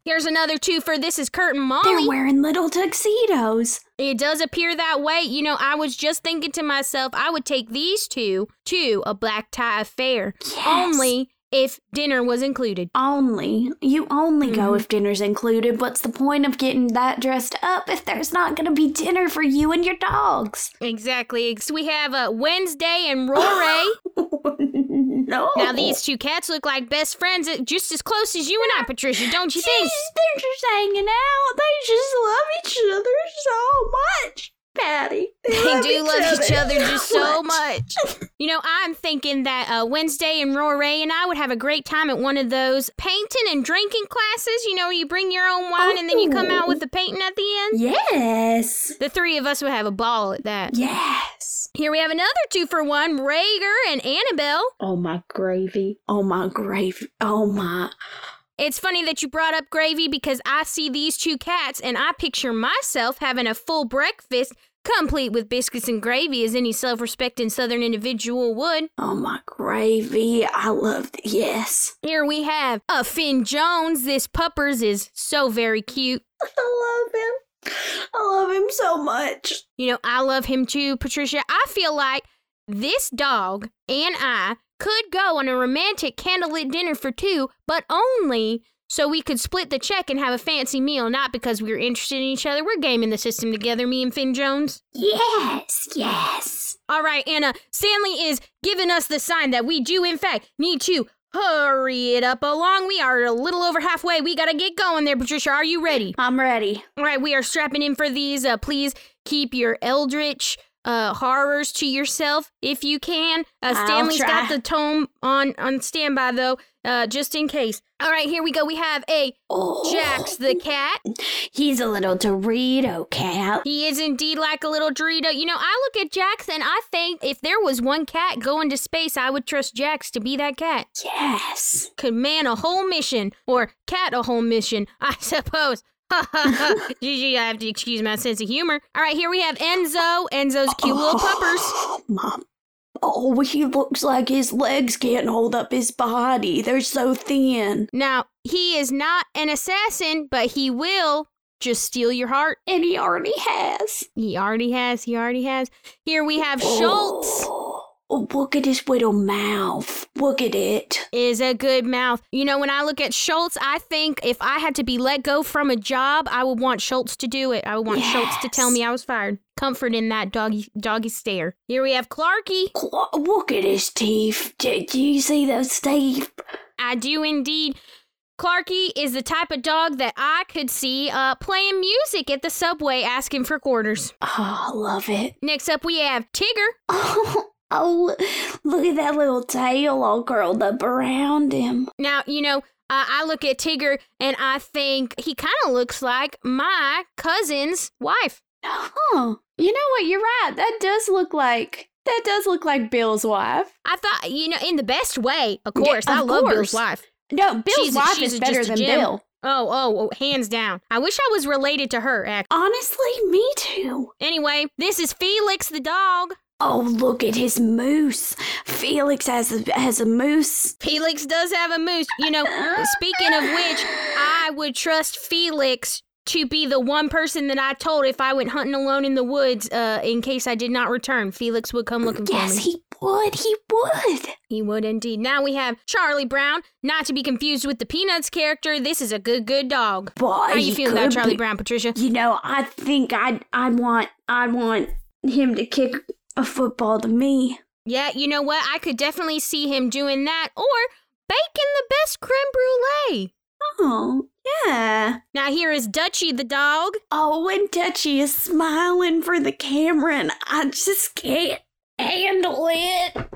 Here's another two for this is Kurt and Molly. They're wearing little tuxedos. It does appear that way. You know, I was just thinking to myself, I would take these two to a black tie affair. Yes. Only if dinner was included. Only. You only go if dinner's included. What's the point of getting that dressed up if there's not going to be dinner for you and your dogs? Exactly. So we have uh, Wednesday and Roray. no. Now these two cats look like best friends, just as close as you and I, Patricia. Don't you think? They're just hanging out. They just love each other so much. Patty. They, love do each love each other just so much. You know, I'm thinking that uh, Wednesday and Roray and I would have a great time at one of those painting and drinking classes. You know, you bring your own wine and then you come out with the painting at the end. Yes. The three of us would have a ball at that. Yes. Here we have another two for one Rager and Annabelle. Oh my gravy. Oh my gravy. Oh my. It's funny that you brought up gravy because I see these two cats and I picture myself having a full breakfast complete with biscuits and gravy as any self respecting southern individual would. Oh my gravy. I love th- yes. Here we have a Finn Jones. This puppers is so very cute. I love him. I love him so much. You know, I love him too, Patricia. I feel like this dog and I could go on a romantic candlelit dinner for two, but only so we could split the check and have a fancy meal, not because we're interested in each other. We're gaming the system together, me and Finn Jones. Yes, yes. All right, Anna, Stanley is giving us the sign that we do, in fact, need to hurry it up along. We are a little over halfway. We gotta get going there, Patricia. Are you ready? I'm ready. All right, we are strapping in for these. Uh, please keep your eldritch uh, horrors to yourself if you can. Uh, try. got the tome on on standby though, uh, just in case. All right, here we go. We have a oh. Jax the cat. He's a little Dorito cat. He is indeed like a little Dorito. You know, I look at Jax and I think if there was one cat going to space, I would trust Jax to be that cat. Yes. Could man a whole mission or cat a whole mission, I suppose. Gigi, I have to excuse my sense of humor. All right, here we have Enzo. Enzo's cute little oh, puppers. Mom. Oh, he looks like his legs can't hold up his body. They're so thin. Now, he is not an assassin, but he will just steal your heart. And he already has. He already has. He already has. Here we have Schultz. Oh, look at his little mouth. Look at it. Is a good mouth. You know, when I look at Schultz, I think if I had to be let go from a job, I would want Schultz to do it. I would want Schultz to tell me I was fired. Comfort in that doggy doggy stare. Here we have Clarky. Cla- look at his teeth. Do, do you see those teeth? I do indeed. Clarky is the type of dog that I could see uh, playing music at the subway asking for quarters. Oh, I love it. Next up, we have Tigger. Oh, look at that little tail all curled up around him. Now, you know, uh, I look at Tigger and I think he kind of looks like my cousin's wife. Huh. You know what? You're right. That does look like that does look like Bill's wife. I thought, you know, in the best way, of Yeah, course. I of love course. Bill's wife. No, Bill's She's wife she's is better than gem. Bill. Oh, oh, oh, hands down. I wish I was related to her, act. Honestly, me too. Anyway, this is Felix the dog. Oh, look at his moose. Felix has a, has a moose. Felix does have a moose. You know, speaking of which, I would trust Felix to be the one person that I told if I went hunting alone in the woods uh, in case I did not return. Felix would come looking Yes, for me. Yes, he would. He would. He would indeed. Now we have Charlie Brown, not to be confused with the Peanuts character. This is a good, good dog. Boy, How you feeling feel about Charlie be- Brown, Patricia? You know, I think I'd I'd want I'd want him to kick a football to me. Yeah, you know what? I could definitely see him doing that or baking the best creme brulee. Oh, yeah. Now here is Dutchy the dog. Oh, and Dutchy is smiling for the camera, and I just can't handle it.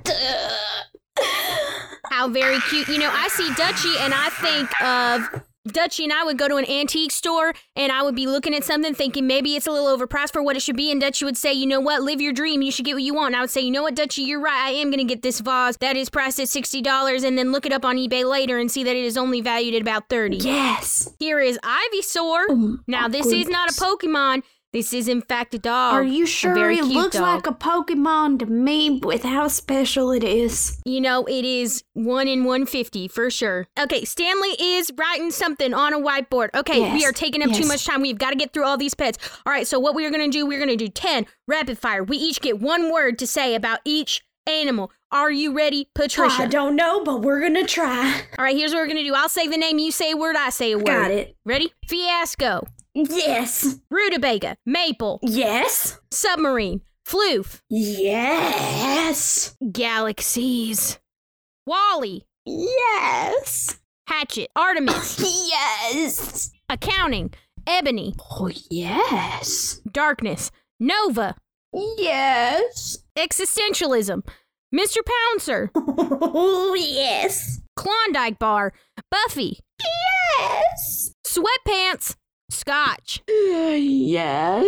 How very cute. You know, I see Dutchy and I think of Dutchy and I would go to an antique store and I would be looking at something thinking maybe it's a little overpriced for what it should be. And Dutchy would say, you know what, live your dream. You should get what you want. And I would say, you know what, Dutchy, you're right. I am going to get this vase that is priced at $60 and then look it up on eBay later and see that it is only valued at about 30 Yes. Here is Ivysaur. Oh, now, this is not a Pokemon. This is, in fact, a dog. Are you sure cute looks dog. like a Pokemon to me with how special it is? You know, it is 1 in 150 for sure. Okay, Stanley is writing something on a whiteboard. Okay, we are taking up too much time. We've got to get through all these pets. All right, so what we're going to do, we're going to do 10 rapid fire. We each get one word to say about each animal. Are you ready, Patricia? I don't know, but we're gonna try. All right, here's what we're going to do. I'll say the name, you say a word, I say a word. Got it. Ready? Fiasco. Yes. Rutabaga. Maple. Yes. Submarine. Floof. Yes. Galaxies. Wally. Yes. Hatchet. Artemis. Yes. Accounting. Ebony. Oh, yes. Darkness. Nova. Yes. Existentialism. Mr. Pouncer. Oh, yes. Klondike Bar. Buffy. Yes. Sweatpants. Scotch. Yes.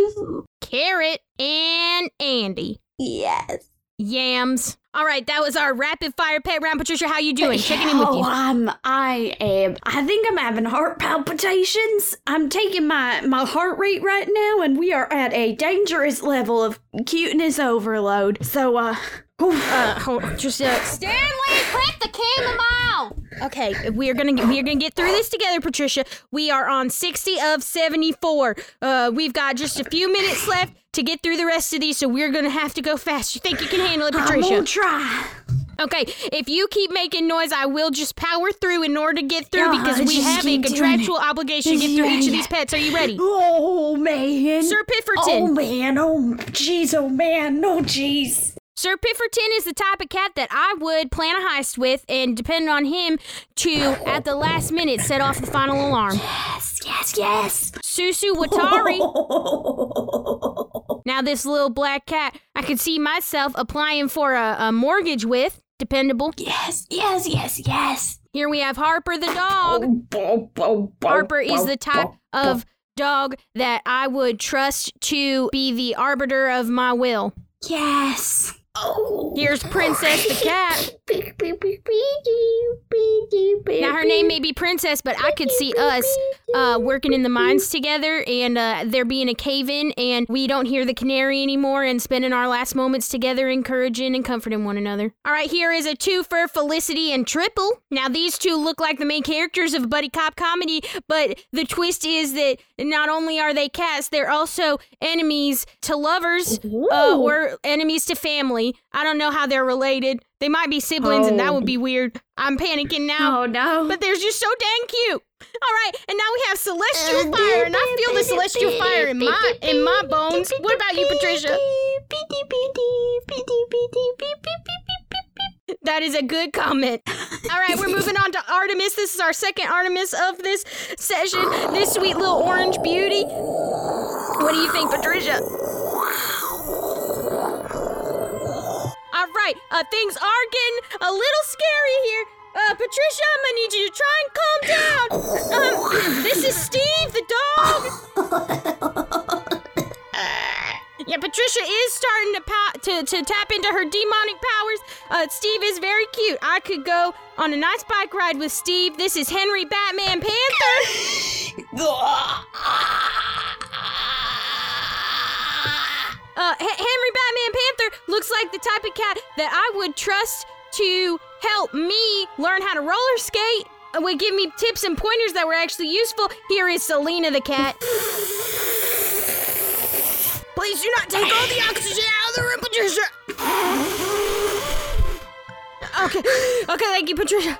Carrot. And Andy. Yes. Yams. All right, that was our rapid fire pet round. Patricia, how you doing? Checking in with you. Oh. I'm. I am. I think I'm having heart palpitations. I'm taking my my heart rate right now, and we are at a dangerous level of cuteness overload. So, uh, Uh, hold, just uh, Stanley, quit the chamomile. Okay, we're gonna we're gonna get through this together, Patricia. We are on sixty of seventy four. Uh, we've got just a few minutes left to get through the rest of these, so we're gonna have to go fast. You think you can handle it, Patricia? gonna try. Okay, if you keep making noise, I will just power through in order to get through Uh, because we have a contractual obligation to get through Yeah, each of these pets. Are you ready? Oh man. Sir Pifferton. Oh man. Oh jeez. Oh man. No jeez. Sir Pifferton is the type of cat that I would plan a heist with and depend on him to, at the last minute, set off the final alarm. Yes. Yes. Yes. Susu Watari. now, this little black cat, I could see myself applying for a, a mortgage with. Dependable. Yes. Yes. Yes. Yes. Here we have Harper the dog. Harper is the type of dog that I would trust to be the arbiter of my will. Yes. Oh. Here's Princess the cat. Now, her name may be Princess, but I could see us uh, working in the mines together, and uh, there being a cave in, and we don't hear the canary anymore, and spending our last moments together, encouraging and comforting one another. All right, here is a two for Felicity and Triple. Now, these two look like the main characters of a buddy cop comedy, but the twist is that not only are they cats, they're also enemies to lovers uh, or enemies to family. I don't know how they're related. They might be siblings, and that Oh. would be weird. I'm panicking now. Oh, no. But they're just so dang cute. All right, and now we have celestial fire, and I feel the celestial fire in my in my bones. What about you, Patricia? That is a good comment. All right, we're moving on to Artemis. This is our second Artemis of this session. This sweet little orange beauty. What do you think, Patricia? All right, uh, things are getting a little scary here. Uh, Patricia, I'm gonna need you to try and calm down. Um, this is Steve, the dog. Yeah, Patricia is starting to, pa- to to tap into her demonic powers. Uh, Steve is very cute. I could go on a nice bike ride with Steve. This is Henry Batman Panther. Uh, H- Henry Batman Panther looks like the type of cat that I would trust to help me learn how to roller skate. Uh, Would give me tips and pointers that were actually useful. Here is Selena the cat. Please do not take all the oxygen out of the room, Patricia. Okay, okay, thank you, Patricia.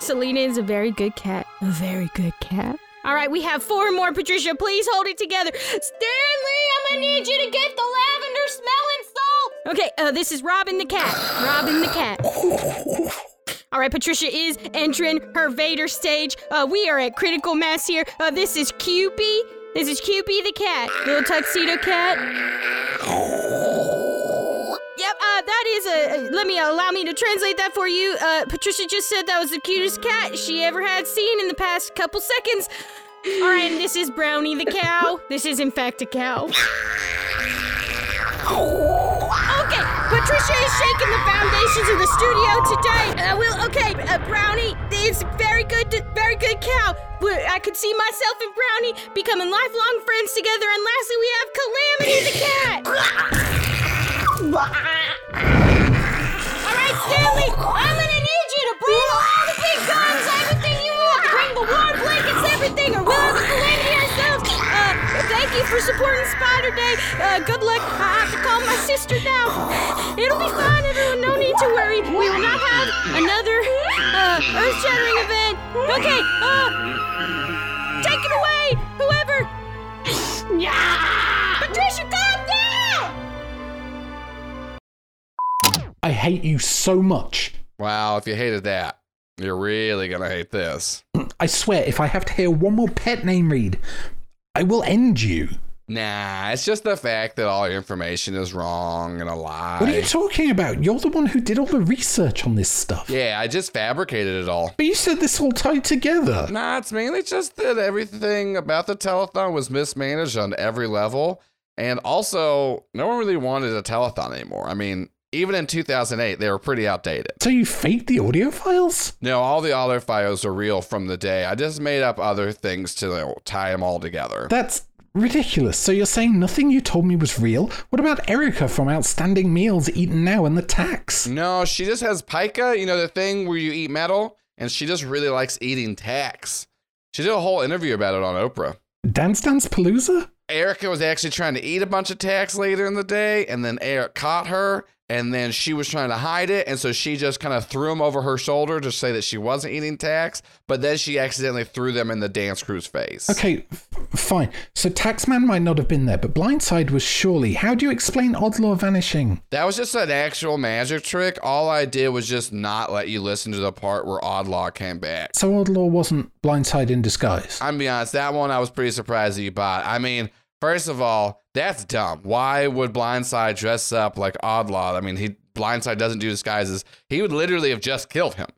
Selena is a very good cat. A very good cat. All right, we have four more, Patricia. Please hold it together. Stanley, I'm gonna need you to get the lavender smelling salt. Okay, uh, this is Robin the cat. Robin the cat. All right, Patricia is entering her Vader stage. Uh, we are at critical mass here. Uh, this is Cupie. This is Cupie the cat, little tuxedo cat. Yep, uh, that is a. let me allow me to translate that for you. Uh, Patricia just said that was the cutest cat she ever had seen in the past couple seconds. All right, and this is Brownie the cow. This is in fact a cow. Patricia is shaking the foundations of the studio today. Uh, well, okay, uh, Brownie, it's very good, very good cow. I could see myself and Brownie becoming lifelong friends together. And lastly, we have Calamity the cat. All right, Stanley, I'm gonna need you to bring all the big guns, everything you want. Bring the war blankets, everything, or we'll have thank you for supporting Spider Day. Uh, good luck. I have to call my sister now. It'll be fine, everyone. No need to worry. We will not have another uh, earth-shattering event. Okay. Uh, take it away, whoever. Yeah. Patricia, calm down. I hate you so much. Wow, if you hated that, you're really gonna hate this. I swear, if I have to hear one more pet name read, I will end you. Nah, it's just the fact that all your information is wrong and a lie. What are you talking about? You're the one who did all the research on this stuff. Yeah, I just fabricated it all. But you said this all tied together. Nah, it's mainly just that everything about the telethon was mismanaged on every level. And also, no one really wanted a telethon anymore. I mean, even in 2008, they were pretty outdated. So you faked the audio files? No, all the other files are real from the day. I just made up other things to you know, tie them all together. That's ridiculous. So you're saying nothing you told me was real? What about Erica from Outstanding Meals Eaten Now and the Tacks? No, she just has pica, you know, the thing where you eat metal, and she just really likes eating tacks. She did a whole interview about it on Oprah. Dance Dance Palooza? Erica was actually trying to eat a bunch of tacks later in the day, and then Eric caught her, and then she was trying to hide it, and so she just kind of threw them over her shoulder to say that she wasn't eating tacks, but then she accidentally threw them in the dance crew's face. Okay, f- fine. So Taxman might not have been there, but Blindside was surely. How do you explain Odlaw vanishing? That was just an actual magic trick. All I did was just not let you listen to the part where Odlaw came back. So Odlaw wasn't Blindside in disguise. I'm be honest, that one I was pretty surprised that you bought. I mean, first of all, that's dumb. Why would Blindside dress up like Odlaw? I mean, he Blindside doesn't do disguises. He would literally have just killed him.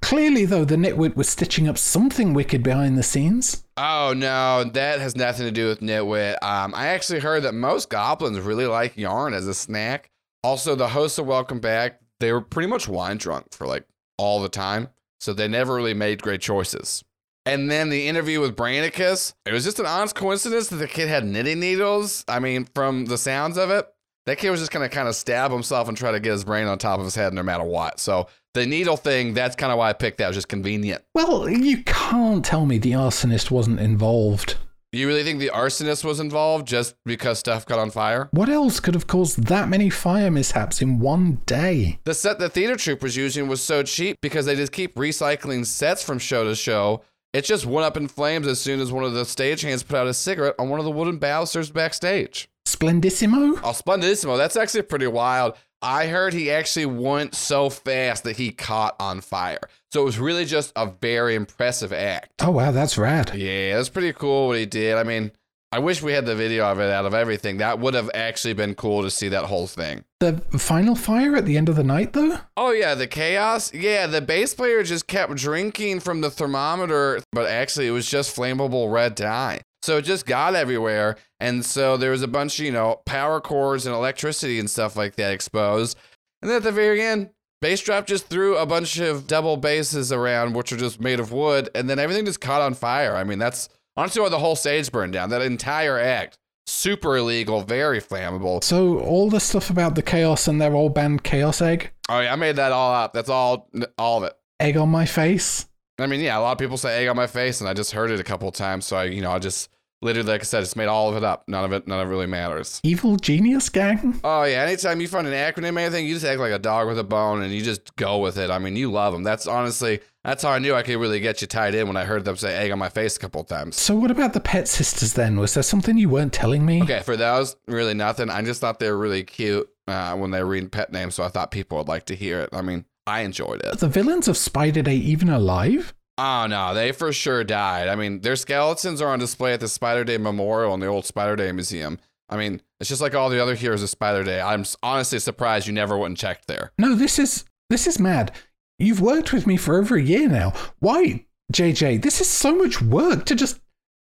Clearly, though, the nitwit was stitching up something wicked behind the scenes. Oh no, that has nothing to do with Nitwit. Um, I actually heard that most goblins really like yarn as a snack. Also, the hosts of Welcome Back, they were pretty much wine drunk for like all the time, so they never really made great choices. And then the interview with Brainicus, it was just an honest coincidence that the kid had knitting needles. I mean, from the sounds of it, that kid was just gonna kind of stab himself and try to get his brain on top of his head no matter what. So the needle thing, that's kind of why I picked that. It was just convenient. Well, you can't tell me the arsonist wasn't involved. You really think the arsonist was involved just because stuff got on fire? What else could have caused that many fire mishaps in one day? The set the theater troupe was using was so cheap because they just keep recycling sets from show to show. It just went up in flames as soon as one of the stagehands put out a cigarette on one of the wooden balusters backstage. Splendissimo? Oh, Splendissimo. That's actually pretty wild. I heard he actually went so fast that he caught on fire. So it was really just a very impressive act. Oh, wow, that's rad. Yeah, that's pretty cool what he did. I mean, I wish we had the video of it out of everything. That would have actually been cool to see that whole thing. The final fire at the end of the night, though? Oh, yeah, the chaos. Yeah, the bass player just kept drinking from the thermometer, but actually it was just flammable red dye. So it just got everywhere. And so there was a bunch of, you know, power cords and electricity and stuff like that exposed. And then at the very end, Bass Drop just threw a bunch of double basses around, which are just made of wood, and then everything just caught on fire. I mean, that's honestly why the whole stage burned down. That entire act. Super illegal, very flammable. So all the stuff about the chaos and their old band Chaos Egg? Oh yeah, I made that all up. That's all all of it. Egg on my face? I mean, yeah, a lot of people say egg on my face, and I just heard it a couple of times, so I, you know, I just literally, like I said, it's made all of it up. None of it, none of it really matters. Evil genius gang? Oh yeah, anytime you find an acronym or anything, you just act like a dog with a bone, and you just go with it. I mean, you love them. That's honestly, that's how I knew I could really get you tied in when I heard them say egg on my face a couple of times. So what about the Pet Sisters then? Was there something you weren't telling me? Okay, for those, really nothing. I just thought they were really cute uh, when they were reading pet names, so I thought people would like to hear it. I mean, I enjoyed it. Are the villains of Spider Day even alive? Oh no, they for sure died. I mean, their skeletons are on display at the Spider Day Memorial in the old Spider Day Museum. I mean, it's just like all the other heroes of Spider Day. I'm honestly surprised you never went and checked there. No, this is this is mad. You've worked with me for over a year now. Why, JJ? This is so much work to just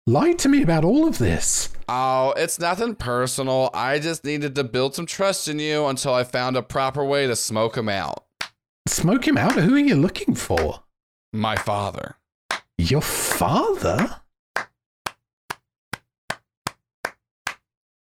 lie to me about all of this. Oh, it's nothing personal. I just needed to build some trust in you until I found a proper way to smoke him out. Smoke him out? Who are you looking for? My father. Your father?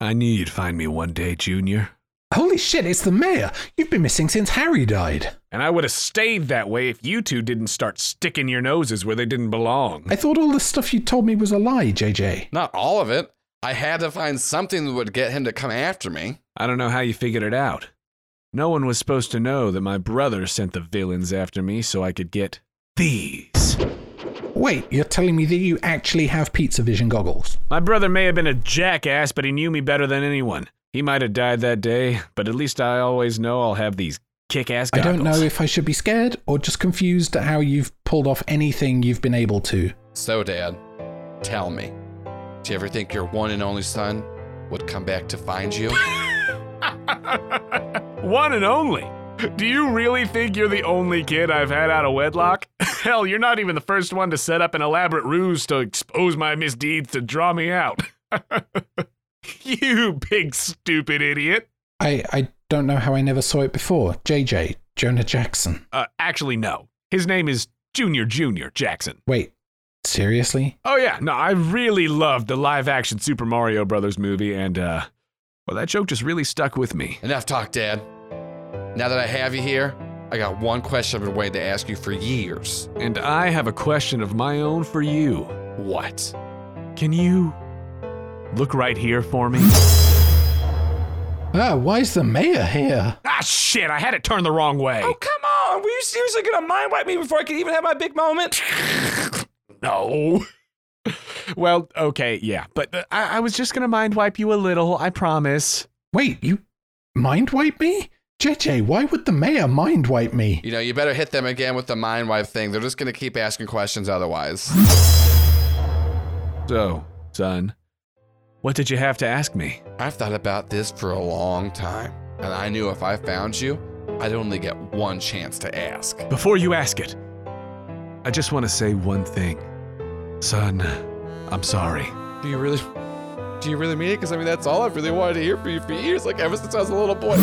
I knew you'd find me one day, Junior. Holy shit, it's the mayor. You've been missing since Harry died. And I would have stayed that way if you two didn't start sticking your noses where they didn't belong. I thought all the stuff you told me was a lie, JJ. Not all of it. I had to find something that would get him to come after me. I don't know how you figured it out. No one was supposed to know that my brother sent the villains after me so I could get these. Wait, you're telling me that you actually have pizza vision goggles? My brother may have been a jackass, but he knew me better than anyone. He might have died that day, but at least I always know I'll have these kick ass goggles. I goggles. don't know if I should be scared or just confused at how you've pulled off anything you've been able to. So, Dad, tell me, do you ever think your one and only son would come back to find you? One and only. Do you really think you're the only kid I've had out of wedlock? Hell, you're not even the first one to set up an elaborate ruse to expose my misdeeds to draw me out. you big stupid idiot. I, I don't know how I never saw it before. JJ, Jonah Jackson. Uh, actually, no. His name is Junior Junior Jackson. Wait, seriously? Oh yeah, no, I really loved the live action Super Mario Brothers movie, and uh, well, that joke just really stuck with me. Enough talk, Dad. Now that I have you here, I got one question I've been waiting to ask you for years. And I have a question of my own for you. What? Can you look right here for me? Ah, why is the mayor here? Ah, shit, I had it turned the wrong way. Oh, come on. Were you seriously going to mind wipe me before I could even have my big moment? No. well, okay, yeah, but uh, I, I was just gonna mind wipe you a little, I promise. Wait, you mind wipe me? JJ, why would the mayor mind wipe me? You know, you better hit them again with the mind wipe thing. They're just gonna keep asking questions otherwise. So, son, what did you have to ask me? I've thought about this for a long time, and I knew if I found you, I'd only get one chance to ask. Before you ask it, I just want to say one thing. Son, I'm sorry. Do you really? Do you really mean it? Because I mean, that's all I've really wanted to hear from you for years, like ever since I was a little boy.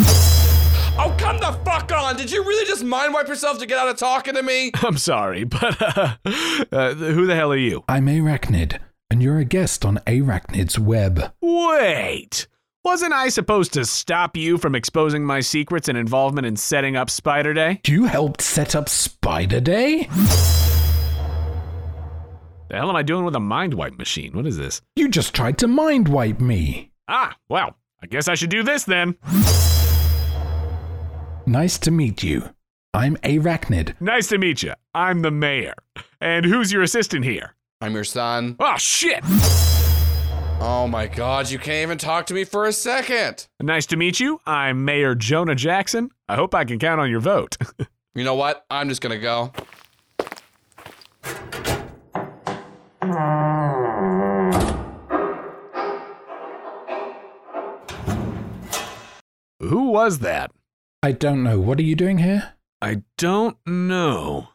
Oh, come the fuck on! Did you really just mind wipe yourself to get out of talking to me? I'm sorry, but uh, uh, who the hell are you? I'm Arachnid, and you're a guest on Arachnid's web. Wait! Wasn't I supposed to stop you from exposing my secrets and involvement in setting up Spider Day? You helped set up Spider Day? The hell am I doing with a mind wipe machine? What is this? You just tried to mind wipe me. Ah, well, I guess I should do this then. Nice to meet you. I'm Arachnid. Nice to meet you. I'm the mayor. And who's your assistant here? I'm your son. Oh, shit! Oh my god, you can't even talk to me for a second. Nice to meet you. I'm Mayor Jonah Jackson. I hope I can count on your vote. You know what? I'm just gonna go. Who was that? I don't know. What are you doing here? I don't know.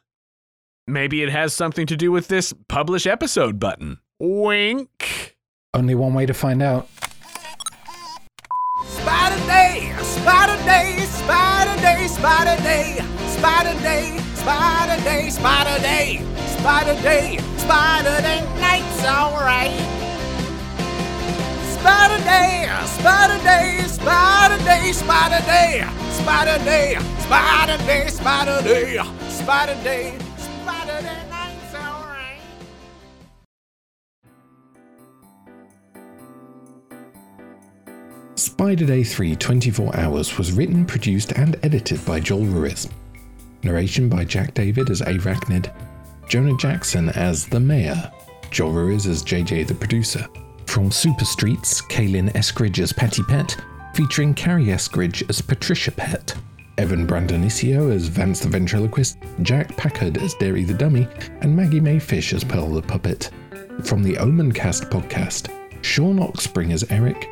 Maybe it has something to do with this publish episode button. Wink. Only one way to find out. Spider Day, Spider Day, Spider Day, Spider Day, Spider Day, Spider Day, Spider Day, Spider Day, Spider Day, night's alright. Spider Day, Spider Day, Spider Day, Spider Day, Spider Day, Spider Day, Spider Day, Spider Day, Spider Day. Spider Day 3 24 Hours was written, produced, and edited by Joel Ruiz. Narration by Jack David as Arachnid, Jonah Jackson as the Mayor, Joel Ruiz as JJ the producer. From Super Streets, Kaylin Eskridge as Patty Pet, featuring Carrie Eskridge as Patricia Pet, Evan Brandonicio as Vance the Ventriloquist, Jack Packard as Derry the Dummy, and Maggie Mae Fish as Pearl the Puppet. From the Omencast podcast, Sean Oxspring as Eric,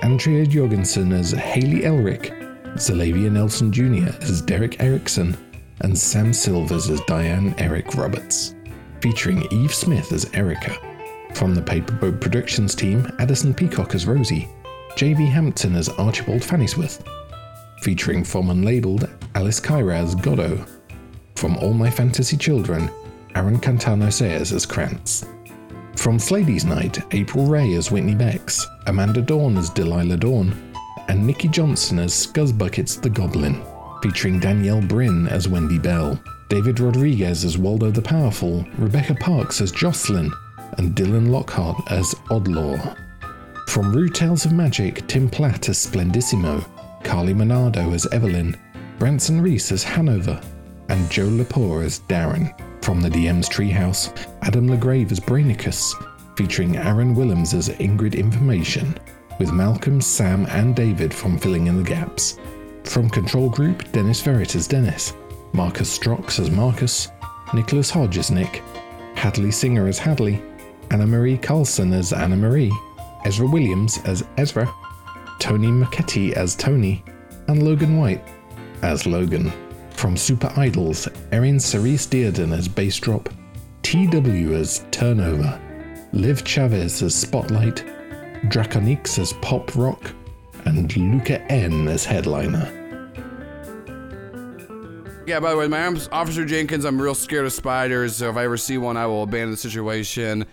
Andrea Jorgensen as Haley Elric, Zalavia Nelson Jr. as Derek Erickson, and Sam Silvers as Diane Eric Roberts, featuring Eve Smith as Erica. From the Paperboat Productions team, Addison Peacock as Rosie, J.V. Hampton as Archibald Fannisworth, featuring from Unlabeled, Alice Kyra as Goddo. From All My Fantasy Children, Aaron Cantano Sayers as Krantz. From Slady's Night, April Ray as Whitney Bex, Amanda Dawn as Delilah Dawn, and Nikki Johnson as Scuzzbuckets the Goblin, featuring Danielle Brin as Wendy Bell, David Rodriguez as Waldo the Powerful, Rebecca Parks as Jocelyn, and Dylan Lockhart as Odlaw. From Rude Tales of Magic, Tim Platt as Splendissimo, Carly Monardo as Evelyn, Branson Reese as Hanover, and Joe Lepore as Darren. From the DM's Treehouse, Adam LeGrave as Brainicus, featuring Aaron Willems as Ingrid Information, with Malcolm, Sam, and David from filling in the gaps. From Control Group, Dennis Verrett as Dennis, Marcus Strox as Marcus, Nicholas Hodge as Nick, Hadley Singer as Hadley, Anna Marie Carlson as Anna Marie, Ezra Williams as Ezra, Tony Macchetti as Tony, and Logan White as Logan. From Super Idols, Erin Cerise Dearden as Bass Drop, TW as Turnover, Liv Chavez as Spotlight, Draconix as Pop Rock, and Luca N as Headliner. Yeah, by the way, my name's Officer Jenkins. I'm real scared of spiders, so if I ever see one, I will abandon the situation.